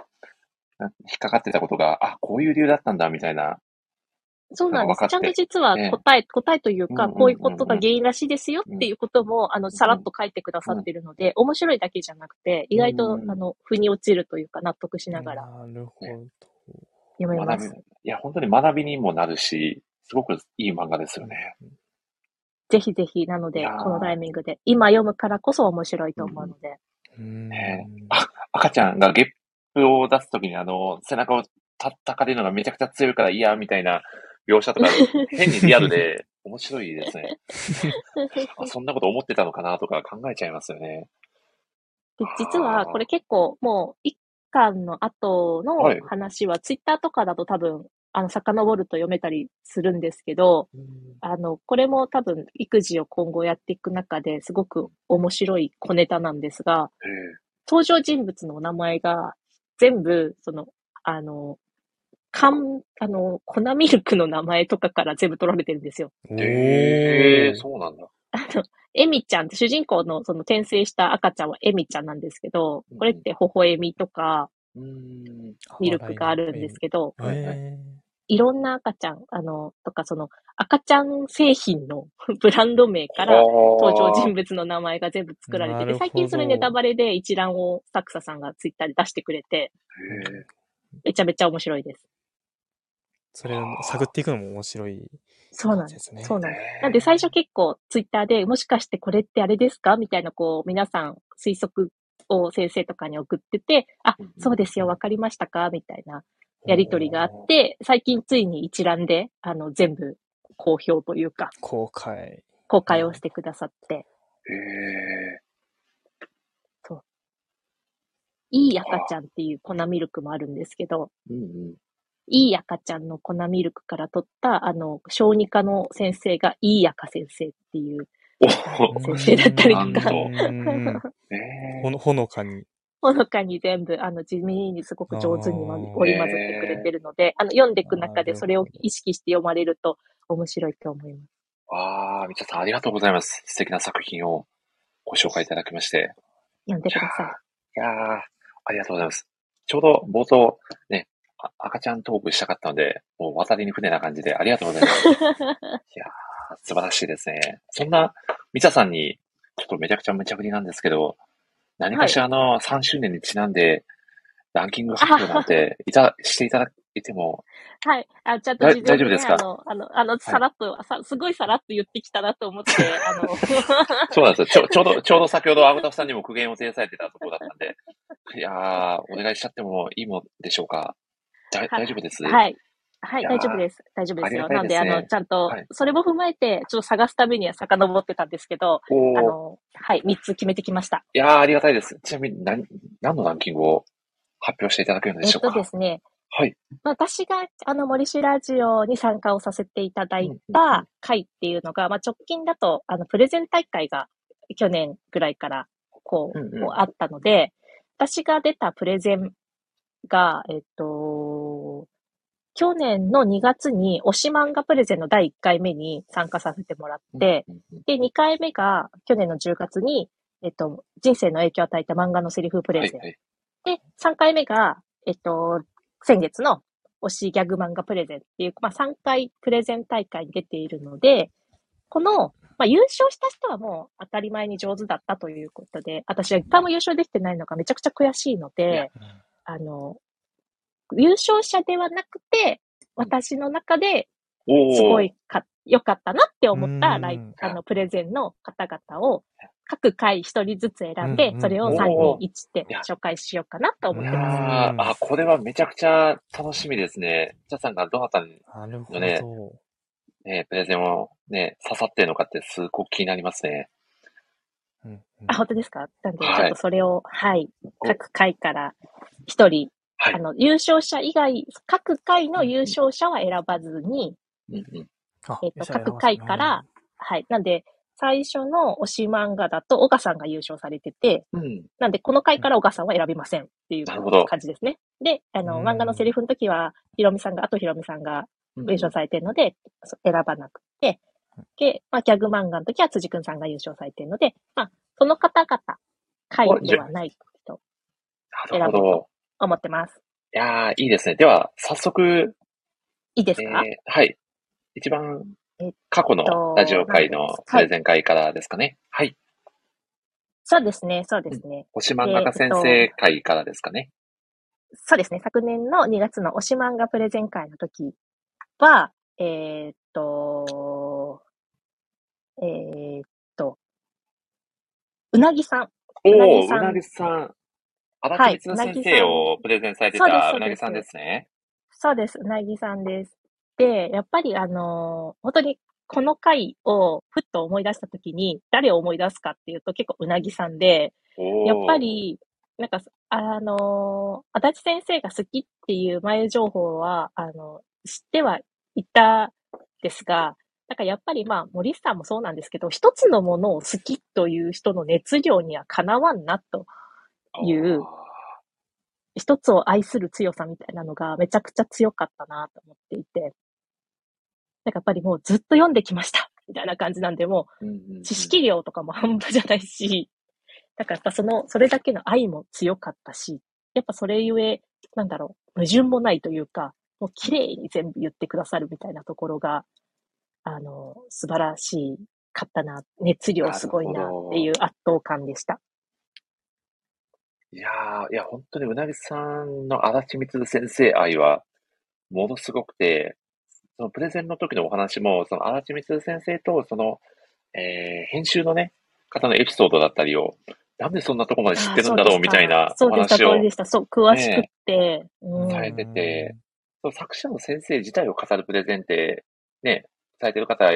な引っかかってたことが、あ、こういう理由だったんだ、みたいな。そうなんです。ちゃんと実はね答え、答えというか、こういうことが原因らしいですよっていうことも、あの、さらっと書いてくださってるので、面白いだけじゃなくて、意外とう、ん。あの、腑に落ちるというか、納得しながらなるほど。読めます。いや、本当に学びにもなるし、すごくいい漫画ですよね。ぜひぜひ、なのでこのタイミングで、今読むからこそ面白いと思うので、うん。ねあ、赤ちゃんがゲップを出すときにあの、背中を叩かれるのがめちゃくちゃ強いから嫌みたいな描写とか、変にリアルで *laughs* 面白いですね。あそんなこと思ってたのかなとか考えちゃいますよね。で、実はこれ結構もう一巻の後のはい話は、ツイッターとかだと多分、あの、遡ると読めたりするんですけど、あの、これも多分育児を今後やっていく中ですごく面白い小ネタなんですが、え登場人物のお名前が全部、その、あの、缶、あの、粉ミルクの名前とかから全部取られてるんですよ。おええーそうなんだ。あの、エミちゃんって主人公のその転生した赤ちゃんはエミちゃんなんですけど、これって微笑みとかうーん。ミルクがあるんですけど、はいろんな赤ちゃん、あの、とかその赤ちゃん製品の *laughs* ブランド名から登場人物の名前が全部作られてて、最近それネタバレで一覧をサクサさんがツイッターで出してくれて、めちゃめちゃ面白いです。それを探っていくのも面白いそうなんで。す。そうなんです。なんで最初結構ツイッターでもしかしてこれってあれですかみたいなこう皆さん推測を先生とかに送ってて、あうん、そうですよ、わかりましたかみたいなやりとりがあって、最近ついに一覧であの全部公表というか公開。公開をしてくださって、へえいい赤ちゃんっていう粉ミルクもあるんですけど、うんうん。いい赤ちゃんの粉ミルクから取った、あの、小児科の先生がいい赤先生っていうお先生だったりとか、*laughs* ほのほのかに。ほのかに全部、あの、地味にすごく上手に織り交ぜてくれてるので、あの、読んでいく中でそれを意識して読まれると面白いと思います。ああ、みちゃさんありがとうございます。素敵な作品をご紹介いただきまして。読んでください。いやー、ありがとうございます。ちょうど冒頭、ね、あ赤ちゃんトークしたかったので、もう渡りに船な感じでありがとうございます。*laughs* いやー、素晴らしいですね。そんな、みちゃさんに、ちょっとめちゃくちゃ無茶ぶりなんですけど、何かしらの3周年にちなんで、ランキング発表なんて、*laughs* いた、していただいても、はい。あ、ちゃんとね、大丈夫ですか？あの、あの、あの、さらっと、さ、すごいさらっと言ってきたなと思って、あの、*laughs* そうなんですよ。ちょ、ちょうど、ちょうど先ほどアグタフさんにも苦言を呈されてたところだったんで、いやー、お願いしちゃってもいいもんでしょうか？だ大丈夫です？はい。はい、大丈夫です。大丈夫ですよ。ありなんで、あの、ちゃんとはい、それも踏まえて、ちょっと探すためには遡ってたんですけど、あの、はい、3つ決めてきました。いやー、ありがたいです。ちなみに何、何のランキングを発表していただけるのでえっとしょうか？ですね、はい。私が、あの、森氏ラジオに参加をさせていただいた回っていうのが、まあ、直近だと、あの、プレゼン大会が去年ぐらいから、こう、うんうんこうあったので、私が出たプレゼンが、えっと、去年の2月に推し漫画プレゼンの第1回目に参加させてもらって、で、2回目が去年の10月に、えっと、人生の影響を与えた漫画のセリフプレゼン。はいはい。で、3回目が、えっと、先月の推しギャグ漫画プレゼンっていう、まあ、3回プレゼン大会に出ているので、この、まあ、優勝した人はもう当たり前に上手だったということで、私は一回も優勝できてないのがめちゃくちゃ悔しいので、あの、優勝者ではなくて、私の中ですごいか、良かったなって思ったライうんあの、プレゼンの方々を、各回一人ずつ選んでうんう、んそれを3おー人1って紹介しようかなと思ってます。うんあこれはめちゃくちゃ楽しみですね。じゃさんがどなたに、なるほど。ねね、プレゼンをね、刺さってるのかってすごく気になりますね。うん。うんあ、本当ですか？なんで、はい。ちょっとそれを、はい、お。各回から一人、はい。あの、優勝者以外、各回の優勝者は選ばずに、うんうん。あえっと、じゃあ各回から、はい、なんで、最初の推し漫画だと、小賀さんが優勝されてて、うん。なんで、この回から小賀さんは選びませんっていう感じですね。で、あの、うん。漫画のセリフの時は、ひろみさんが、あとひろみさんが優勝されてるので、そ選ばなくて、で、まあ、ギャグ漫画の時は辻くんさんが優勝されてるので、まあ、その方々、回ではないとなるほど。思ってます。いやー、いいですね。では、早速、えいいですか、ーはい。一番過去のラジオ会のプレゼン会からですかね。はい。そうですね、そうですね。推し漫画家先生会からですかね。そうですね。昨年の2月の推し漫画プレゼン会の時は、えーっと、えーっと、うなぎさん。ううなぎさんなぎさん。足はい立光先生をプレゼンされてたそうなぎさんですね。そうです。うなぎさんです。で、やっぱりあのー本当にこの回をふっと思い出した時に、誰を思い出すかっていうと結構うなぎさんで、やっぱ、り、なんか、あのー、足立先生が好きっていう前情報は、あの、知ってはいたですが、なんかやっぱりまあ、森さんもそうなんですけど、一つのものを好きという人の熱量にはかなわんなと、いう一つを愛する強さみたいなのがめちゃくちゃ強かったなと思っていて、なんかやっぱりもうずっと読んできました、*laughs* みたいな感じなんで、もう知識量とかも半端じゃないし、だからやっぱその、それだけの愛も強かったし、やっぱそれゆえ、なんだろう、矛盾もないというか、もう綺麗に全部言ってくださるみたいなところが、あの、素晴らしいかったな、熱量すごいなっていう圧倒感でした。いやー、いや、本当にうなぎさんの足立光先生愛は、ものすごくて、そのプレゼンの時のお話も、その足立光先生と、その、えー、編集のね、方のエピソードだったりを、なんでそんなとこまで知ってるんだろうみたいなおそうでした、話をそうでした、そう、詳しくって。うんされてて、その作者の先生自体を語るプレゼンって、ね、されてる方、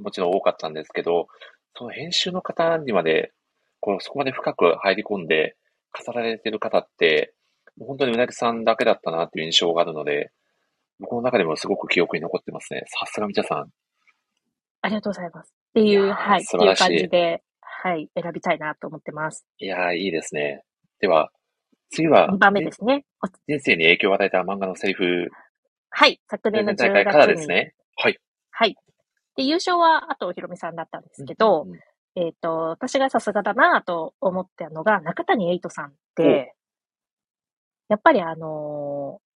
もちろん多かったんですけど、その編集の方にまで、こうそこまで深く入り込んで語られてる方って、もう本当にうなぎさんだけだったなっていう印象があるので、僕の中でもすごく記憶に残ってますね。さすがみちゃさん。ありがとうございます。っていう、いはい、っていう感じで、はい、選びたいなと思ってます。いやー、いいですね。では、次は、2番目ですね。お人生に影響を与えた漫画のセリフ、はい、昨年の10ゼン大会からで。すね。はい。はい。で、優勝は、あとひろみさんだったんですけど、うんうんえっ、と、私がさすがだなと思ったのが、中谷エイトさんって、やっぱりあのー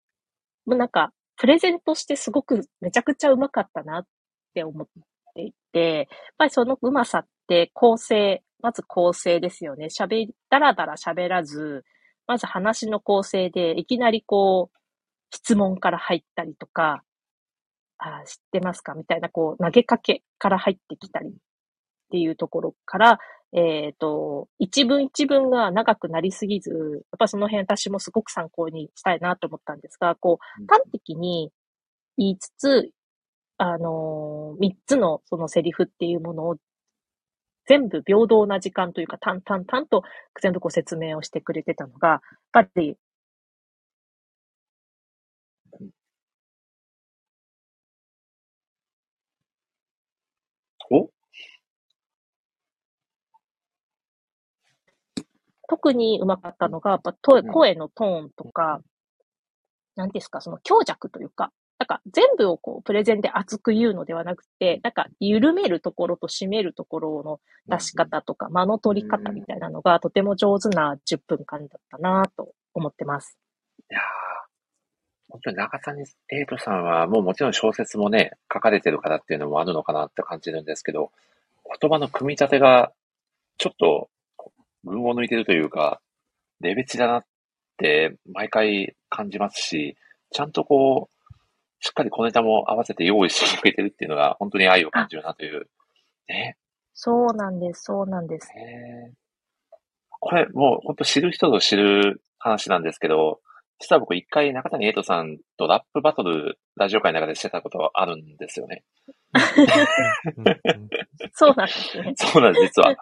もうなんか、プレゼントしてすごくめちゃくちゃうまかったなって思っていて、やっぱりそのうまさって構成、まず構成ですよね。喋り、だらだら喋らず、まず話の構成で、いきなりこう、質問から入ったりとか、あー知ってますか？みたいな、こう、投げかけから入ってきたりっていうところから、えっ、と、一文一文が長くなりすぎず、やっぱその辺私もすごく参考にしたいなと思ったんですが、こう、端的に言いつつ、あのー三つのそのセリフっていうものを全部平等な時間というか、淡々々と全部こう説明をしてくれてたのが、やっぱり、お特にうまかったのが、やっぱ声のトーンとか、なんですか、その強弱というか、なんか全部をこうプレゼンで熱く言うのではなくて、なんか緩めるところと締めるところの出し方とか、間の取り方みたいなのがとても上手な10分間だったなと思ってます。いやー本当に中谷エイトさんは、もうもちろん小説もね、書かれてる方っていうのもあるのかなって感じるんですけど、言葉の組み立てが、ちょっと、群を抜いてるというか、レベチだなって毎回感じますし、ちゃんとこう、しっかり小ネタも合わせて用意してくれてるっていうのが、本当に愛を感じるなという。ね。そうなんです、そうなんです。ねこれ、もう本当知る人ぞ知る話なんですけど、実は僕一回中谷エイトさんとラップバトルラジオ会の中でしてたことはあるんですよね。*laughs* そうなんですね。*laughs* そうなんです、実は。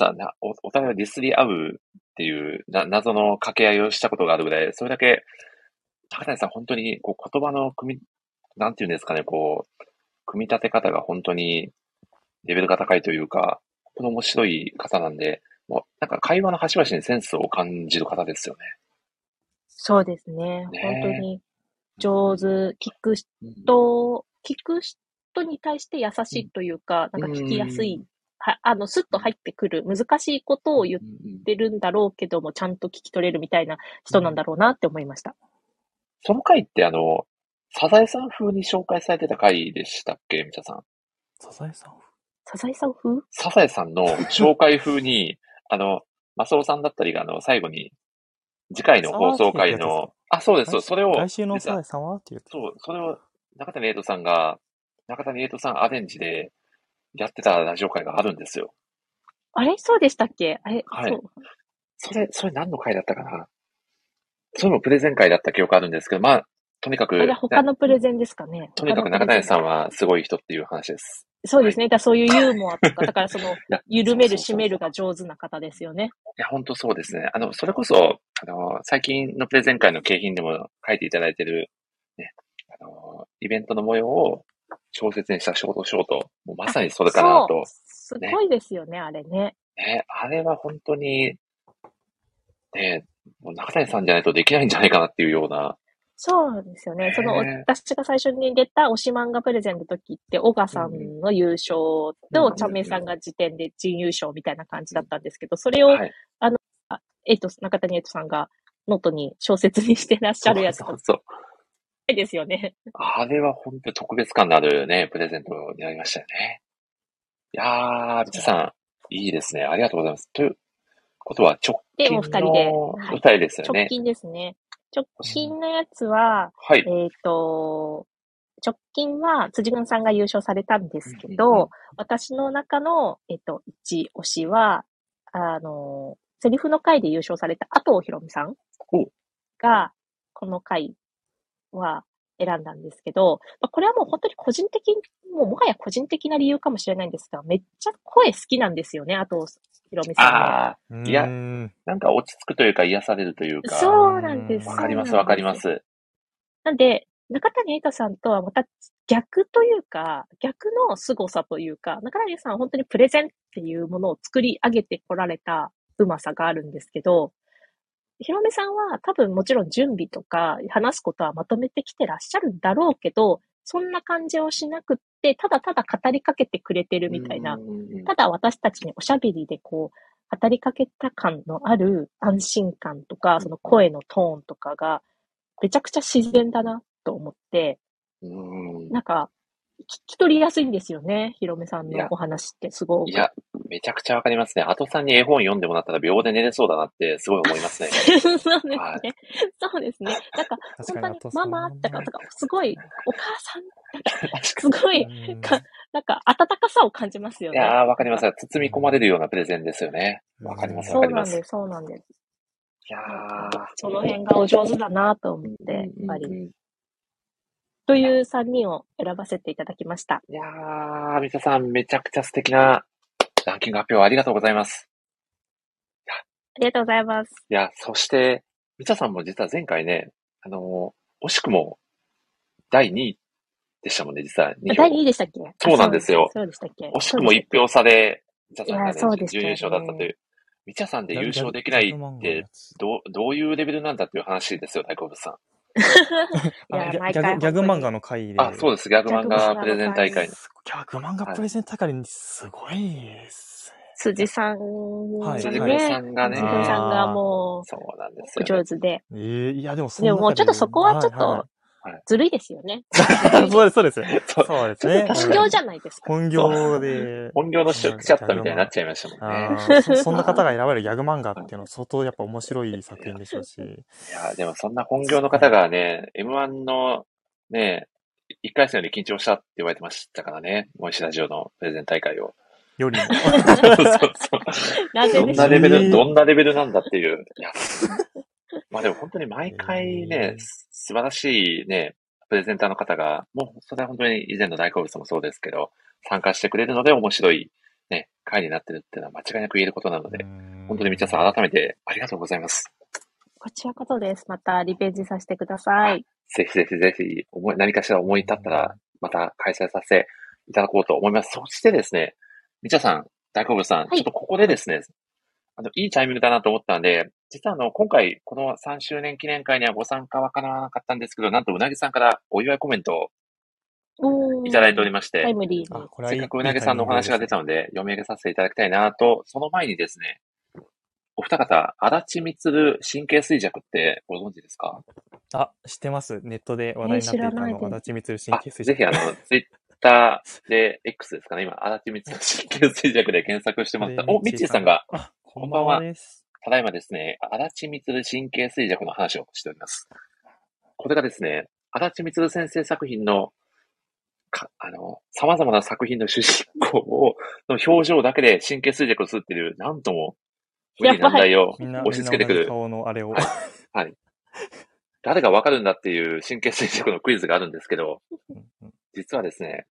さお、お互いをディスり合うっていうな謎の掛け合いをしたことがあるぐらい、それだけ、高谷さん本当にこう言葉の組み、なんていうんですかね、こう、組み立て方が本当にレベルが高いというか、ぽど面白い方なんで、もうなんか会話の端々にセンスを感じる方ですよね。そうですね。ね本当に上手、聞くうん人、聞く人に対して優しいというか、なんか聞きやすい、はあの、スッと入ってくる、難しいことを言ってるんだろうけども、ちゃんと聞き取れるみたいな人なんだろうなって思いました。その回ってあの、サザエさん風に紹介されてた回でしたっけみちゃさん？サザエさんサザエさん風？サザエさんの紹介風に、あの、マスオさんだったりが、あの、最後に、次回の放送回の、あ、そうです、そうそれを、来週のサザエさんは？っていう。そう、それを中谷エイトさんが、中谷エイトさんアレンジでやってたラジオ会があるんですよ。あれ？そうでしたっけ？あれ、はいそう。それ、それ何の回だったかな？それもプレゼン会だった記憶あるんですけど、まあ、とにかく、あれ他のプレゼンですかね。とにかく中谷さんはすごい人っていう話です。そうですね。だからそういうユーモアとか、だからその、*laughs* や緩める、締めるが上手な方ですよね。いや、本当そうですね。あの、それこそ、あの、最近のプレゼン会の景品でも書いていただいてる、ね、あの、イベントの模様を小説にしたショートショート、もうまさにそれかなと。すごいですよね、あれね。ね、あれは本当に、ね、もう中谷さんじゃないとできないんじゃないかなっていうような、そうですよね。ねその、私が最初に出た推し漫画プレゼンの時って、小川さんの優勝うんと、ちゃんめいさんが次点で準優勝みたいな感じだったんですけど、それを、はい。えっと、中谷エイトさんがノートに小説にしてらっしゃるやつとそうそうそう。ですよね。あれは本当に特別感のあるね、プレゼントになりましたよね。いやー、みちさん、いいですね。ありがとうございます。ということは、直で、近のお二人で。はい二人ですよ直ね。近ですね。直近のやつは、はい。えっ、と、直近は辻軍さんが優勝されたんですけうんうんうんど、私の中の、えっ、と、一押しは、あの、セリフの回で優勝された後尾ひろみさんおが、この回は選んだんですけど、まあこれはもう本当に個人的、もうもはや個人的な理由かもしれないんですが、めっちゃ声好きなんですよね、後尾ひろみさんの。あいやなんか落ち着くというか癒されるというか。そうなんです。わかります、わかりま。す。なんで、中谷瑛太さんとはまた逆というか、逆の凄さというか、中谷さんは本当にプレゼンっていうものを作り上げてこられたうまさがあるんですけど、ひろみさんは多分もちろん準備とか話すことはまとめてきてらっしゃるんだろうけど、そんな感じをしなくって、ただただ語りかけてくれてるみたいなただ私たちにおしゃべりでこう、語りかけた感のある安心感とか、その声のトーンとかが、めちゃくちゃ自然だなと思って、うん。なんか、聞き取りやすいんですよね、ひろめさんのお話ってすごく。いや、めちゃくちゃわかりますね。後さんに絵本読んでもらったら秒で寝れそうだなってすごい思いますね。*laughs* そうですねは。そうですね。なんか、本当にママってか、なんかすごい、お母さん、*laughs* すごい、うんかなんか温かさを感じますよに。いね。やー、わかります。包み込まれるようなプレゼンですよね。わかります、そうわかります。なんです、そうなんです。いやー。その辺がお上手だなと思って、やっぱり。という3人を選ばせていただきました。いやー、みささん、めちゃくちゃ素敵なランキング発表ありがとうございます。ありがとうございます。いや、そして、みちゃさんも実は前回ね、あのー惜しくも第2位でしたもんね、実は2票。第2位でしたっけ？そうなんですよあそうでしたっけ？惜しくも1票差で、みちゃさんがいやそうでね、準優勝だったという。みちゃさんで優勝できないって、どう、どういうレベルなんだっていう話ですよ、大好物さん。ギャギャグギャグ漫画の。の回で。あ、そうです、ギャグ漫画プレゼン大会の。ギャグ漫画プレゼン大会にすごいですね。辻さんがね、口さんがね辻口さんがもそうなんですよ、ね。上手で。えーいや、でもそでももうちょっとそこはちょっとはいずるいですよね。は *laughs* いそうです、そうです。そうそうですね。本業じゃないですか。本業で。本業の出ちゃったみたいになっちゃいましたもんあね。ーそ *laughs* そんな方が選ばれるギャグ漫画っていうのは相当やっぱ面白い作品でしょうし。いや、でもそんな本業の方がね、M1 のね、一回戦より緊張したって言われてましたからね。モイシラジオのプレゼン大会を。よりも。*laughs* そうそうそう。なぜどんなレベル、えーどんなレベルなんだっていう。いや。まあでも本当に毎回ね、素晴らしいね、プレゼンターの方が、もうそれは本当に以前の大好物もそうですけど、参加してくれるので面白いね、回になってるっていうのは間違いなく言えることなので、本当に皆さん改めてありがとうございます。こちらこそです。またリベンジさせてください。ぜひぜひぜひ、思い、何かしら思い立ったら、また開催させていただこうと思います。そしてですね、みちゃさん、大好物さん、はいちょっとここでですね、あの、いいタイミングだなと思ったんで、実はあの、今回、この3周年記念会にはご参加はかなわなかったんですけど、なんとうなぎさんからお祝いコメントをいただいておりましてタイ、ムリーあ、に。これはいいせっかくうなぎさんのお話が出たので、読み上げさせていただきたいなと、その前にですね、お二方、足立みつる神経衰弱ってご存知ですか？あ、知ってます。ネットで話題になっていたえー知らないの、足立みつる神あ経衰弱。ぜひあの、ツイッターで X ですかね、今、足立みつる神経衰弱で検索してもらった。*laughs* お、ミッチーさんが、あ、こんばんはばんはです。ただいまですね、足立みつる神経衰弱の話をしております。これがですね、足立みつる先生作品の、か、あの、様々な作品の主人公を、の表情だけで神経衰弱をするっていう、なんとも、無理難題を押し付けてくる、顔のあれを。はい誰がわかるんだっていう神経衰弱のクイズがあるんですけど、実はですね、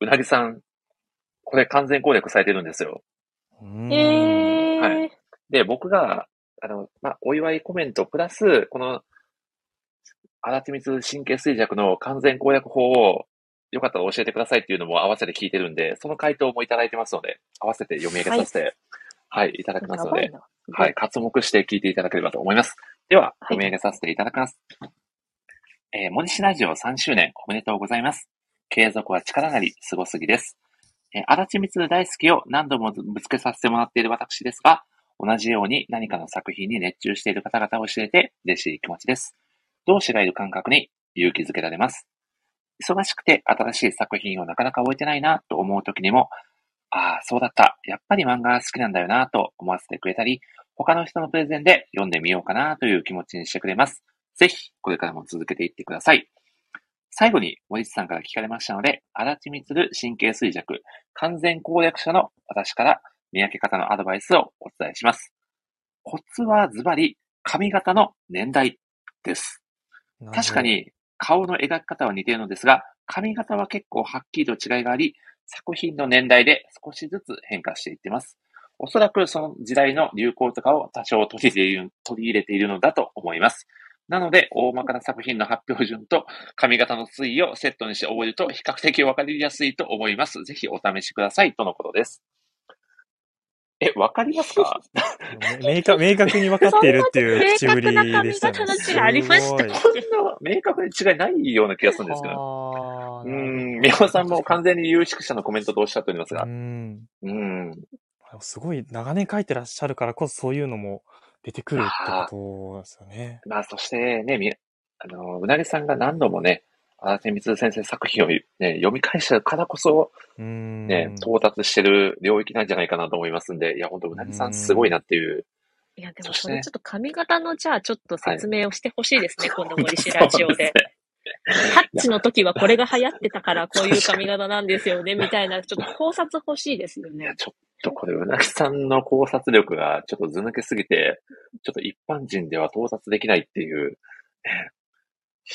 うなぎさん、これ完全攻略されてるんですよ。うーんえー。はいで、僕が、あの、まあ、お祝いコメントプラス、この、荒地密神経衰弱の完全攻略法を、よかったら教えてくださいっていうのも合わせて聞いてるんで、その回答もいただいてますので、合わせて読み上げさせて、はい、い、ただきますので、な。はい、活目して聞いていただければと思います。では、はい読み上げさせていただきます。えー、森氏ラジオ3周年おめでとうございます。継続は力なり、すごすぎです。えー、足立みつる大好きを何度もぶつけさせてもらっている私ですが、同じように何かの作品に熱中している方々を知れて嬉しい気持ちです。同志がいる感覚に勇気づけられます。忙しくて新しい作品をなかなか終えてないなと思う時にも、ああ、そうだった。やっぱり漫画好きなんだよなと思わせてくれたり、他の人のプレゼンで読んでみようかなという気持ちにしてくれます。ぜひ、これからも続けていってください。最後に、森内さんから聞かれましたので、足立みつる神経衰弱、完全攻略者の私から見分け方のアドバイスをお伝えします。コツはズバリ、髪型の年代です。確かに、顔の描き方は似ているのですが、髪型は結構はっきりと違いがあり、作品の年代で少しずつ変化していっています。おそらくその時代の流行とかを多少取り入れている取り入れているのだと思います。なので、大まかな作品の発表順と髪型の推移をセットにして覚えると比較的わかりやすいと思います。ぜひお試しください。とのことです。え、わかりますか？め *laughs* 明確明確に分かっているっていう口ぶりでしたね。明確な髪型の違いありましたすごいこんな明確に違いないような気がするんですけど。はあうーん、宮本さんも完全に有識者のコメントとおっしゃっておりますがう。ん。うん。すごい長年書いてらっしゃるからこそそういうのも出てくるってことですよね。まあ、そしてね、み、あの、うなぎさんが何度もね、荒地光先生作品をね、読み返したからこそ、うん。ね、到達してる領域なんじゃないかなと思いますんで、いや、本当うなぎさんすごいなっていう。いや、でもそのちょっと髪型の、じゃあちょっと説明をしてほしいですね、*laughs* 今度森氏ラジオで。タッチの時はこれが流行ってたから *laughs* こういう髪型なんですよね、みたいな、ちょっと考察欲しいですよねいや、。ちょっとこれ、うなぎさんの考察力がちょっとず抜けすぎて、ちょっと一般人では到達できないっていう。ね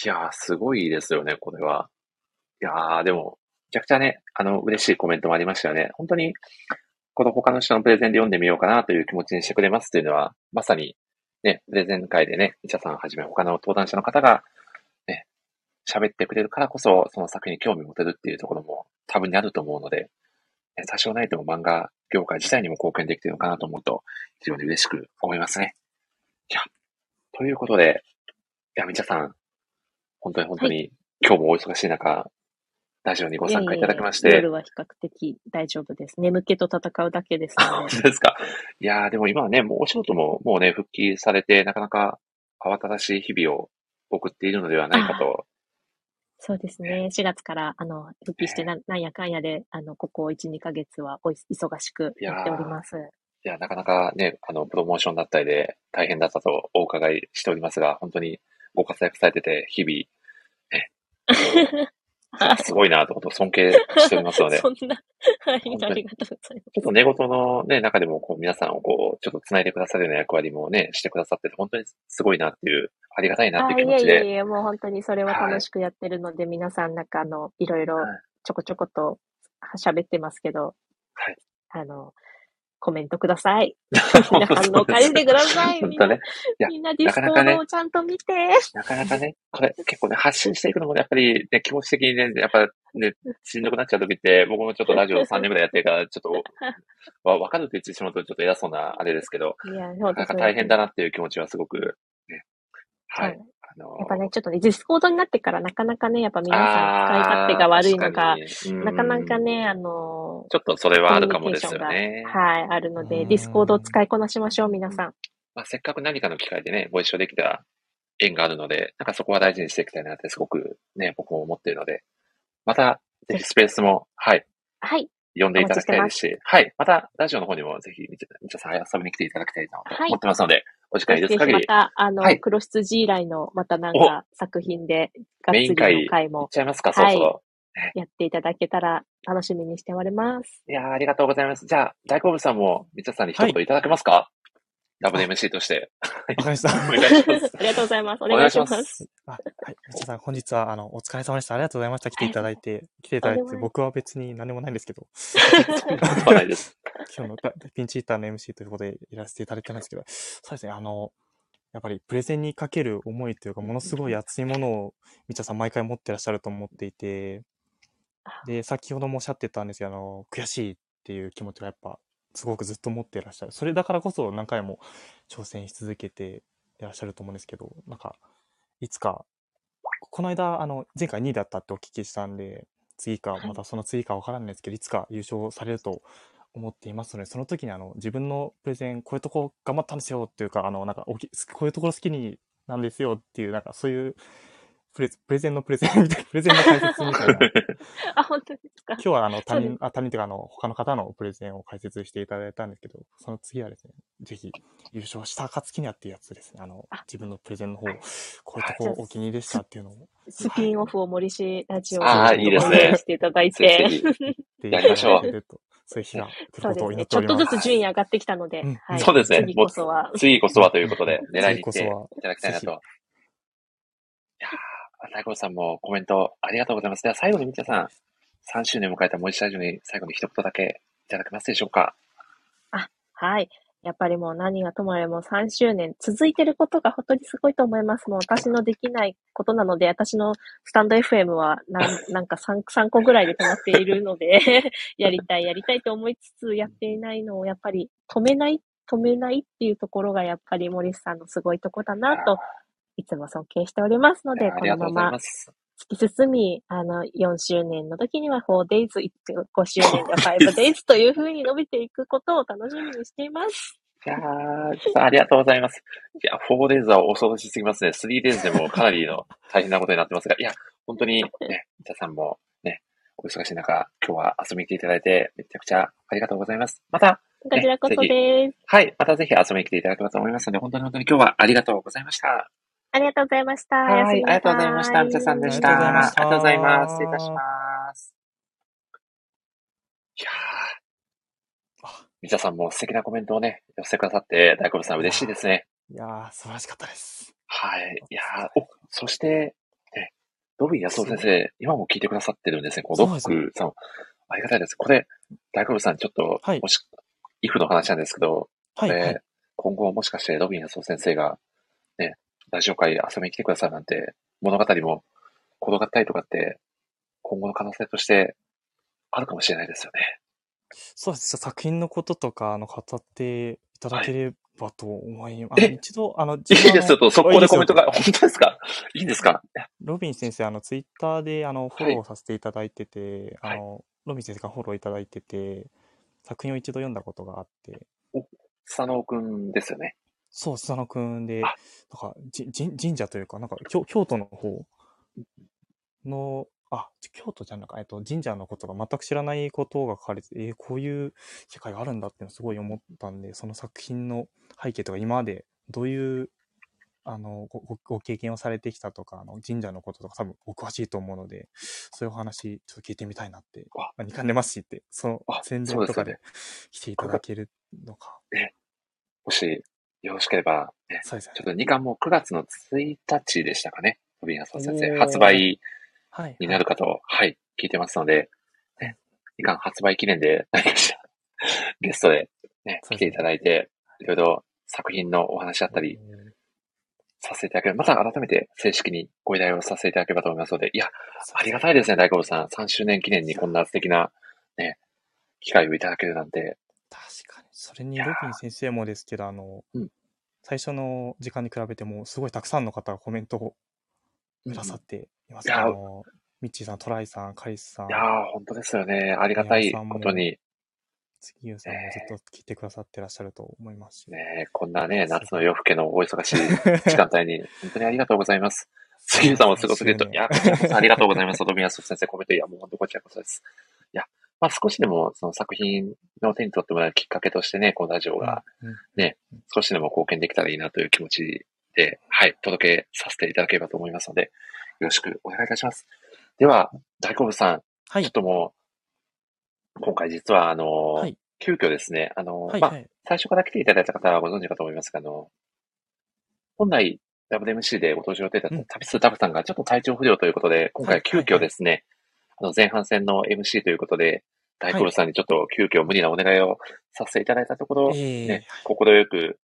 いやー、すごいですよね、これは。いやー、でも、めちゃくちゃね、あの、嬉しいコメントもありましたよね。本当に、この他の人のプレゼンで読んでみようかなという気持ちにしてくれますっていうのは、まさに、ね、プレゼン会でね、みちゃさんはじめ他の登壇者の方が、ね、喋ってくれるからこそ、その作品に興味を持てるっていうところも多分にあると思うので、ね多少ないとも漫画業界自体にも貢献できているのかなと思うと、非常に嬉しく思いますね。いや、ということで、いや、みちゃさん、本当に本当に、今日もお忙しい中、ラジオにご参加いただきまして、いやいや夜は比較的大丈夫です。眠気と戦うだけですの本で。すか。いやー、でも今はね、もうお仕事ももうね、復帰されて、なかなか慌ただしい日々を送っているのではないかと。そうですね。4月から、あの、復帰してな、なんやかんやで、あの、ここ1、2ヶ月はおい忙しくやっております。いや、なかなかね、あの、プロモーションだったりで大変だったとお伺いしておりますが、本当にご活躍されてて、日々、はい *laughs* すごいなと思って尊敬しておりますので、ち *laughs* ょそんな、はい、ありがとうございます。っと寝言のね、中でもこう皆さんをこう、ちょっと繋いでくださるような役割もね、してくださってて、本当にすごいなっていう、ありがたいなっていう気持ちで、あいえいえいえ、もう本当にそれは楽しくやってるので、皆さんなんかあの、いろいろはい。ちょこちょこと喋ってますけど、はい。あの、コメントください。*laughs* みんな反応返してください。みんな、ね。みんな Discord をちゃんと見て。なかなかね、これ結構ね、発信していくのもねやっぱりね、気持ち的にね、やっぱね、しんどくなっちゃう時って、僕もちょっとラジオ3年ぐらいやってるから、ちょっと、わ、わかるって言ってしまうとちょっと偉そうなあれですけど、いや、なかなか。大変だなっていう気持ちはすごく、ね、はい。あのやっぱね、ちょっとね、 Discord になってからなかなかね、やっぱ皆さん使い勝手が悪いのか、なかなか、ね、あのちょっとそれー、はあるかもですよね。はい、あるので、うん。 Discord を使いこなしましょう、皆さん。まあ、せっかく何かの機会でね、ご一緒できた縁があるので、なんかそこは大事にしていきたいなってすごくね、僕も思っているので、また、ぜひスペースも、はい、はい、呼んでいただきたいですし、はい、また、ラジオの方にもぜひ、みちさん遊びに来ていただきたいなとはい。思ってますので、お時間いいですぜひ限り、また、あの、はい黒質 G 来の、またなんか作品で、がっつりメイン会の回いっもちゃいますか、そろそろ。やっていただけたら楽しみにしております。いやーありがとうございます。じゃあ、大好物さんも、みちゃさんに一言いただけますか、ダブル MC として。わかりました。お願いします。*laughs* ありがとうございます。おお願いします。す。あはい。みちさん、本日は、あの、お疲れ様でした。ありがとうございました。来ていただいて、来ていただいて、僕は別に何もないんですけど、そうないです。今日のだピンチヒッターの MC ということでいらせていただいてるんですけど、そうですね、あの、やっぱりプレゼンにかける思いというか、ものすごい熱いものを、みちゃさん毎回持ってらっしゃると思っていて、で、先ほどもおっしゃってたんですけど、あの、悔しいっていう気持ちがやっぱ、すごくずっと持っていらっしゃる。それだからこそ何回も挑戦し続けていらっしゃると思うんですけど、なんか、いつか、この間、あの、前回2位だったってお聞きしたんで、次か、はいまたその次かわからないですけど、いつか優勝されると思っていますので、その時にあの、自分のプレゼン、こういうとこ頑張ったんですよっていうか、あの、なんかおき、こういうところ好きになんですよっていう、なんかそういう、プレプレゼンのプレゼンみたいな、プレゼンの解説みたいな。*laughs* あ、本当ですか？今。日はあの他人あ他人というかあの他の方のプレゼンを解説していただいたんですけど、その次はですね、ぜひ優勝した暁にはっていうやつですね、あのあ自分のプレゼンの方、こういうとこお気に入りでしたっていうのをスピンオフを森氏ラジオあーいいですねしていただいて、やりましょうそういう日が来。ることを祈ってちょっとおります。ずつ順位上がってきたので、うんはい。そうですね次こそは。次こそはということで、狙いに行って次こそはいただきたいなと。いぜやー、大好物さんもコメントありがとうございます。では最後にみちゃさん、3周年を迎えた森下ラジオに最後に一言だけいただけますでしょうか？はい。やっぱりもう何がともあれも3周年続いてることが本当にすごいと思います。もう私のできないことなので、私のスタンド FM はなん *laughs* なんか 3, 3個ぐらいで止まっているので、*laughs* やりたいやりたいと思いつつやっていないのをやっぱり止めない、止めないっていうところがやっぱり森さんのすごいとこだなと、いつも尊敬しておりますので、このまま。突き進み、あの、4周年の時には 4days、5周年では 5days という風に伸びていくことを楽しみにしています。いやー、ありがとうございます。いや、4days は恐ろしすぎますね。3days でもかなりの大変なことになってますが、いや、本当にね、皆さんもね、お忙しい中、今日は遊びに来ていただいて、めちゃくちゃありがとうございます。また、こちらこそです。はい、またぜひ遊びに来ていただければと思いますので、本当に本当に今日はありがとうございました。ありがとうございました。はい、ありがとうございました。みなさいみちゃさんでした。ありがとうございましたありがとうございます。失礼いたします。いやみちゃさんも素敵なコメントをね、寄せてくださって、大好物さん嬉しいですね。いやー、素晴らしかったです。はい。いやーお、そして、ね、ロビン安尾先生、今も聞いてくださってるんですね。このロックさん、ありがたいです。これ、大好物さん、ちょっと、はいもし、イフの話なんですけど、はい、これ、はい。今後もしかしてロビン安尾先生が、ね、ラジオ会遊びに来てくださるなんて、物語も転がったりとかって、今後の可能性としてあるかもしれないですよね。そうです。作品のこととか、あの、語っていただければと思います。えあの一度、あの、いいですよと、速攻でコメントが。が、本当ですか？いいんですか？ロビン先生、あの、ツイッターで、あの、フォローさせていただいてて、はいあの、ロビン先生がフォローいただいてて、作品を一度読んだことがあって、佐野くんですよね。そう、スサノくんで、なあんか、じじ神社というか、なんか京、京都の方の、あ、京都じゃなくえっと、神社のことが全く知らないことが書かれてて、えーこういう世界があるんだっていうのをすごい思ったんで、その作品の背景とか、今までどういう、あの、ごごご経験をされてきたとか、あの神社のこととか多分お詳しいと思うので、そういうお話、ちょっと聞いてみたいなって、あ。まあ、2巻出ますしって、そのあ宣伝とかで来ていただけるのか。もし、よろしければ、ね、そうですねちょっと2巻も9月の1日でしたかね。ロビン先生、発売はい。になるかと、はい、聞いてますので、ね、2巻発売記念で何かしら、*laughs* ゲストでね、来ていただいて、いろいろ作品のお話だったり、させていただければ、また改めて正式にご依頼をさせていただければと思いますので、いや、ありがたいですね、大好物さん。3周年記念にこんな素敵な、ね、機会をいただけるなんて。それに、ルピン先生もですけど、あの、うん最初の時間に比べても、すごいたくさんの方がコメントをくださっています。いやあの、ミッチーさん、トライさん、カリスさんい、やー、本当ですよね。ありがたいことに、杉浦さんもずっと聞いてくださってらっしゃると思いますし。ね、こんなね、夏の夜更けのお忙しい *laughs* 時間帯に、本当にありがとうございます。杉浦さんもすごすぎると、いや、ありがとうございます。ドミヤス先生コメント、いや、もう本当こちらこそです。いや、まあ少しでもその作品の手に取ってもらうきっかけとしてね、このラジオがうん少しでも貢献できたらいいなという気持ちで、はい、届けさせていただければと思いますので、よろしくお願いいたします。では、大好物さん、はいちょっ。ともう、今回実はあの、はい急遽ですね、あの、はい。まあは、い。最初から来ていただいた方はご存知かと思いますが、あの、本来 WMC でご登場予定だったうん旅数タブさんがちょっと体調不良ということで、今回急遽ですね、あの前半戦の MC ということで、大好物さんにちょっと急遽無理なお願いをさせていただいたところ、ええね、心よく、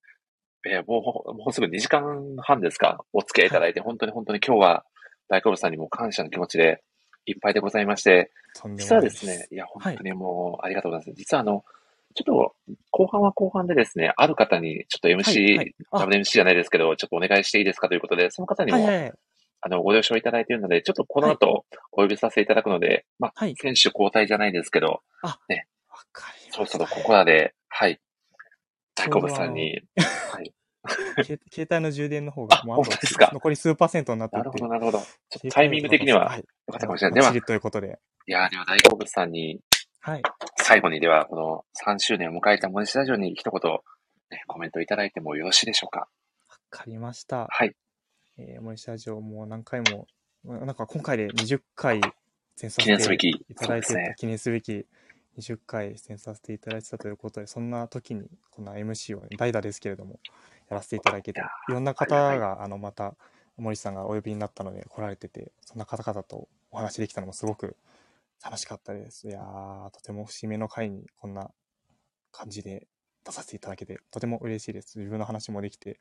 えーもう、もうすぐ2時間半ですか、お付き合いいただいて、本当に本当に今日は大好物さんにも感謝の気持ちでいっぱいでございまして、実はですね、いや、本当にもう、ありがとうございます。実はあの、ちょっと、後半は後半でですね、ある方に、ちょっと MC、はいはい。あ。WMC じゃないですけど、ちょっとお願いしていいですかということで、その方にも、はいはい。あの、ご了承いただいているので、ちょっとこの後、お呼びさせていただくので、まあ、はい選手交代じゃないですけど、わかりました。そろそろここらで、はい、大好物さんに、はい、携 *laughs* 携帯の充電の方が、あもうあと本当ですか？残り数パーセントになってなるほてど、なるほど。ちょっとタイミング的には、はい。よかったかもしれない。では、いということで。や、では大好物さんに、はい。最後にでは、この3周年を迎えたモニシラジオに一言、ね、コメントいただいてもよろしいでしょうか？わかりました。はい。えー、森下ラジオもう何回も、なんか今回で20回出演させていただいて、ね。記念すべき20回出演させていただいてたということで、そんな時にこんな MC を代打ですけれども、やらせていただけて、いろんな方はいが、あの、また、森さんがお呼びになったので来られてて、そんな方々とお話できたのもすごく楽しかったです。いやー、とても節目の回にこんな感じで出させていただけて、とても嬉しいです。自分の話もできて、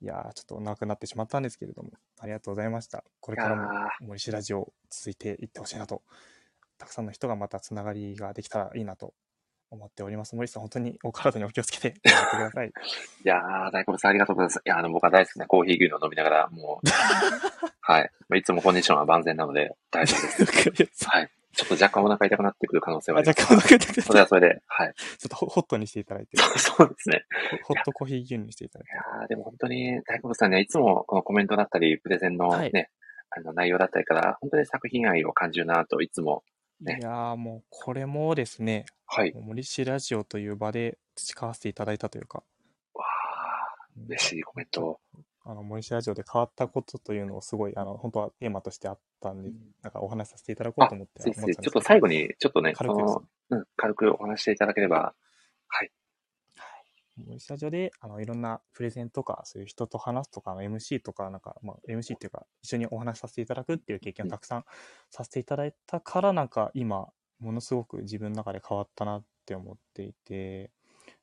いやー、ちょっと長くなってしまったんですけれども、ありがとうございました。これからも森氏ラジオ続いていってほしいなと、たくさんの人がまたつながりができたらいいなと思っております。森さん、本当にお体にお気をつけて *laughs* 頑張ってください。いやー、大好物さんありがとうございます。いや、あの、僕は大好きなコーヒー牛乳を飲みながら、もう、*laughs* はい。まあいつもコンディションは万全なので、大丈夫です。*laughs* はい。ちょっと若干お腹痛くなってくる可能性はあります。若干お腹痛くなってそれはそれで、はい。ちょっとホホットにしていただいて、*laughs* そうですね。ホットコーヒー牛乳にしていただいいやーでも本当に大好物さんにはいつもこのコメントだったり、プレゼンのね、はいあの内容だったりから、本当に作品愛を感じるなといつも、て。いやーもうこれもですね、はい。森氏ラジオという場で培わせていただいたというか、わー、嬉しいコメント。あの森氏ラジオで変わったことというのをすごい、あの、本当はテーマとしてあったんで、なんかお話しさせていただこうと思ってぜひぜひちょっと最後に、ちょっとね、軽くうん、軽くお話していただければ、はい。森スタジオで、あの、いろんなプレゼンとか、そういう人と話すとか、あの MC とか、なんか、まあ、MC っていうか、一緒にお話しさせていただくっていう経験をたくさんさせていただいたから、なんか、今、ものすごく自分の中で変わったなって思っていて、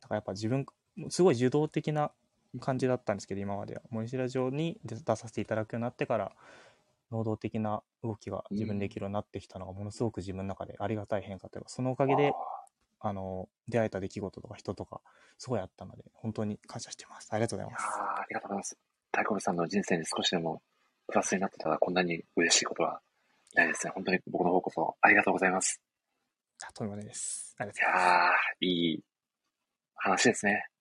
だからやっぱ自分、すごい受動的な感じだったんですけど、今までは。森スラジオに出出させていただくようになってから、能動的な動きが自分でできるようになってきたのが、ものすごく自分の中でありがたい変化というか、そのおかげで、あの、出会えた出来事とか人とか、すごいあったので、本当に感謝してます。ありがとうございます。ーありがとうございます。大好物さんの人生に少しでもプラスになってたら、こんなに嬉しいことはないですね。本当に僕の方こそありがとうございます。あとんでもないです。ありいやー、いい話ですね。がとうございます。いやー、い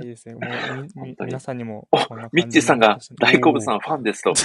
いですね。もう、み皆さんにもミッチーさんが大好物さんファンですと。*laughs*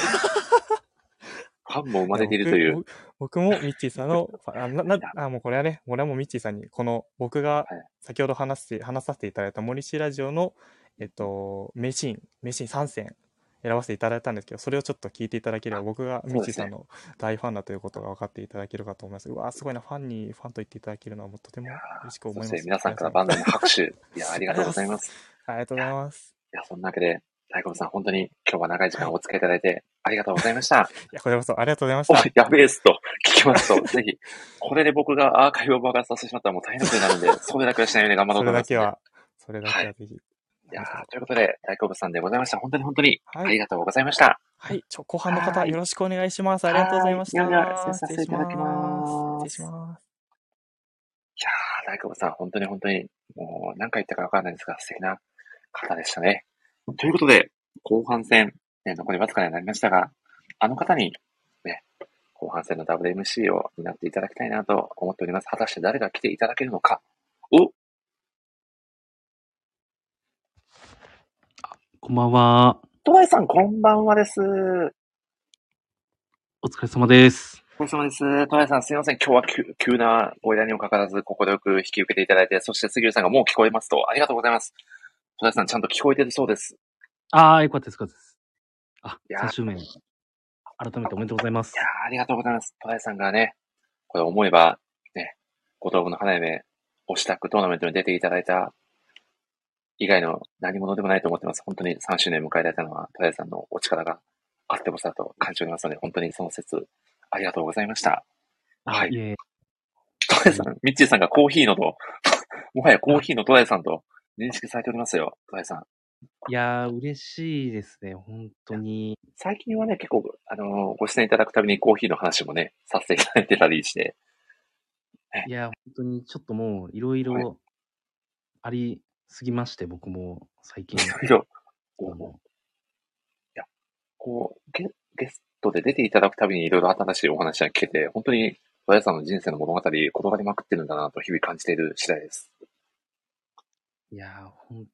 ファンも生まれているという。僕僕もミッチーさんの、あななあもうこれはね、俺はもうミッチーさんに、この僕がはい先ほど話して、話させていただいた森氏ラジオの、えっと、名シーン、名シーン3選選ばせていただいたんですけど、それをちょっと聞いていただければ、僕がミッチーさんの大ファンだということが分かっていただけるかと思います。うわーすごいな、ファンにファンと言っていただけるのはもうとても嬉しく思います。皆さんから万歳の拍手。いや、ありがとうございます。ありがとうございます。いや、そんなわけで、大好物さん、本当に今日は長い時間お付き合いいただいて、ありがとうございました。いや、こちらこそありがとうございましおた。*laughs* やべえっすと聞きますと、ぜひ、これで僕がアーカイブを爆発させてしまったらもう大変なことになるんで、それだけはしないように頑張ろそうれと思います、ね。だけは、それだけはぜひ。いいやーということで、大好物さんでございました。本当に本当にはいありがとうございました。はい。ちょ、後半の方、はいよろしくお願いします。ありがとうございました。はいでは失礼させていただきます失礼します。いやー、大久保さん、本当に本当に、もう何回言ったかわからないんですが、素敵な方でしたね。ということで、後半戦、ね、残りわずかになりましたが、あの方に、ね、後半戦の WMC を担っていただきたいなと思っております。果たして誰が来ていただけるのか。おこんばんは。トワイさん、こんばんはです。お疲れ様です。お疲れ様です。トワイさん、すいません。今日は急急なご依頼にもかかわらず、快く引き受けていただいて、そして杉浦さんがもう聞こえますと、ありがとうございます。トワイさん、ちゃんと聞こえてるそうです。ああ、よかったです、よかったです。あい、やー3周年。改めておめでとうございますいや。ーありがとうございます。トライさんがね、これ思えば、ね、五等分の花嫁、押したくトーナメントに出ていただいた以外の何者でもないと思ってます。本当に3周年迎えられたのは、トライさんのお力があってこそだと感じておりますので、本当にその説、ありがとうございました。はいトライさん、ミッチーさんがコーヒーのと、*laughs* もはやコーヒーのトライさんと認識されておりますよ、トライさん。いやー、嬉しいですね、本当に。最近はね、結構、あのーご出演いただくたびにコーヒーの話もね、させていただいてたりして、いやー、本当にちょっともう、いろいろありすぎまして、僕も最近。いろいろ、あのこう、ゲゲストで出ていただくたびにいろいろ新しいお話が聞けて、本当に、小屋さんの人生の物語、転がりまくってるんだなと日々感じている次第です。いやー、本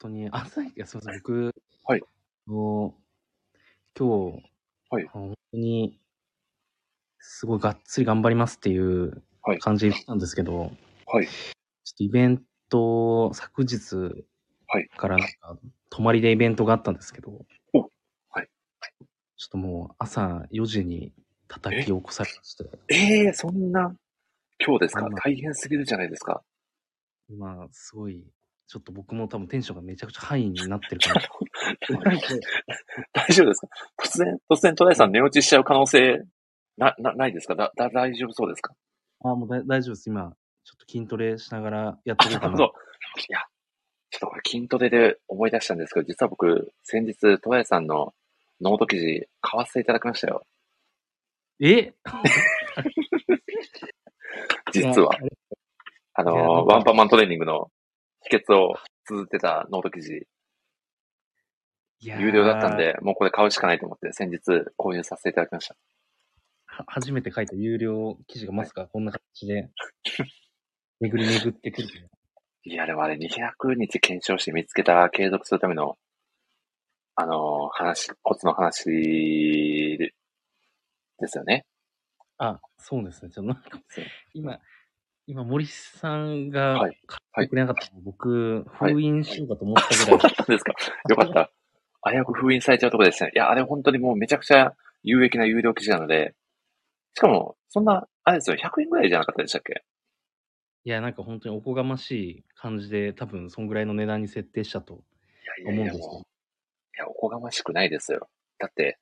当に、あ、さいや、すみません、僕、はいもう今日、はい本当に、すごいがっつり頑張りますっていうはい感じなんですけど、はい。ちょっとイベント、昨日はい。からなんか、泊まりでイベントがあったんですけど、おはい。ちょっともう朝4時に叩き起こされまして、ええー、そんな、今日ですか？大変すぎるじゃないですか。今、すごい、ちょっと僕も多分テンションがめちゃくちゃハイになってるかな。*laughs* 大丈夫ですか？突然、突然トライさん寝落ちしちゃう可能性、な、な、ないですか？だ、だ、大丈夫そうですか？あ、もうだ大丈夫です。今、ちょっと筋トレしながらやってあ、いこうかな。なるほど。いや、ちょっとこれ筋トレで思い出したんですけど、実は僕、先日、トライさんのノート記事、買わせていただきましたよ。え？*laughs* 実は。あのワンパンマントレーニングの秘訣を綴ってたノート記事、有料だったん。で、もうこれ買うしかないと思って、先日購入させていただきました。は初めて書いた有料記事がまさかこんな形で、*laughs* 巡り巡ってくる。いや、でもあれ200日検証して見つけた継続するための、あのー話、コツの話でですよね。あ、そうですね。ちょっとなんかそう、今、今、森さんがはい買ってくれなかったの、僕、はい封印しようかと思ったそうぐらい。だったんですか。よかった。危うく封印されちゃうところでしたね。いや、あれ本当にもうめちゃくちゃ有益な有料記事なので、しかも、そんな、あれですよ、100円ぐらいじゃなかったでしたっけ？いや、なんか本当におこがましい感じで、多分、そんぐらいの値段に設定したと思うんですけいや、おこがましくないですよ。だって、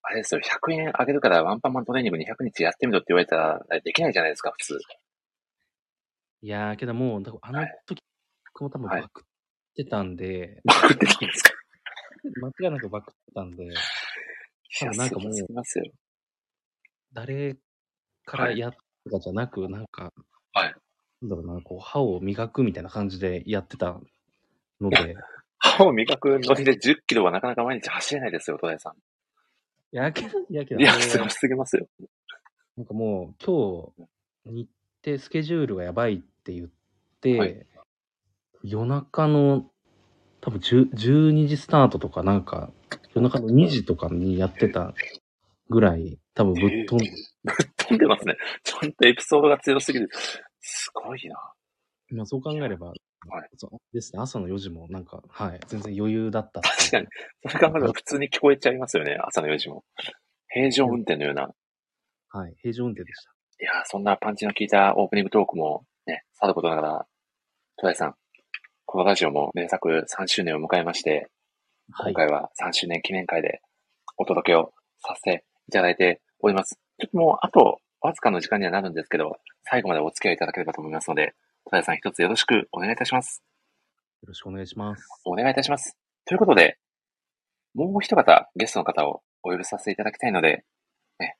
あれですよ、100円あげるからワンパンマントレーニング200日やってみろって言われたら、できないじゃないですか、普通。いやー、けどもう、あのはい。時、僕も多分はい。バクってたんで、バグってたんですか？*laughs* 間違いなくバクってたんで、い多分なんかもうすぎますよ。誰からやったとかじゃなく、なんか、はいなんだろうな、こう、歯を磨くみたいな感じでやってたので、歯を磨くノリで10キロはなかなか毎日走れないですよ、戸田さん。いやけど、いやけど、いや、すごすぎますよ。なんかもう、今日、日程、スケジュールがやばいって言って、はい夜中の、多分10 12時スタートとか、なんか、夜中の2時とかにやってたぐらい、多分ぶっ飛んで、飛んでますね。ちゃんとエピソードが強すぎる。すごいな。まあそう考えれば、はいそうですね、朝の4時もなんか、はい、全然余裕だった確かに。それ考えると普通に聞こえちゃいますよね、朝の4時も。平常運転のような。はい、平常運転でした。いやー、そんなパンチの効いたオープニングトークもね、さることながら、戸田さん、このラジオも名作3周年を迎えまして、はい今。回は3周年記念会でお届けをさせていただいております。ちょっともうあとわずかの時間にはなるんですけど、最後までお付き合いいただければと思いますので、戸田さん一つよろしくお願いいたします。ろしくお願いします。お願いいたします。ということで、もう一方、ゲストの方をお呼びさせていただきたいので、ね、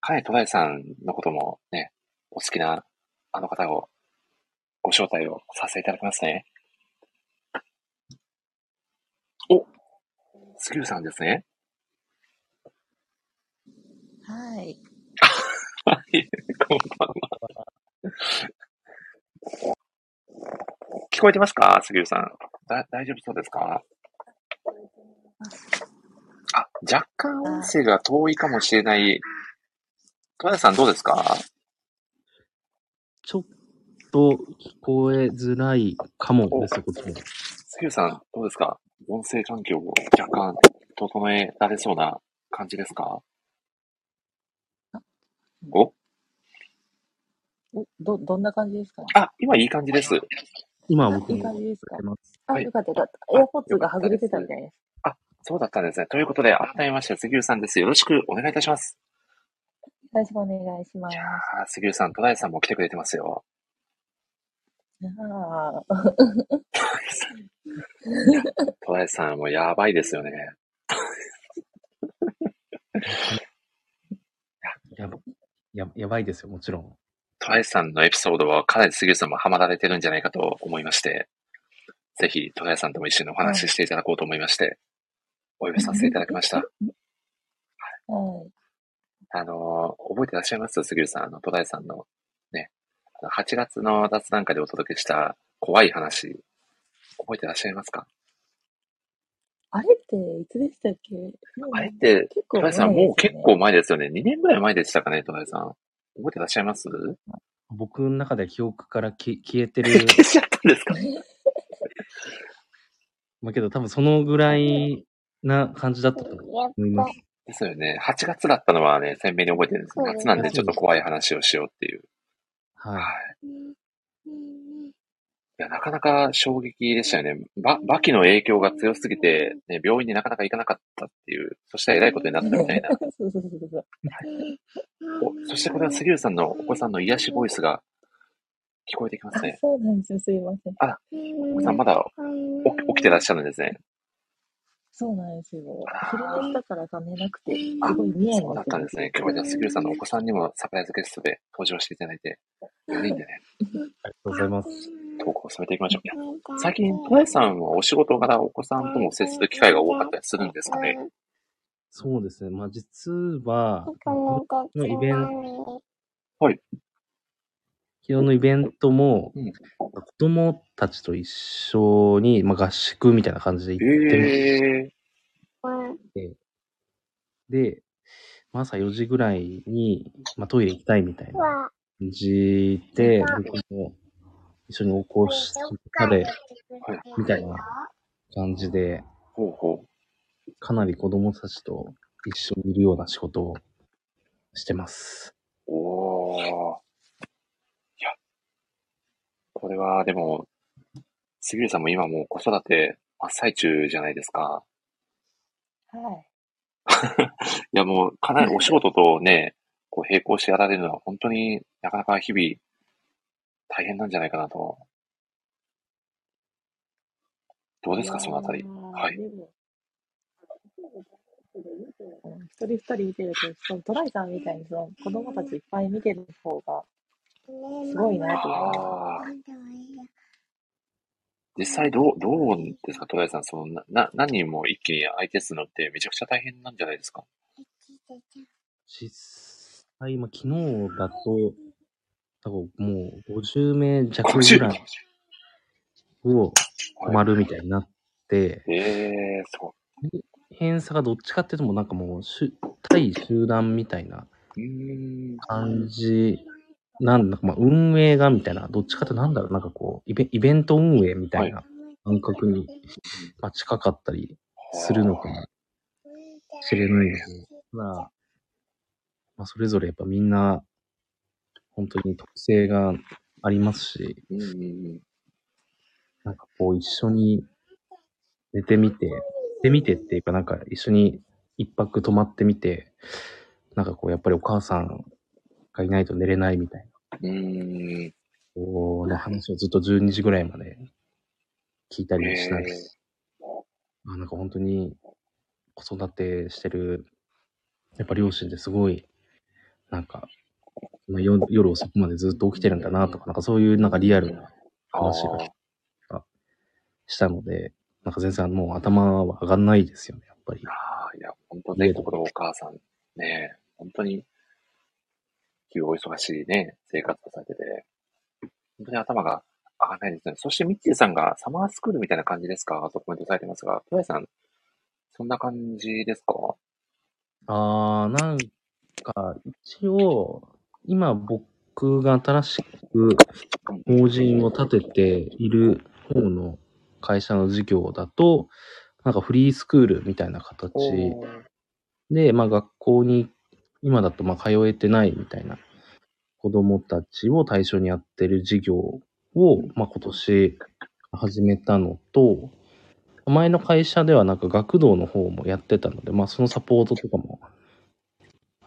かねとらえさんのこともね、お好きなあの方をご招待をさせていただきますね。おスキルさんですね。はい。はい、こんばんは。聞こえてますか？杉浦さん。だ、大丈夫そうですか？あ、若干音声が遠いかもしれない。戸田さんどうですか？ちょっと聞こえづらいかもです、こっちも。杉浦さんどうですか？音声環境を若干整えられそうな感じですか？おお、ど、どんな感じですか？あ、今いい感じです。今僕いい感もじですか？あ、はいよかったよかった。エアポッツが外れてたみたいです。そうだったんですね。ということで、改めまして杉浦さんです。よろしくお願いいたします。よろしくお願いしますいや。ー、杉浦さん、戸田さんも来てくれてますよ。ああ、戸田さんもやばいですよね。やば、や、やばいですよ、もちろん。トライさんのエピソードはかなり杉浦さんもハマられてるんじゃないかと思いまして、ぜひトライさんとも一緒にお話ししていただこうと思いまして、お呼びさせていただきました。*laughs* はい。あのー、覚えてらっしゃいます？杉浦さん、あの、トライさんのね、あの8月の雑談会でお届けした怖い話、覚えてらっしゃいますか？あれっていつでしたっけ？あれって、結構トライさん前ですよねもう結構前ですよね。2年ぐらい前でしたかね、トライさん。覚えてらっしゃいます？僕の中では記憶からき消えてる。*laughs* 消しちゃったんですか？*laughs* まあけど多分そのぐらいな感じだったと思います。ですよね。8月だったのはね、鮮明に覚えてるんです。夏なんでちょっと怖い話をしようっていう。ははい。いや、なかなか衝撃でしたよね。ば、バキの影響が強すぎて、ね、病院になかなか行かなかったっていう、そしたら偉いことになったみたいな。*laughs* そうそうそうそう。おそしてこれは杉浦さんのお子さんの癒しボイスが聞こえてきまあすね。、そうなんですよ。すいません。あら、お子さんまだ起き起きてらっしゃるんですね。そうなんですよ昼寝したからか寝なくて、あすごいニヤニそうだヤったんですね。今日はじゃあ杉浦さんのお子さんにもサプライズゲストで登場していただいて、4人でね、い。ありがとうございます。トークを進めていきましょう。最近、トライさんはお仕事柄お子さんとも接する機会が多かったりするんですかね？そうですね。まあ実は、のイベント、はい。昨日のイベントも、うん子供たちと一緒に、まあ、合宿みたいな感じで行ってみて、ええで、まあ朝4時ぐらいに、まあ、トイレ行きたいみたいな感じで、僕も一緒に起こしたれ、みたいな感じで、ほうほう。かなり子供たちと一緒にいるような仕事をしてます。おー。いや、これはでも、杉浦さんも今もう子育て真っ最中じゃないですか。はい。*laughs* いやもうかなりお仕事とね、こう並行してやられるのは本当になかなか日々大変なんじゃないかなと。どうですか、そのあたり。はい。一人一人見てると、そのトライさんみたいにその子供たちいっぱい見てる方がすごいなと思い実際どう、どうですか、トライさん。そのな、な、何人も一気に相手するのってめちゃくちゃ大変なんじゃないですか？実際、まあ、昨日だと、多分もう50名弱ぐらいを泊まるみたいになって、ええー、そう。偏差がどっちかっていうともうなんかもう対集団みたいな。感じ、なんだかまあ運営がみたいな、どっちかってなんだろう、なんかこう、イベイベント運営みたいな感覚に、まあ、近かったりするのかもしれないですね。まあ、まあ、それぞれやっぱみんな、本当に特性がありますし、うん。なんかこう一緒に寝てみて、寝てみてっていうかなんか一緒に一泊泊まってみて、なんかこうやっぱりお母さんがいないと寝れないみたいな、うーん。こうの話をずっと12時ぐらいまで聞いたりもしないへし、あなんか本当に子育てしてる、やっぱ両親ってすごい、なんか、まあ、夜夜遅くまでずっと起きてるんだなとか、なんかそういうなんかリアルな話があしたので、なんか全然もう頭は上がんないですよね、やっぱり。ああ、いや、本当ね、ここのお母さん、ね、本当に、日々お忙しいね、生活をされてて、本当に頭が上がらないですね。そして、ミッチーさんがサマースクールみたいな感じですか？とコメントされてますが、トライさん、そんな感じですか？あー、なんか、一応、今僕が新しく法人を立てている方の会社の事業だと、なんかフリースクールみたいな形。で、まあ学校に今だとまあ通えてないみたいな子供たちを対象にやってる事業を、まあ今年始めたのと、前の会社ではなんか学童の方もやってたので、まあそのサポートとかも、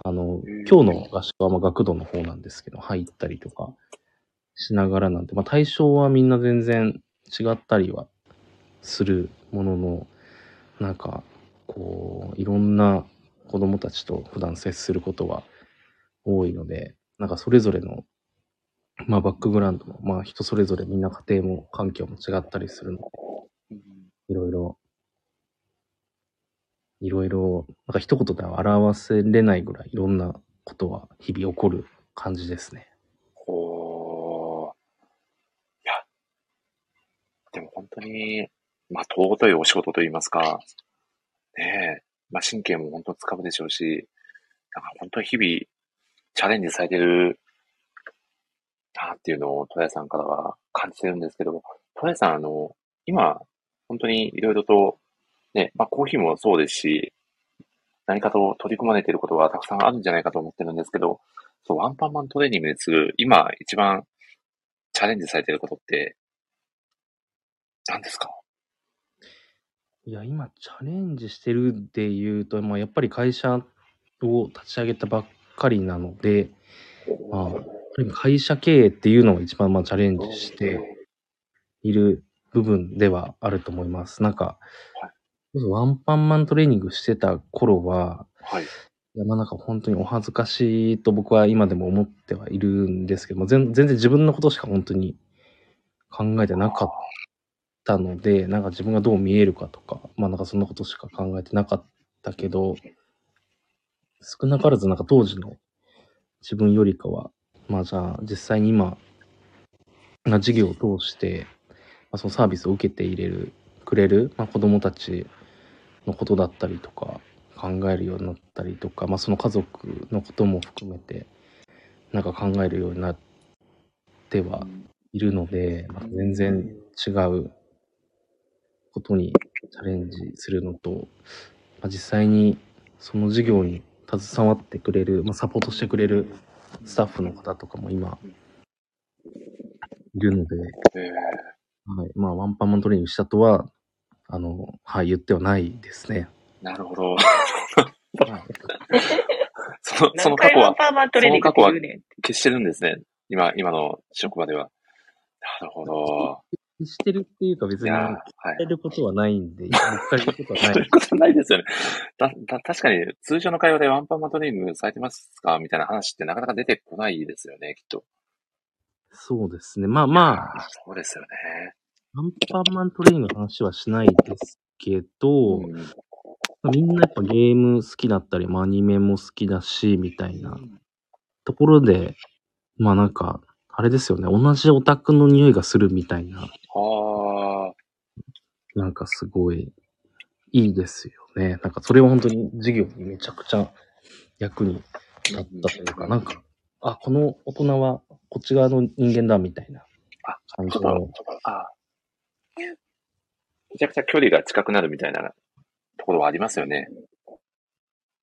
あの、今日の合宿はまあ学童の方なんですけど、入ったりとかしながらなんで、まあ対象はみんな全然違ったりはするものの、なんか、こう、いろんな子供たちと普段接することは多いので、なんかそれぞれの、まあバックグラウンドも、まあ人それぞれみんな家庭も環境も違ったりするので、いろいろ、いろいろ、なんか一言では表せれないぐらいいろんなことは日々起こる感じですね。おー。いや、でも本当に、まあ、尊いお仕事といいますか、ねえ、まあ、神経も本当使うでしょうし、なんか本当に日々、チャレンジされてるなっていうのを、トライさんからは感じてるんですけど、トライさん、あの、今、本当にいろいろと、ね、まあ、コーヒーもそうですし、何かと取り組まれていることがたくさんあるんじゃないかと思ってるんですけど、そう、ワンパンマントレーニングに次ぐ、今一番チャレンジされていることって、何ですか？いや、今チャレンジしてるで言うと、まあやっぱり会社を立ち上げたばっかりなので、まあ、会社経営っていうのを一番まあチャレンジしている部分ではあると思います。なんか、ワンパンマントレーニングしてた頃は、はい。いや、まあなんか本当にお恥ずかしいと僕は今でも思ってはいるんですけども、全全然自分のことしか本当に考えてなかったので、なんか自分がどう見えるかとか、まあなんかそんなことしか考えてなかったけど、少なからずなんか当時の自分よりかは、まあじゃあ実際に今、まあ事業を通して、まあ、そのサービスを受けて入れる、くれる、まあ子供たちのことだったりとか、考えるようになったりとか、まあ、その家族のことも含めてなんか考えるようになってはいるので、まあ、全然違うことにチャレンジするのと、まあ、実際にその事業に携わってくれる、まあ、サポートしてくれるスタッフの方とかも今いるので、はい、まあワンパンマントレーニングしたとはあの、はい、言ってはないですね。なるほど。その、その過去は、パーマントレーニングって言うねん。消してるんですね。今、今の職場では。なるほど。してるっていうか別に、いやーやはい。れることはないんで、僕から言うことはない。いうことないですよね。だ、だ、確かに、通常の会話でワンパンマントレーニングされてますかみたいな話ってなかなか出てこないですよね、きっと。そうですね。まあまあ、そうですよね。アンパンマントレーニングの話はしないですけど、うん。まあみんなやっぱゲーム好きだったり、まあアニメも好きだし、みたいな。ところで、まあなんか、あれですよね。同じオタクの匂いがするみたいな、はあ、なんかすごいいいですよね。なんかそれは本当に授業にめちゃくちゃ役に立ったというか、なんか、あ、この大人はこっち側の人間だみたいな。あ感じの、、あめちゃくちゃ距離が近くなるみたいなところはありますよね。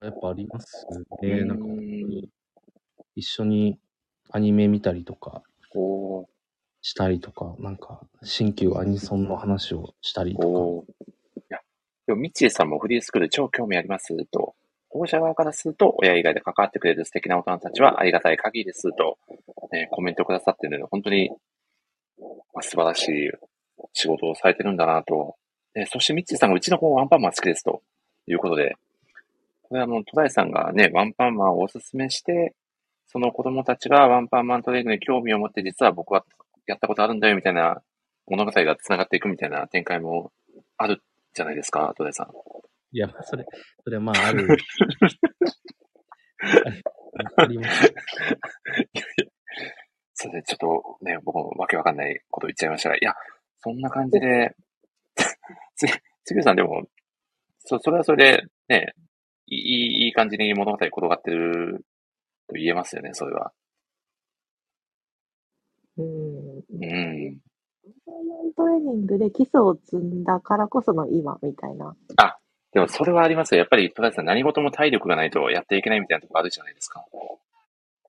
やっぱありますうね。んなんか一緒にアニメ見たりとかしたりとか、なんか新旧アニソンの話をしたりとか、いや、でも、ミッチーさんもフリースクール超興味ありますと、保護者側からすると、親以外で関わってくれる素敵な大人たちはありがたい限りですと、ね、コメントくださってるので、本当に、まあ、素晴らしい仕事をされてるんだなと。で、そしてミッチーさんがうちの子ワンパンマン好きですということで、これはもう、戸田井さんがね、ワンパンマンをおすすめして、その子供たちがワンパンマントレーニングに興味を持って、実は僕はやったことあるんだよみたいな物語が繋がっていくみたいな展開もあるじゃないですか、戸田井さん。いや、まあそれ、それはまあ、ある。*laughs* あります。それでちょっとね、僕もわけわかんないこと言っちゃいましたが、いや、そんな感じで、*laughs* つ、つぎさんでも、そ、それはそれで、ね、いい、いい感じに物語転がってると言えますよね、それは。うん。うん。トレーニングで基礎を積んだからこその今みたいな。でもそれはありますよ。やっぱり、戸田さん何事も体力がないとやっていけないみたいなとこあるじゃないですか。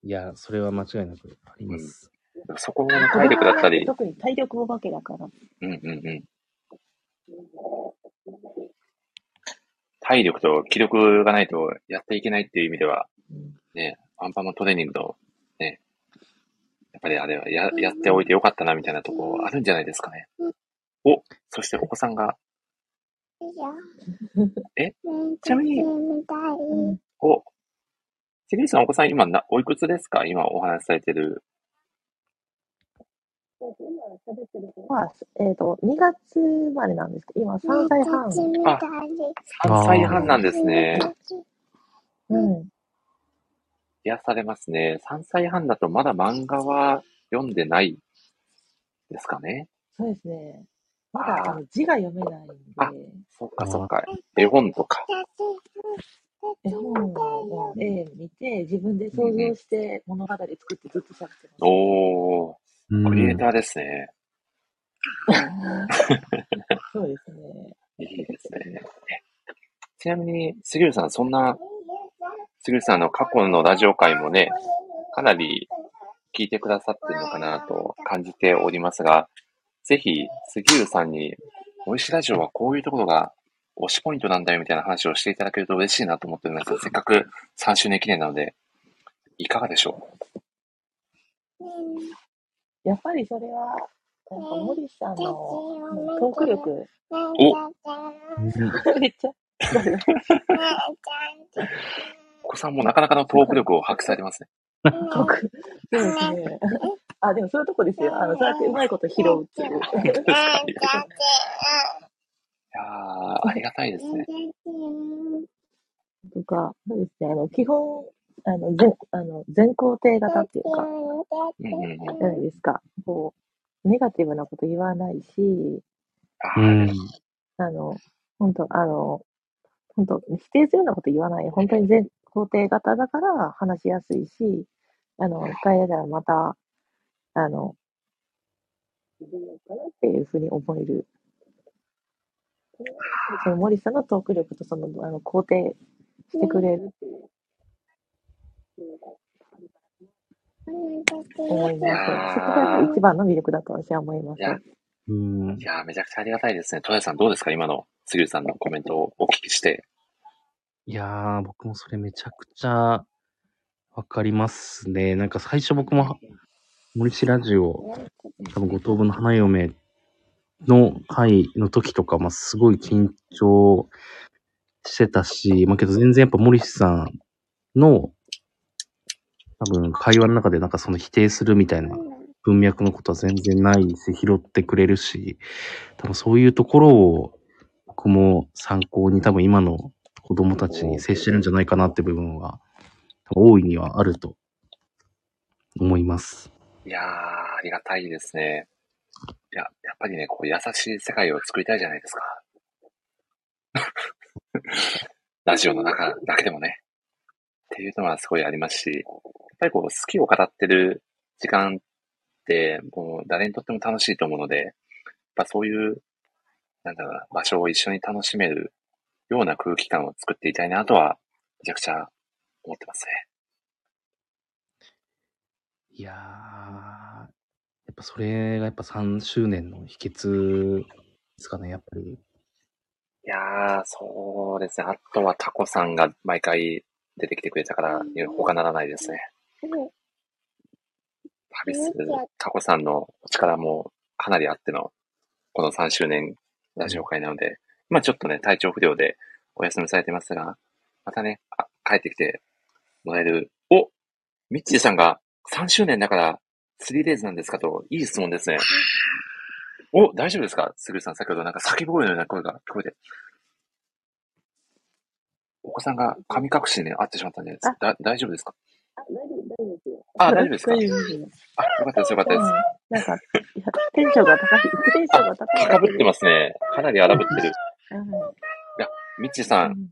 いや、それは間違いなくあります。でもそこの体力だったり、特に体力お化けだから。うんうんうん。体力と気力がないとやっていけないっていう意味では、うん。ね、アンパンマントレーニングの、ね、やっぱりあれはややっておいてよかったなみたいなとこあるんじゃないですかね。お、そしてお子さんが、え？ちなみに、お、シリーさんお子さん今な、おいくつですか？今お話しされてる。まあ、えっ、と、2月生まれなんですけど、今3歳半。あ、3歳半なんですね。うん。癒されますね。3歳半だとまだ漫画は読んでないですかね。そうですね。まだあの字が読めないんで、そっかそっか。絵本とか。絵本を絵見て、自分で想像して物語作ってずっと喋ってます。おー、うんクリエイターですね。*laughs* そうですね。いいですね。えちなみに、杉浦さん、そんな、杉浦さんの過去のラジオ回もね、かなり聞いてくださってるのかなと感じておりますが、ぜひ、杉浦さんに、おいしラジオはこういうところが推しポイントなんだよみたいな話をしていただけると嬉しいなと思っております。せっかく3周年記念なので、いかがでしょやっぱりそれは、なんか森さんのトーク力、*laughs* めっちゃ、うお子さんもなかなかのトーク力を発揮されてますね。トーク、そうですね。あ、でもそういうとこですよ。あの、そうやってうまいこと拾うっていう。いやー、ありがたいですね。とか、そうですね。あの、基本、あの、全、あの、全肯定型っていうか。じゃないですか。こう、ネガティブなこと言わないし、うん。あの、本当あの、本当否定するようなこと言わない。本当に全肯定型だから話しやすいし、あの、一回やったらまた、あの、いるのかなっていうふうに思える。その森さんのトーク力とその、あの、肯定してくれるっていう。思います。そこがやっぱ一番の魅力だと私は思いますい。や、うんい。やー、めちゃくちゃありがたいですね。戸谷さんどうですか？今の杉浦さんのコメントをお聞きして。いやー、僕もそれめちゃくちゃわかりますね。なんか最初僕も森氏ラジオ、多分五等分の花嫁の回の時とか、まあ、すごい緊張してたし、まあけど全然やっぱ森氏さんの多分会話の中でなんかその否定するみたいな文脈のことは全然ないし、拾ってくれるし、多分そういうところを僕も参考に多分今の子供たちに接してるんじゃないかなって部分は多分大いにはあると思います。いやー、ありがたいですね。いや、やっぱりね、こう優しい世界を作りたいじゃないですか。*laughs* ラジオの中だけでもね。っていうのはすごいありますし、ぱりこう好きを語ってる時間って、もう誰にとっても楽しいと思うので、やっぱそういう、なんだろうな、場所を一緒に楽しめるような空気感を作っていたいなとは、めちゃくちゃ思ってますね。いやー、やっぱそれがやっぱ3周年の秘訣ですかね、やっぱり。いやー、そうですね。あとはタコさんが毎回出てきてくれたから、他ならないですね。ハビス、タコさんのお力もかなりあってのこの3周年ラジオ会なので、今ちょっとね、体調不良でお休みされてますが、またね、あ帰ってきてもらえる。おミッチーさんが3周年だから 3days なんですかと、いい質問ですね。お、大丈夫ですか？すぐるさん、先ほどなんか叫び声のような声が聞こえて。お子さんが神隠しにね、会ってしまったんで、あだ大丈夫ですか？あ、大丈ですよ。あ、*laughs* 大丈夫ですか？大丈夫ですよ。あ、よかったです、よかったです。うん。なんか、いやテンションが高い、テンションが高い。高ぶってますね。かなり荒ぶってる。はミッチーさい。ん、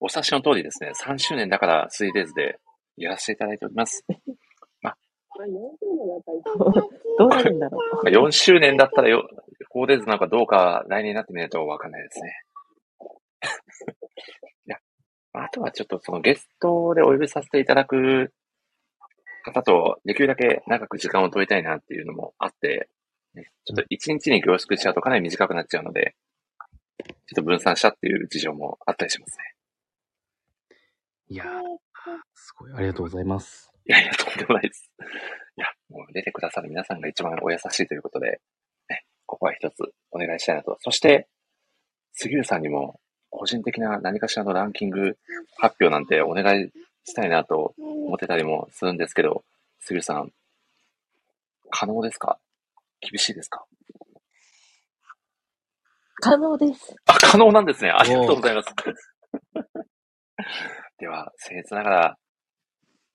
お察しの通りですね、3周年だから 3days でやらせていただいております。どうなるんだろう。*laughs* 4周年だったらよ、4days なのかどうか来年になってみないとわかんないですね。*laughs* いや、あとはちょっとそのゲストでお呼びさせていただく方とできるだけ長く時間を取りたいなっていうのもあって、ねちょっと1日に凝縮しちゃうとかなり短くなっちゃうので、ちょっと分散したっていう事情もあったりしますね。いやー、すごい、ありがとうございます。いやいや、とんでもないです。いや、もう出てくださる皆さんが一番お優しいということで、ね、ここは一つお願いしたいなと。そして、杉浦さんにも個人的な何かしらのランキング発表なんてお願いしたいなと思ってたりもするんですけど、杉浦さん、可能ですか？厳しいですか？可能です。あ、可能なんですね。ありがとうございます。*laughs* では、僭越ながら、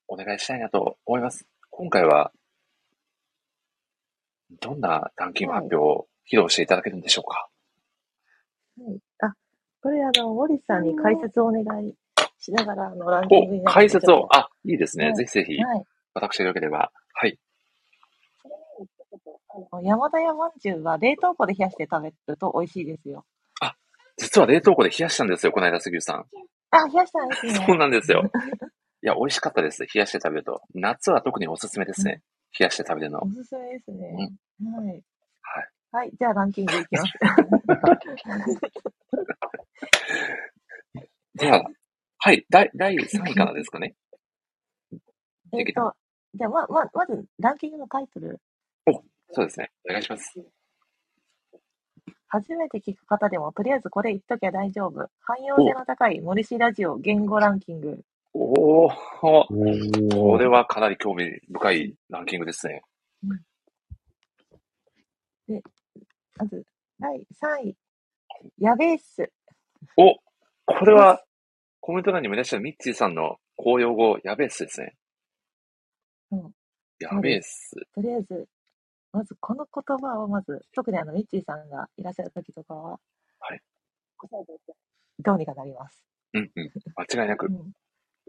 お願いしたいなと思います。今回は、どんなランキング発表を披露していただけるんでしょうか？はい。あ、これあの、森さんに解説をお願いしながら、あの、ランキングに解説をあ、いいですね。はいぜひぜひと、はい。私でよければ。はい。あの山田屋まんじゅうは冷凍庫で冷やして食べると美味しいですよ。実は冷凍庫で冷やしたんですよ、この間、杉浦さん。あ、冷やしたんですね。そうなんですよ。いや、美味しかったです。冷やして食べると。夏は特におすすめですね。冷やして食べるのお。すすめですね。はい。はい。はい。じゃあランキングいきます。*laughs* では、はい、第、第3位からですかね。えっと、じゃあま、ま、まず、ランキングのタイトル。そうですね。お願いします。初めて聞く方でも、とりあえずこれ言っときゃ大丈夫。汎用性の高い森氏ラジオ言語ランキング。おー、こおれはかなり興味深いランキングですね。まず、第3位。やべえっす。お、これは、コメント欄にもいらっしゃるミッチーさんの公用語、やべえっすですね。うんやべえっす。とりあえず、まずこの言葉をまず、特にあの、ミッチーさんがいらっしゃる時とかは、はい。どうにかなります。うんうん。間違いなくう。ん。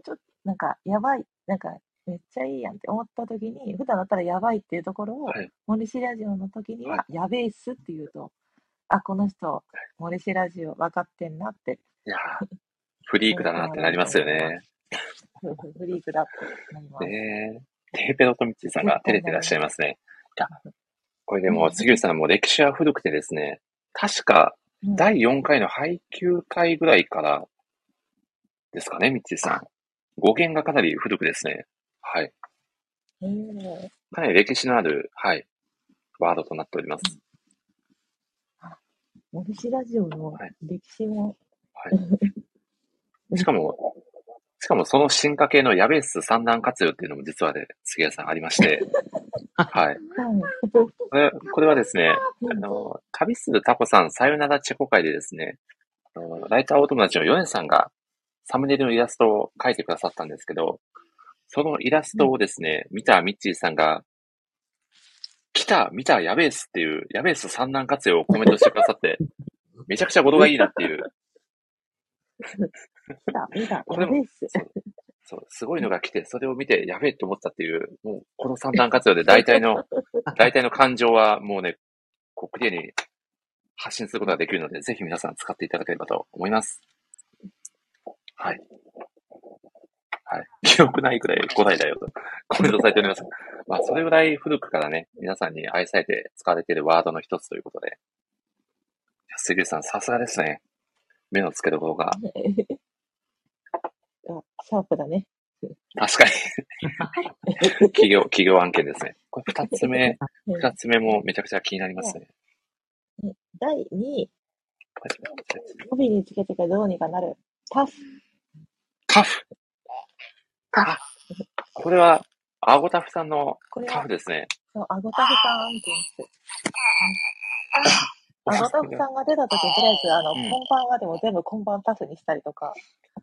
ちょっと、なんか、やばい、なんか、めっちゃいいやんって思った時に、普段だったらやばいっていうところを、はい。森氏ラジオの時には、はやべえっすって言うと、あ、この人、森氏ラジオ分かってんなって、いやーフリークだなってなりますよね。フフリークだってなります。ねえ。テーペロとミッチーさんが照れてらっしゃいますね。これでも、杉内さんも歴史は古くてですね、確か、うん第4回の配給会ぐらいからですかね、ミッチーさん。語源がかなり古くですね。はい。かなり歴史のある、はい、ワードとなっております。森氏ラジオのはい歴史も、はい。*laughs* しかも、しかもその進化系のヤベース三段活用っていうのも実はね、杉谷さんありまして、*laughs* はい。はい。これこれはですね、あの、旅するタコさんさよならチェコ会でですね、あのライターお友達のヨネさんがサムネイルのイラストを描いてくださったんですけど、そのイラストをですね、見たミッチーさんが、来た、見た、やべえっすっていう、やべえっす三段活用をコメントしてくださって、めちゃくちゃ語呂がいいなっていう、見た、見た、これもっす。そう、すごいのが来て、それを見て、やべえって思ったっていう、もう、この三段活用で大体の、*laughs* 大体の感情はもうね、こう、クリアに発信することができるので、ぜひ皆さん使っていただければと思います。はい。はい。*laughs* 記憶ないくらい古代だよとコメントされております。まあ、それぐらい古くからね、皆さんに愛されて使われているワードの一つということで。杉内さん、さすがですね。目の付けどころが。*laughs* あシャープだね。確かに。企業、企業案件ですね。これ二つ目、二つ目もめちゃくちゃ気になりますね。第2位。語尾につけてからどうにかなる。タフ。タフ。あ、これは、アゴタフさんのタフですね。そう、アゴタフさんって言うんです。アゴタフさんが出た時に、とりあえず、あの、うんこんばんはでも全部こんばんタフにしたりとか、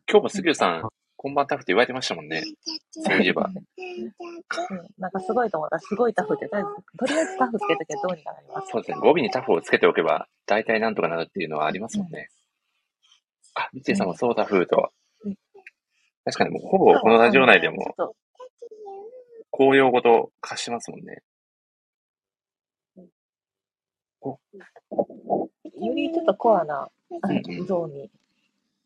今日も杉浦さん、こんばんタフって言われてましたもんね。そういえば。うん、なんかすごいと思ったら、すごいタフって、とりあえず、とりあえずタフつけときはどうにかなります。そうですね。語尾にタフをつけておけば、大体なんとかなるっていうのはありますもんね。あ、ミッチーさんもそうタフと。うん。確かにもうほぼこのラジオ内でも公用語と化してますもんね。よりちょっとコアなゾーンに、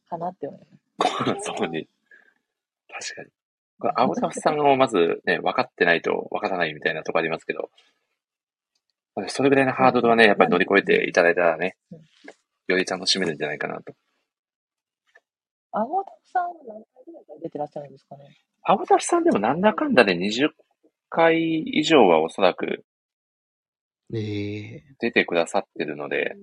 かなって思います。*laughs* そうに。確かに。これ、アゴタフさんをまずね、分かってないと分からないみたいなとこありますけど、それぐらいのハードルはね、やっぱり乗り越えていただいたらねうん、よりちゃんと締めるんじゃないかなと。アゴタフさんは何回ぐらい出てらっしゃるんですかね？アゴタフさんでもなんだかんだで20回以上はおそらくええ出てくださってるので、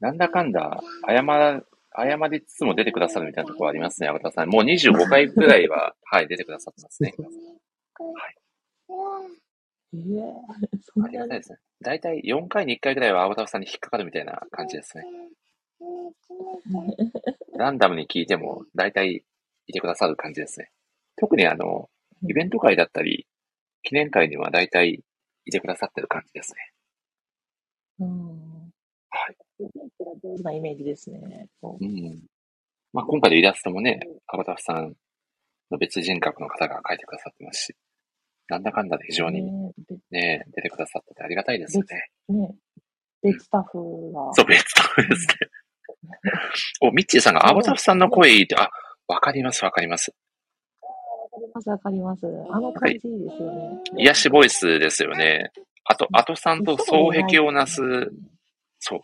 なんだかんだ、謝ら、謝りつつも出てくださるみたいなところありますね、アゴタフさん。もう25回くらいは、*laughs* はい、出てくださってますね。ええそんありがたいですね。だいたい4回に1回くらいはアゴタフさんに引っかかるみたいな感じですね。ランダムに聞いても、だいたいいてくださる感じですね。特にあの、イベント会だったり、記念会にはだいたいいてくださってる感じですね。うん。はい。なイメージですね。こううん。まあ、今回のイラストもね、アゴタフさんの別人格の方が描いてくださってますし、なんだかんだで非常にねね、出てくださっててありがたいですよね。ね、別スタッフが。そう、別スタッフですね。お、ミッチーさんがアゴタフさんの声いいって、あ、わかりますわかります。わかります、わかります。あの感じいいですよね。癒しボイスですよね。あと、アトさんと双璧をなす、そう。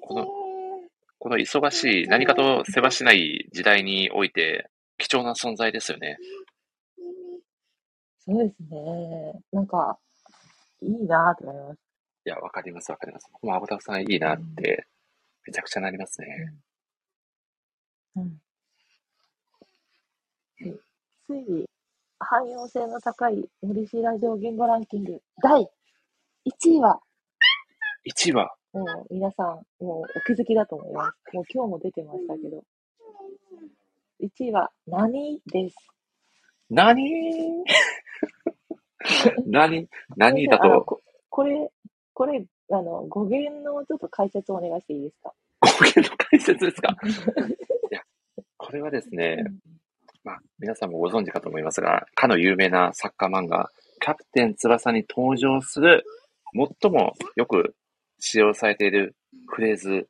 この、この忙しい、何かと世話しない時代において、貴重な存在ですよね。そうですね。なんか、いいなと思います。いや、わかりますわかります。僕もアゴタフさんいいなって、めちゃくちゃなりますね。うん。でついに、汎用性の高い森氏ラジオ言語ランキング第1位は、1位は、もう皆さん、もうお気づきだと思います。もう今日も出てましたけど。1位は、何です？何？*laughs* 何？何だと、ここれ、これ、あの、語源のちょっと解説をお願いしていいですか？語源の解説ですか？*laughs* いや、これはですね、まあ、皆さんもご存知かと思いますが、かの有名なサッカー漫画、キャプテン翼に登場する、最もよく使用されているフレーズ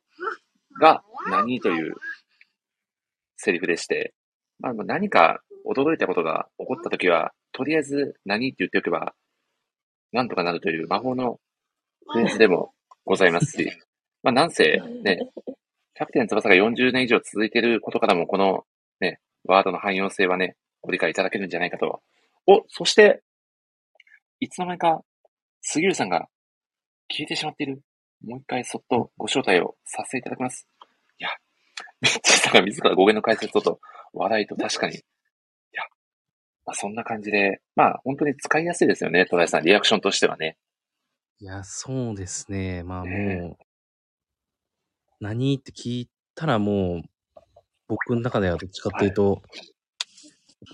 が何というセリフでして、まあ、何か驚いたことが起こったときは、とりあえず何って言っておけば、なんとかなるという魔法のフレーズでもございますし、まあ、なんせね、キャプテン翼が40年以上続いていることからも、このね、ワードの汎用性はね、ご理解いただけるんじゃないかと。お、そして、いつの間にか、杉浦さんが消えてしまっている。もう一回そっとご招待をさせていただきます。いや、ミッチーさんが自ら語源の解説と話題と確かに。いや、まあ、そんな感じで、まあ本当に使いやすいですよね、トライさん、リアクションとしてはね。いや、そうですね。まあもう、ね何って聞いたらもう、僕の中ではどっちかっていうと、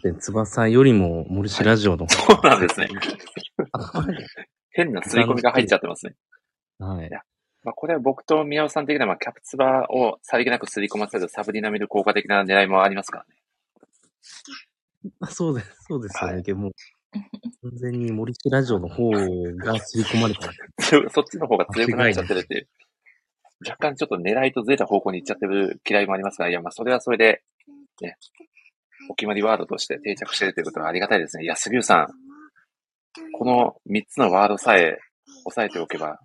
で翼よりも森氏ラジオの方そうなんですね。*laughs* 変な刷り込みが入っちゃってますね。はい。まあ、これは僕と宮尾さん的には、まあ、キャプツバをさりげなく刷り込ませるサブリナミル効果的な狙いもありますからね。あそうです、そうですよね。はいもう、完全に森氏ラジオの方が刷り込まれた。*laughs* 強そっちの方が強くなっちゃってるっていう。若干ちょっと狙いとずれた方向に行っちゃってる嫌いもありますが、いや、まあ、それはそれで、ね、お決まりワードとして定着してるということはありがたいですね。いや、杉浦さん、この3つのワードさえ押さえておけば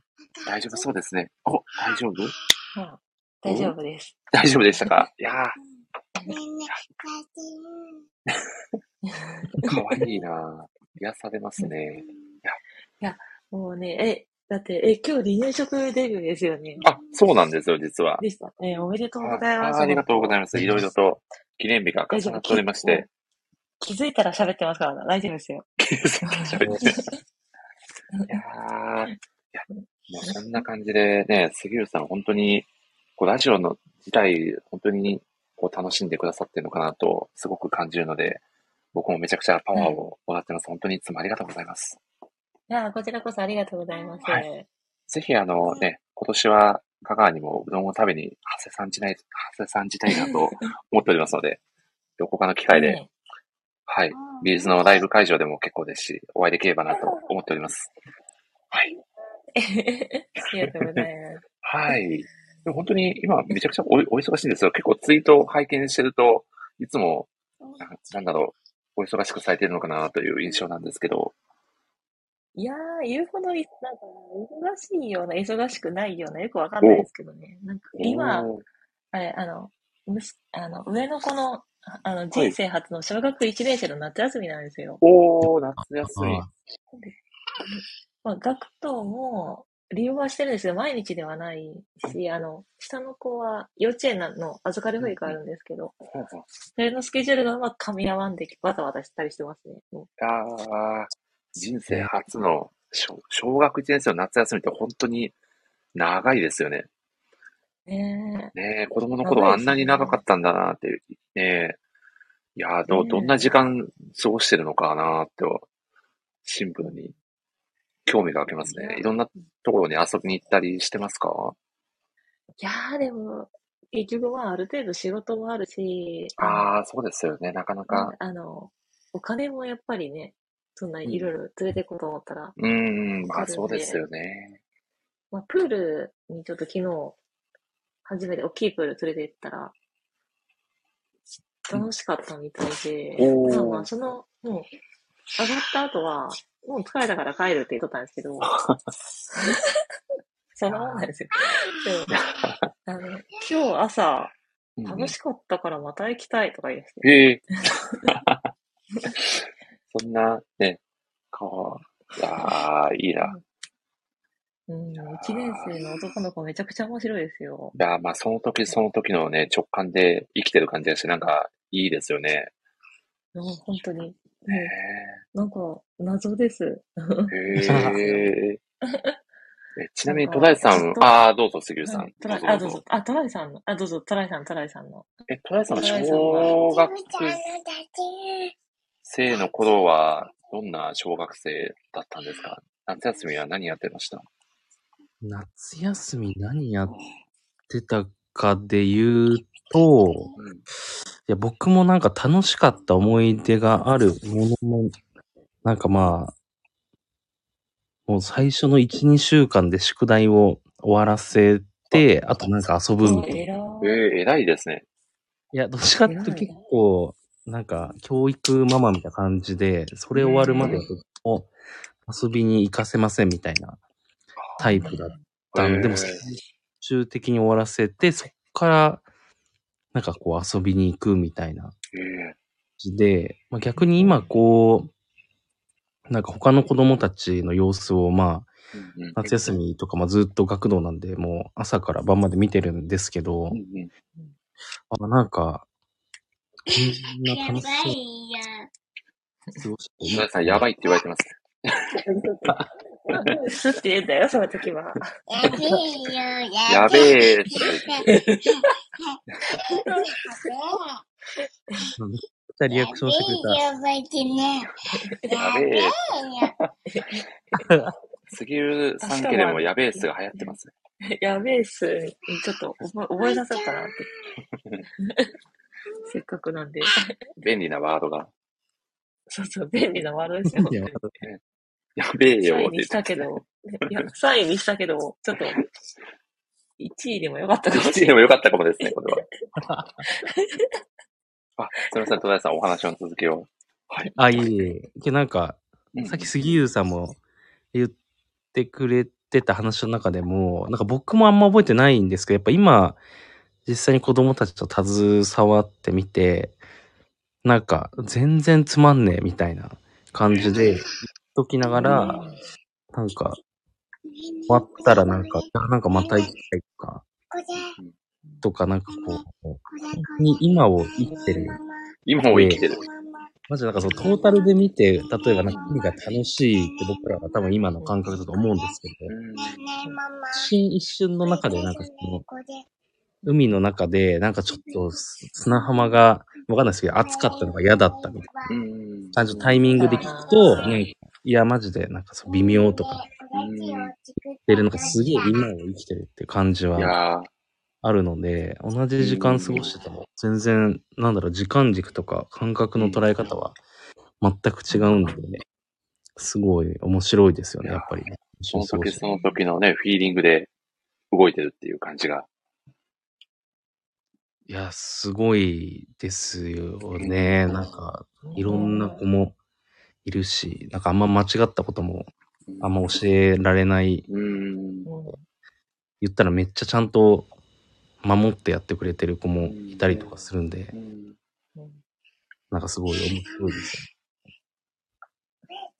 大丈夫そうですね。お、大丈夫？うん大丈夫です。大丈夫でしたか？*laughs* いやー、かわいいなぁ癒されますね。もうね、え、だって、え、今日離乳食デビューですよね。あ、そうなんですよ、実は。でした。えーおめでとうございます。あありがとうございます。いろいろと記念日が重なっておりまして。気づいたら喋ってますから、大丈夫ですよ。*laughs* 喋って *laughs* いやーいや、もうそんな感じでね、杉浦さん、本当に、こう、ラジオの自体、本当に、こう、楽しんでくださってるのかなと、すごく感じるので、僕もめちゃくちゃパワーをもらってます。本当にいつもありがとうございます。いや、こちらこそありがとうございます。はいぜひ、あのね、今年は、香川にもうどんを食べに、長谷さんじない、長谷さん自体なと思っておりますので、どこかの機会で、ねはい、ビーズのライブ会場でも結構ですし、お会いできればなと思っております。はい。ありがとうございます。*laughs* はい。でも本当に今めちゃくちゃおお忙しいんですよ。結構ツイートを拝見してると、いつも、なんかなんだろう、お忙しくされてるのかなという印象なんですけど、いやー、言うほどい、なんか、忙しいような、忙しくないような、よくわかんないですけどね。なんか、今、あれ、あの、むしあの、上の子の、ああの、人生初の小学1年生の夏休みなんですよ。おー、夏休み。あまあ、学童も利用はしてるんですけど、毎日ではないし、あの、下の子は幼稚園の預かり保育あるんですけど、それのスケジュールがうまく噛み合わんで、わたわたしたりしてますね。もあー人生初の小小学1年生の夏休みって本当に長いですよね。うねねえ、子供の頃はあんなに長かったんだなっていう。ねえ。いやーど、どんな時間過ごしてるのかなって、シンプルに興味が湧きますね。いろんなところに遊びに行ったりしてますか？いやー、でも、結局まあ、ある程度仕事もあるし、ああ、そうですよね。なかなかか。あの、お金もやっぱりね、そんないろいろ連れて行こうと思ったら、うーん、まあそうですよね。まあ、プールにちょっと昨日、初めて大きいプール連れて行ったら、楽しかったみたいで、おーまあまあ、その、もう、上がった後は、もう疲れたから帰るって言っとったんですけど、*laughs* そんなもんなんですよ。でもあの今日朝、楽しかったからまた行きたいとか言い出して、へえ。そんな、ね、かわ、いやー、いいな。うん、1年生の男の子めちゃくちゃ面白いですよ。いやー、まあその時その時のね、直感で生きてる感じがして、なんか、いいですよね。うん本当に。なんか、謎です。*laughs* え。へえ。えちなみに、トライさんずっ、とああ、どうぞ、杉浦さん。トライ、あ、どうぞ。あ、トライさんの。あ、どうぞ、トライさん、トライさんの。え、トライさんの小学生の頃は、どんな小学生だったんですか？夏休みは何やってました？夏休み何やってたかで言うと、うん。いや、僕もなんか楽しかった思い出があるものも、なんかまあ、もう最初の1、2週間で宿題を終わらせて、あとなんか遊ぶみたいな。えらえー、偉いですね。いや、どっちかっていうと結構、なんか、教育ママみたいな感じで、それ終わるまではずっと遊びに行かせませんみたいなタイプだったんで、もう最終的に終わらせて、そっから、なんかこう遊びに行くみたいな。で、まあ、逆に今こう、なんか他の子供たちの様子をまあ、夏休みとかまあずっと学童なんで、もう朝から晩まで見てるんですけどあ、なんか、こんな楽しそう。過ごして皆さん、やばいって言われてます。*laughs* すって言うん。だよ、その時は。やべえよ、やべやべえ。って。めっちゃリアクションしてくれた。やべえよ、てね。やべえ。杉浦さん。家でもやべえすが流行ってます。やべえす。ちょっと覚え覚えさせようかなって。せっかくなん。で。便利なワードが。そうそう、便利なワードですよ。やべえよ3位にしてたけど、いや、3位にしたけど、ちょっと、1位でもよかったかもし1位れない。でもよかったかもですね、これは。*laughs* あ、すみません、戸田さん、お話の続きを。はい。あ、いえいえ。けどなんか、うんさっき杉優さんも言ってくれてた話の中でも、なんか僕もあんま覚えてないんですけど、やっぱ今、実際に子供たちと携わってみて、なんか全然つまんねえみたいな感じでときながら、なんか、終わったらなんか、あなんかまた行きたいとか、とかなんかこう、本当に今を生きてる。今を生きてる。まずなんかそのトータルで見て、例えばなんか海が楽しいって僕らが多分今の感覚だと思うんですけど、一瞬一瞬の中でなんかその、海の中でなんかちょっと砂浜が、わかんないですけど、暑かったのが嫌だったみたいうん。な感じのタイミングで聞くと、なんかいや、マジでなんかそう微妙とか、でるのがすげえ今を生きてるって感じいはやー、あるので、同じ時間過ごしてても、全然、なんだろう、時間軸とか感覚の捉え方は全く違うんで、すごい面白いですよね、やっぱりね。その時その時のね、フィーリングで動いてるっていう感じが。いや、すごいですよね。なんか、いろんな子もいるし、なんかあんま間違ったこともあんま教えられない。うん。言ったらめっちゃちゃんと守ってやってくれてる子もいたりとかするんで、なんかすごい面白いです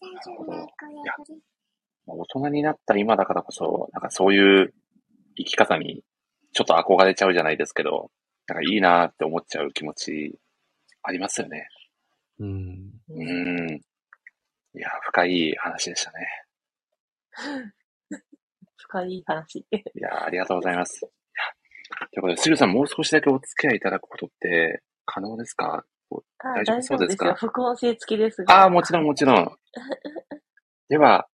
なるほど。いや、大人になった今だからこそ、なんかそういう生き方にちょっと憧れちゃうじゃないですけど、なんかいいなーって思っちゃう気持ちありますよね。よ。うん。うん。いや、深い話でしたね。*laughs* 深い話。いや、ありがとうございます。いやということで、スリュさん、もう少しだけお付き合いいただくことって可能ですか？あ大丈夫？そうですか？よ。副音声付きですが。ああ、もちろん、もちろん。では、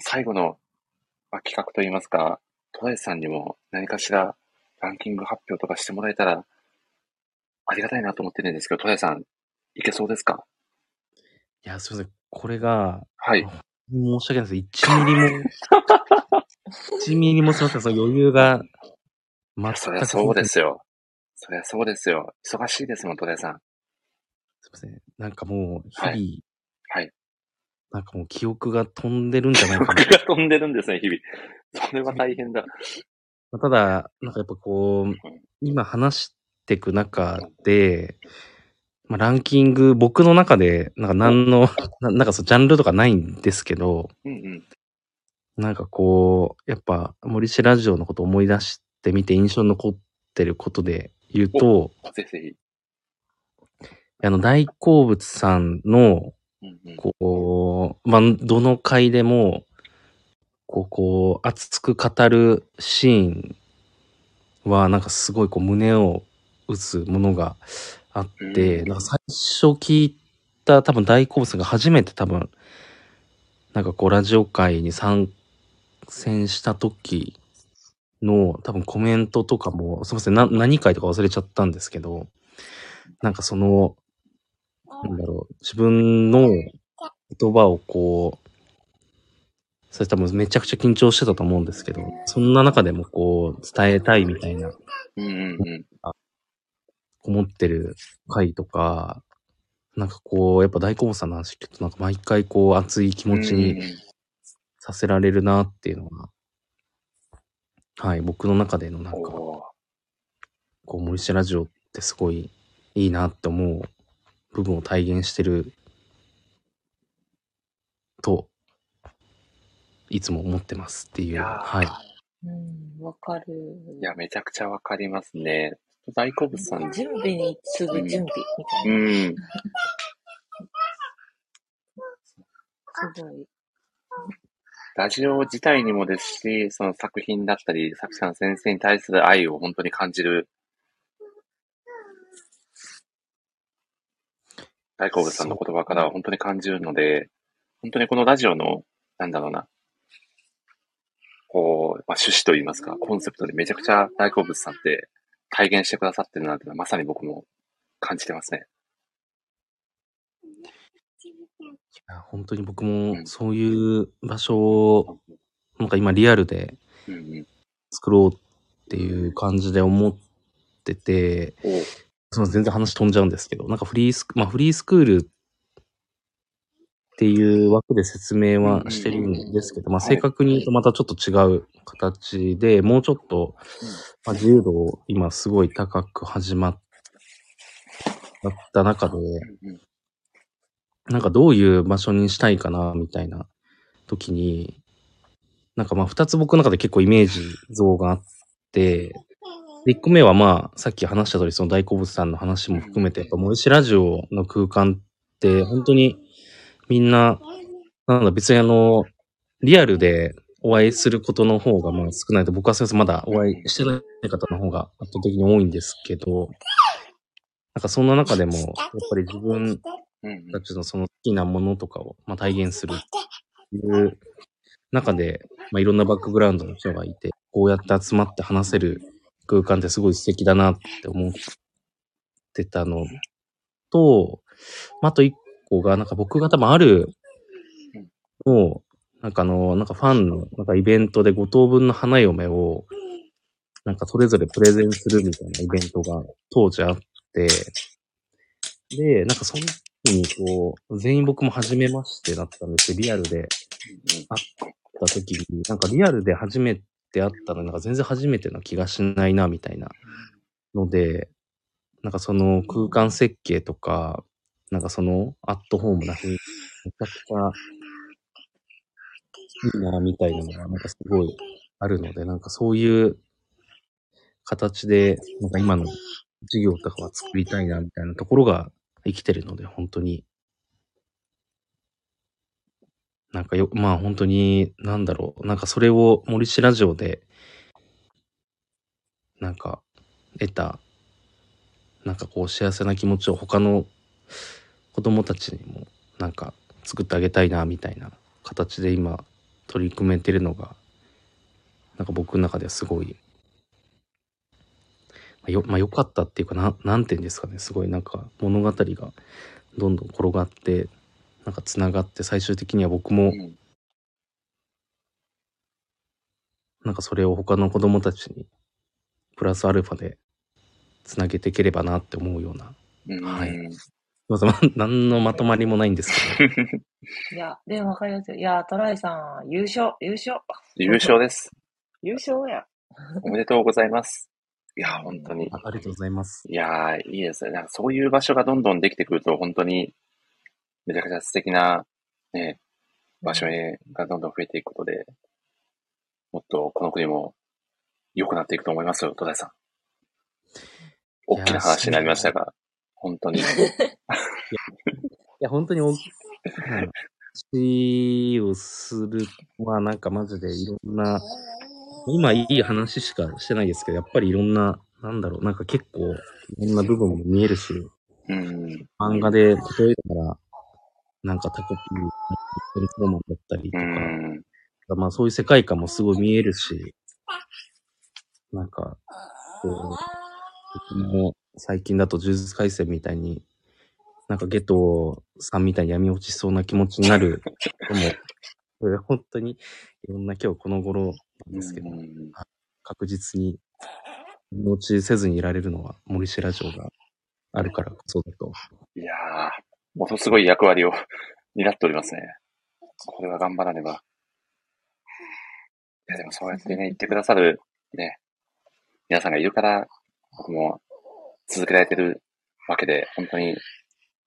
最後の、まあ、企画といいますか、戸田さんにも何かしらランキング発表とかしてもらえたら、ありがたいなと思ってるんですけど、戸田さん、いけそうですか？いや、すいません。これが、はい。申し訳ないです。1ミリも、*laughs* 1ミリもすいません。その余裕が、全く。そりゃそうですよ。そりゃそうですよ。忙しいですもん、戸田さん。すいません。なんかもう、日々、はいはい。なんかもう記憶が飛んでるんじゃないか僕な。が飛んでるんですね、日々。それは大変だ。まあただ、なんかやっぱこう、今話していく中で、まあ、ランキング、僕の中で、なんか何の、ななんかそう、ジャンルとかないんですけど、うんうん。なんかこう、やっぱ森氏ラジオのことを思い出してみて印象に残ってることで言うと、ぜひぜあの、大好物さんの、ひ。うんうん。こう、まあ、どの回でも、こう、こう、熱く語るシーンは、なんかすごいこう、胸を打つものがあって、うんなんか最初聞いた多分大好物が初めて多分、なんかこう、ラジオ界に参戦した時の多分コメントとかも、すみません、な何回とか忘れちゃったんですけど、なんかその、なんだろう、自分の言葉をこう、それ多分めちゃくちゃ緊張してたと思うんですけど、そんな中でもこう、伝えたいみたいな、うんうんうん。思ってる回とか、なんかこう、やっぱ大好物さんの話聞くと、なんか毎回こう、熱い気持ちにさせられるなっていうのが、はい、僕の中でのなんか、こう、森下ラジオってすごいいいなって思う部分を体現してると、いつも思ってますっていう、いはい。うん、わかる。いや、めちゃくちゃわかりますね。大好物さん。準備に次ぐ準備みたういな。ん。すごい。ラジオ自体にもですし、その作品だったり、作者の先生に対する愛を本当に感じる。大好物さんの言葉からは本当に感じるので、本当にこのラジオの、なんだろうな、こう、まあ、趣旨といいますか、コンセプトでめちゃくちゃ大好物さんって体現してくださってるなっていうのはまさに僕も感じてますね。本当に僕うんもそういう場所を、なんか今リアルで。作ろうっていう感じで思ってて、おうすみません、全然話飛んじゃうんですけど、なんかフリースク、まあフリースクールっていう枠で説明はしてるんですけど、まあ正確に言うとまたちょっと違う形で、もうちょっと、まあ、自由度を今すごい高く始まった中で、なんかどういう場所にしたいかな、みたいな時に、なんかまあ二つ僕の中で結構イメージ像があって、で一個目はまあ、さっき話した通り、その大好物さんの話も含めて、やっぱ森市ラジオの空間って、本当にみんな、なんだ、別にあの、リアルでお会いすることの方がまあ少ないと、僕は先生まだお会いしてない方の方が圧倒的に多いんですけど、なんかそんな中でも、やっぱり自分たちのその好きなものとかを、まあ、体現するっていう中で、まあ、いろんなバックグラウンドの人がいて、こうやって集まって話せる空間ってすごい素敵だなって思ってたのと、まあ、あと一個が、なんか僕が多分あるのを、なんかあの、なんかファンの、なんかイベントで5等分の花嫁を、なんかそれぞれプレゼンするみたいなイベントが当時あって、で、なんかその時にこう、全員僕も初めましてだったんですけど、リアルで。会った時に、なんかリアルで初めて会ったのになんか全然初めてな気がしないな、みたいなので、なんかその空間設計とか、なんかそのアットホームな雰囲気、めちゃくちゃいいな、みたいなのがなんかすごいあるので、なんかそういう形で、なんか今の事業とかは作りたいな、みたいなところが生きてるので、本当に。なんかよ、まあ本当に、なんだろう。なんかそれを森市ラジオで、なんか、得た、なんかこう幸せな気持ちを他の子供たちにも、なんか作ってあげたいな、みたいな形で今取り組めてるのが、なんか僕の中ではすごい、まあよ、まあ、良かったっていうか、な、なんて言うんですかね、すごいなんか物語がどんどん転がって、なんか繋がって、最終的には僕も、うんなんかそれを他の子供たちに、プラスアルファで繋げていければなって思うような、うん。はいすいません、ま何のまとまりもないんですけど、*laughs* いや、でもわかりますよ。いや、トライさん、優勝、優勝。優勝です。優勝や。おめでとうございます。いや、本当に。あありがとうございます。いやー、いいですね。なんかそういう場所がどんどんできてくると、本当に、めちゃくちゃ素敵な、ね、場所へがどんどん増えていくことで、もっとこの国も良くなっていくと思いますよ、戸田さん。大きな話になりましたが、本当に。いや、本当に大きな話をするまあなんかマジでいろんな、今いい話しかしてないですけど、やっぱりいろんな、なんだろう、なんか結構いろんな部分も見えるし、うん。漫画で例えたら、なんかタコピー、テニスロマンだったりうとか、ん。まあそういう世界観もすごい見えるし、なんか、こう、僕も最近だと呪術廻戦みたいに、なんかゲトさんみたいに闇落ちしそうな気持ちになる *laughs* これ本当にいろんな今日この頃なんですけど、うん確実に闇落ちせずにいられるのは森氏ラジオがあるからこそだと。いやー、ものすごい役割を担っておりますね。これは頑張らねば。いや、でもそうやってね、言ってくださる、ね、皆さんがいるから、僕も続けられてるわけで、本当に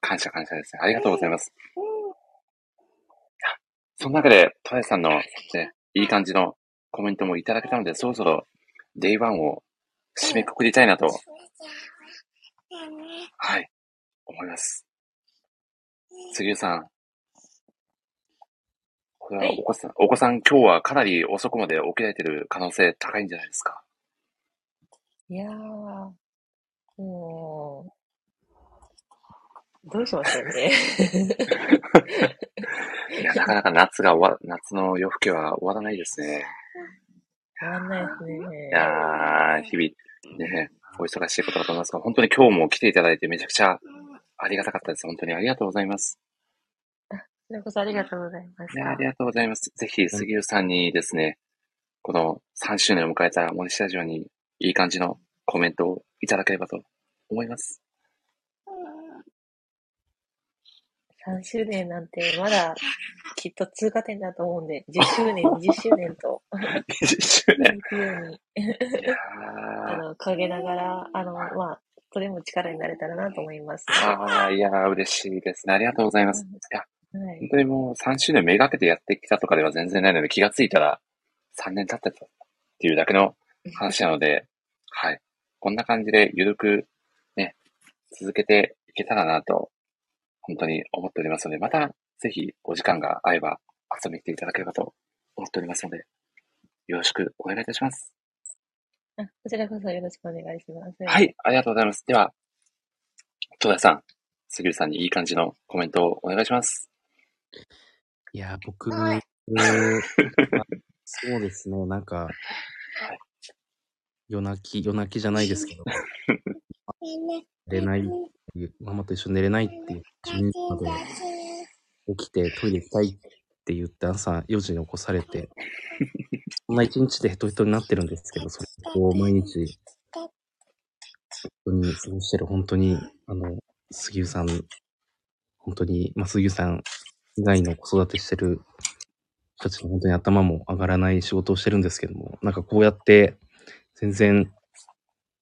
感謝感謝ですね。ありがとうございます。その中で、トライさんの、ね、いい感じのコメントもいただけたので、そろそろ、 day one を締めくくりたいなと、はい、思います。杉浦さん。これはお子さん、お子さん今日はかなり遅くまで起きられてる可能性高いんじゃないですか？いやー、もう、どうしましょうね。*laughs* いや、なかなか夏が終わ、夏の夜更けは終わらないですね。終わんないですね。いやー、日々、ね、お忙しいことだと思いますが、本当に今日も来ていただいてめちゃくちゃありがたかったです。本当にありがとうございます。それこそありがとうございましいや、あたり。がとうございます。ぜひ、杉浦さんにですね、この3周年を迎えた森下ジオにいい感じのコメントをいただければと思います。3周年なんてまだきっと通過点だと思うんで、*laughs* 10周年、20周年と20周年。行くように、あの、陰ながら、あの、まあ、それも力になれたらなと思います。あーいやー、嬉しいですね。ありがとうございます。いや、はい。本当にもう3周年めがけてやってきたとかでは全然ないので、気がついたら3年経ってたっていうだけの話なので、はい。こんな感じでゆるくね、続けていけたらなと、本当に思っておりますので、またぜひお時間が合えば遊びに来ていただければと思っておりますので、よろしくお願いいたします。あこちらこそよろしくお願いします。はい、ありがとうございます。では、戸田さん、杉浦さんにいい感じのコメントをお願いします。いや、僕、*laughs* そうですね、なんか、夜泣き、夜泣きじゃないですけど、*laughs* 寝れないっていう、ママと一緒に寝れないっていう、12時まで。起きてトイレ行きたいって言って朝4時に起こされて、*laughs* そんな一日でヘトヘトになってるんですけど、それをこう毎日、本当に過ごしてる、本当に、あの、杉浦さん、本当に、まあ、杉浦さん以外の子育てしてる人たちの本当に頭も上がらない仕事をしてるんですけども、なんかこうやって、全然、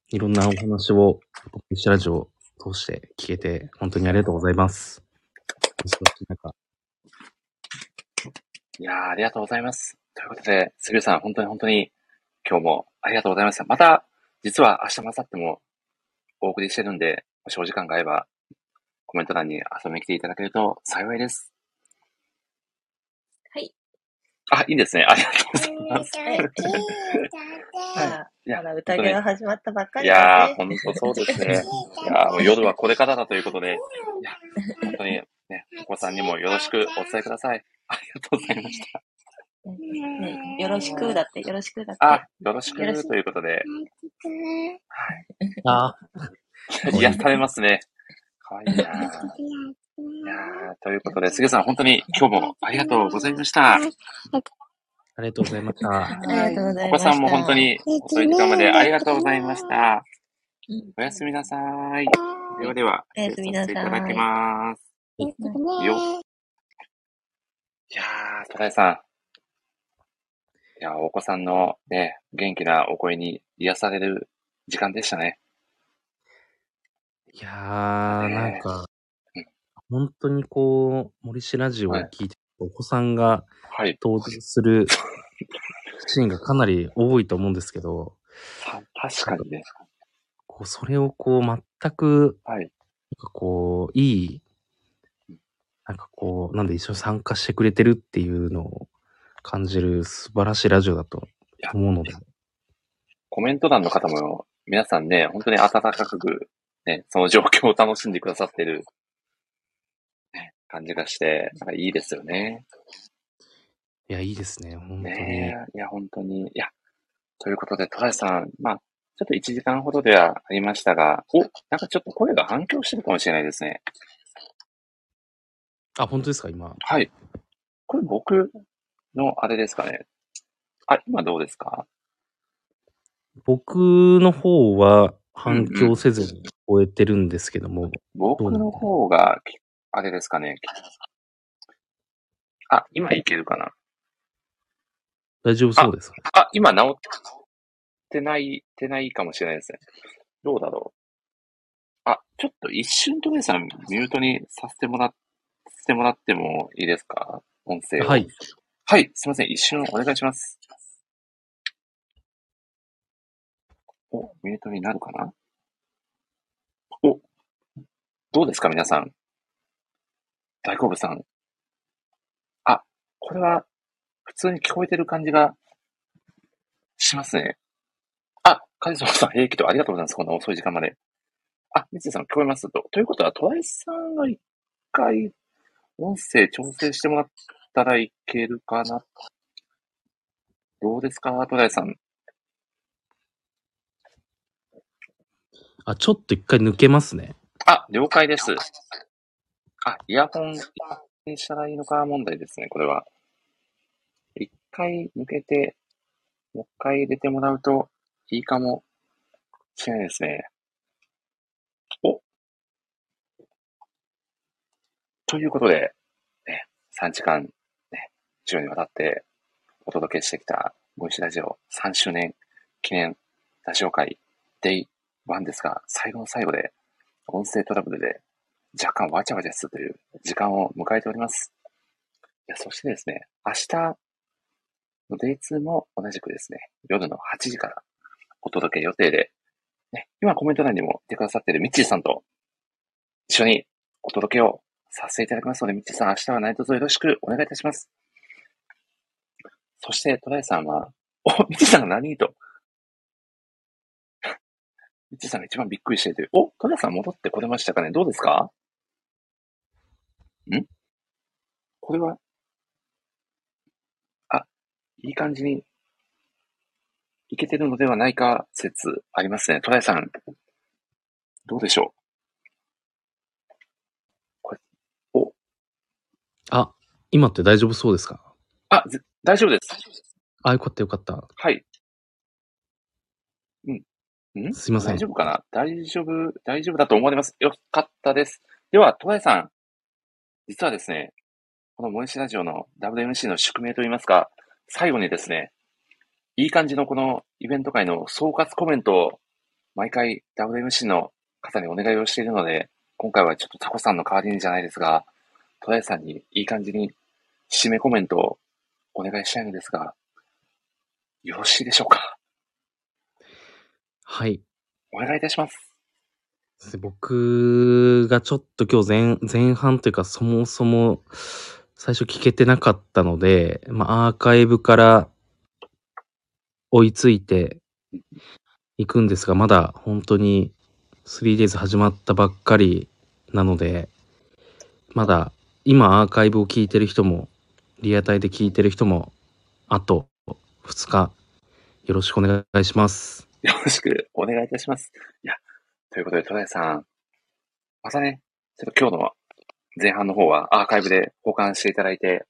いろんなお話を、ポッラジオを通して聞けて、本当にありがとうございます。いや、ありがとうございます。ということで、杉浦さん、本当に本当に今日もありがとうございました。また、実は明日、明後日もお送りしてるんで、もしお時間が合えば、コメント欄に遊びに来ていただけると幸いです。はい。あ、いいですね。ありがとうございます。まだ、いやまだ宴が始まったばっかいりですやー、ね。本当そうですね。いやーもう夜はこれからだということで、いや、本当にね、お子さんにもよろしくお伝えください。ありがとうございました。ね、よろしくだって、よろしくだって。あ、よろしくということで、あ癒されますね。かわいいなーいやーということで、杉浦さん、本当に今日もありがとうございました。ありがとうございました。ありがとうござお子いました。さんも本当に遅い時間までありがとうございました。おやすみなさい。ではでは、おやすみなさいいただきます。よいやー、戸田井さん。いやー、お子さんのね、元気なお声に癒される時間でしたね。いやー、ねなんか、本当にこう、森氏ラジオを聞いて、お子さんがはい。登場するシーンがかなり多いと思うんですけど、さ確かにね。こうそれをこう、全く、はい。なんかこう、いい、なんかこう、なんで一緒に参加してくれてるっていうのを感じる素晴らしいラジオだと思うので、コメント欄の方も、皆さんね、本当に温かく、ね、その状況を楽しんでくださってる、ね、感じがして、なんかいいですよね。いや、いいですね、本当に。ねえ、いや、本当に。いや、ということで、戸田さん、まあ、ちょっと1時間ほどではありましたが、お、なんかちょっと声が反響してるかもしれないですね。あ、本当ですか、今。はい。これ僕のあれですかね。あ、今どうですか？僕の方は反響せずに聞こえてるんですけども、僕の方が、きあれですかね。あ、今いけるかな大丈夫そうですか？あ、今治ってない、てないかもしれないですね。どうだろう。あ、ちょっと一瞬トメさんミュートにさせてもらっ、させてもらってもいいですか？音声を。はい。はい、すいません。一瞬お願いします。お、ミュートになるかな？お、どうですか皆さん？大好物さん。あ、これは、普通に聞こえてる感じがしますね。あ、カジソさん、平気とありがとうございます。こんな遅い時間まで。あ、三井さん聞こえますと。ということは、トライさんが一回、音声調整してもらったらいけるかな。どうですか、トライさん。あ、ちょっと一回抜けますね。あ、了解です。あ、イヤホンにしたらいいのか問題ですね、これは。一回抜けて、もう一回入れてもらうといいかもしれないですね。おということで、ね、3時間、ね、以上にわたってお届けしてきた、ボイスラジオ3周年記念ラジオ会、デイ1ですが、最後の最後で、音声トラブルで若干わちゃわちゃするという時間を迎えております。いや、そしてですね、明日のデイ2も同じくですね、夜の8時からお届け予定で、ね、今コメント欄にも来てくださっているミッチーさんと一緒にお届けをさせていただきますので、ミッチーさん明日は何卒よろしくお願いいたします。そしてトライさんは、*laughs* お、ミッチーさんが何と？*laughs* ミッチーさんが一番びっくりしている。お、トライさん戻ってこれましたかね？どうですか？ん？これは、あ、いい感じにいけてるのではないか説ありますね。トライさん、どうでしょう？これ、お、あ、今って大丈夫そうですか？あ、ぜ大丈夫です。あ、よかったよかった。はい。うん。ん？すいません大丈夫かな？大丈夫、大丈夫だと思われます。よかったです。では、トライさん、実はですね、このモイシラジオの WMC の宿命といいますか、最後にですね、いい感じのこのイベント会の総括コメントを毎回 WMC の方にお願いをしているので、今回はちょっとタコさんの代わりにじゃないですが、トライさんにいい感じに締めコメントをお願いしたいのですが、よろしいでしょうか？はい。お願いいたします。僕がちょっと今日前前半というかそもそも最初聞けてなかったので、まあ、アーカイブから追いついていくんですが、まだ本当に 3days 始まったばっかりなので、まだ今アーカイブを聞いてる人も、リアタイで聞いてる人も、あと2日よろしくお願いします。よろしくお願いいたします。いや、ということで、トライさん、またね、ちょっと今日の前半の方はアーカイブで保管していただいて、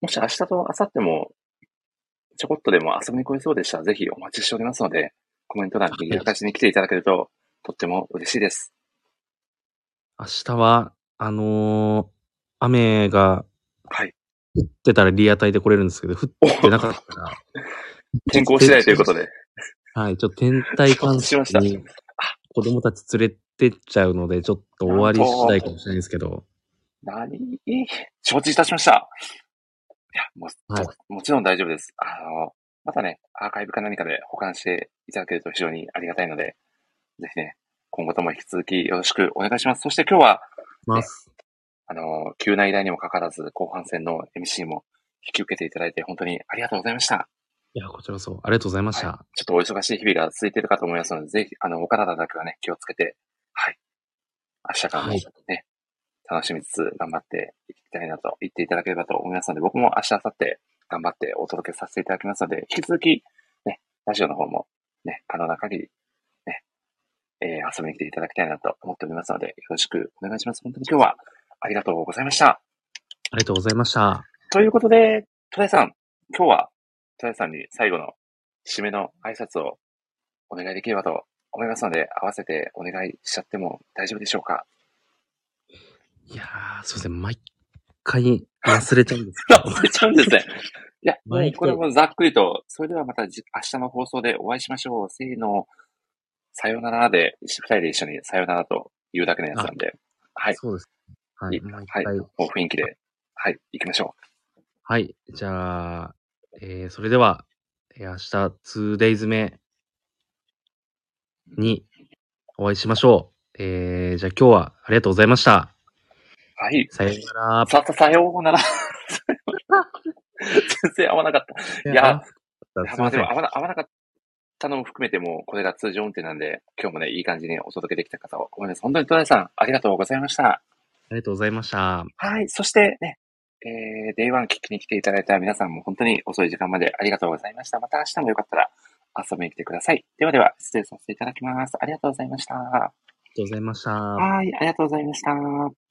もし明日と明後日もちょこっとでも遊びに来れそうでしたら、ぜひお待ちしておりますので、コメント欄に私に来ていただけると、とっても嬉しいです。明日は、あのー雨がはい。降ってたらリアタイで来れるんですけど、降ってなかったら、天候次第ということで。はい、ちょっと天体 *laughs* 観しました測に子供たち連れてっちゃうので、ちょっと終わり次第かもしれないですけど、何？承知いたしました。いや、もう、はいももちろん大丈夫です。あの、またね、アーカイブか何かで保管していただけると非常にありがたいので、ぜひね、今後とも引き続きよろしくお願いします。そして今日は、ます。あの、急な依頼にもかかわらず、後半戦の MC も引き受けていただいて本当にありがとうございました。いや、こちらこそ、ありがとうございました。ちょっとお忙しい日々が続いているかと思いますので、ぜひ、あの、お体だけはね、気をつけて、はい。明日からもね、はい楽しみつつ頑張っていきたいなと言っていただければと思いますので、僕も明日、明後日頑張ってお届けさせていただきますので、引き続き、ね、ラジオの方もね、可能な限り、ね、えー遊びに来ていただきたいなと思っておりますので、よろしくお願いします。本当に今日はありがとうございました。ありがとうございました。ということで、トライさん、今日はトライさんに最後の締めの挨拶をお願いできればと思いますので、合わせてお願いしちゃっても大丈夫でしょうか？いやー、すいません、毎回忘れちゃうんです *laughs* 忘れちゃうんですね。いや、もうこれもざっくりと、それではまたじ明日の放送でお会いしましょう。せーの、さよならで、二人で一緒にさよならと言うだけのやつなんで、はい、そうです。はいはい、回。もう雰囲気で、はい、行きましょはい。じゃあ、えー、それでは、えー明日 2days 目にお会いしましょう。えー、じゃあ今日はありがとうございました。う。はい、さよなら。さ、さ、さようなら。*laughs* 全然合わなかった。いや、すいません。合わな合わなかったのも含めても、これが通常運転なんで、今日もね、いい感じにお届けできた方を思います。本当にトライさん、ありがとうございました。ありがとうございました。はい。そしてね、えー、 day one 聞きに来ていただいた皆さんも本当に遅い時間までありがとうございました。また明日もよかったら遊びに来てください。ではでは、失礼させていただきます。ありがとうございました。ありがとうございました。はい。ありがとうございました。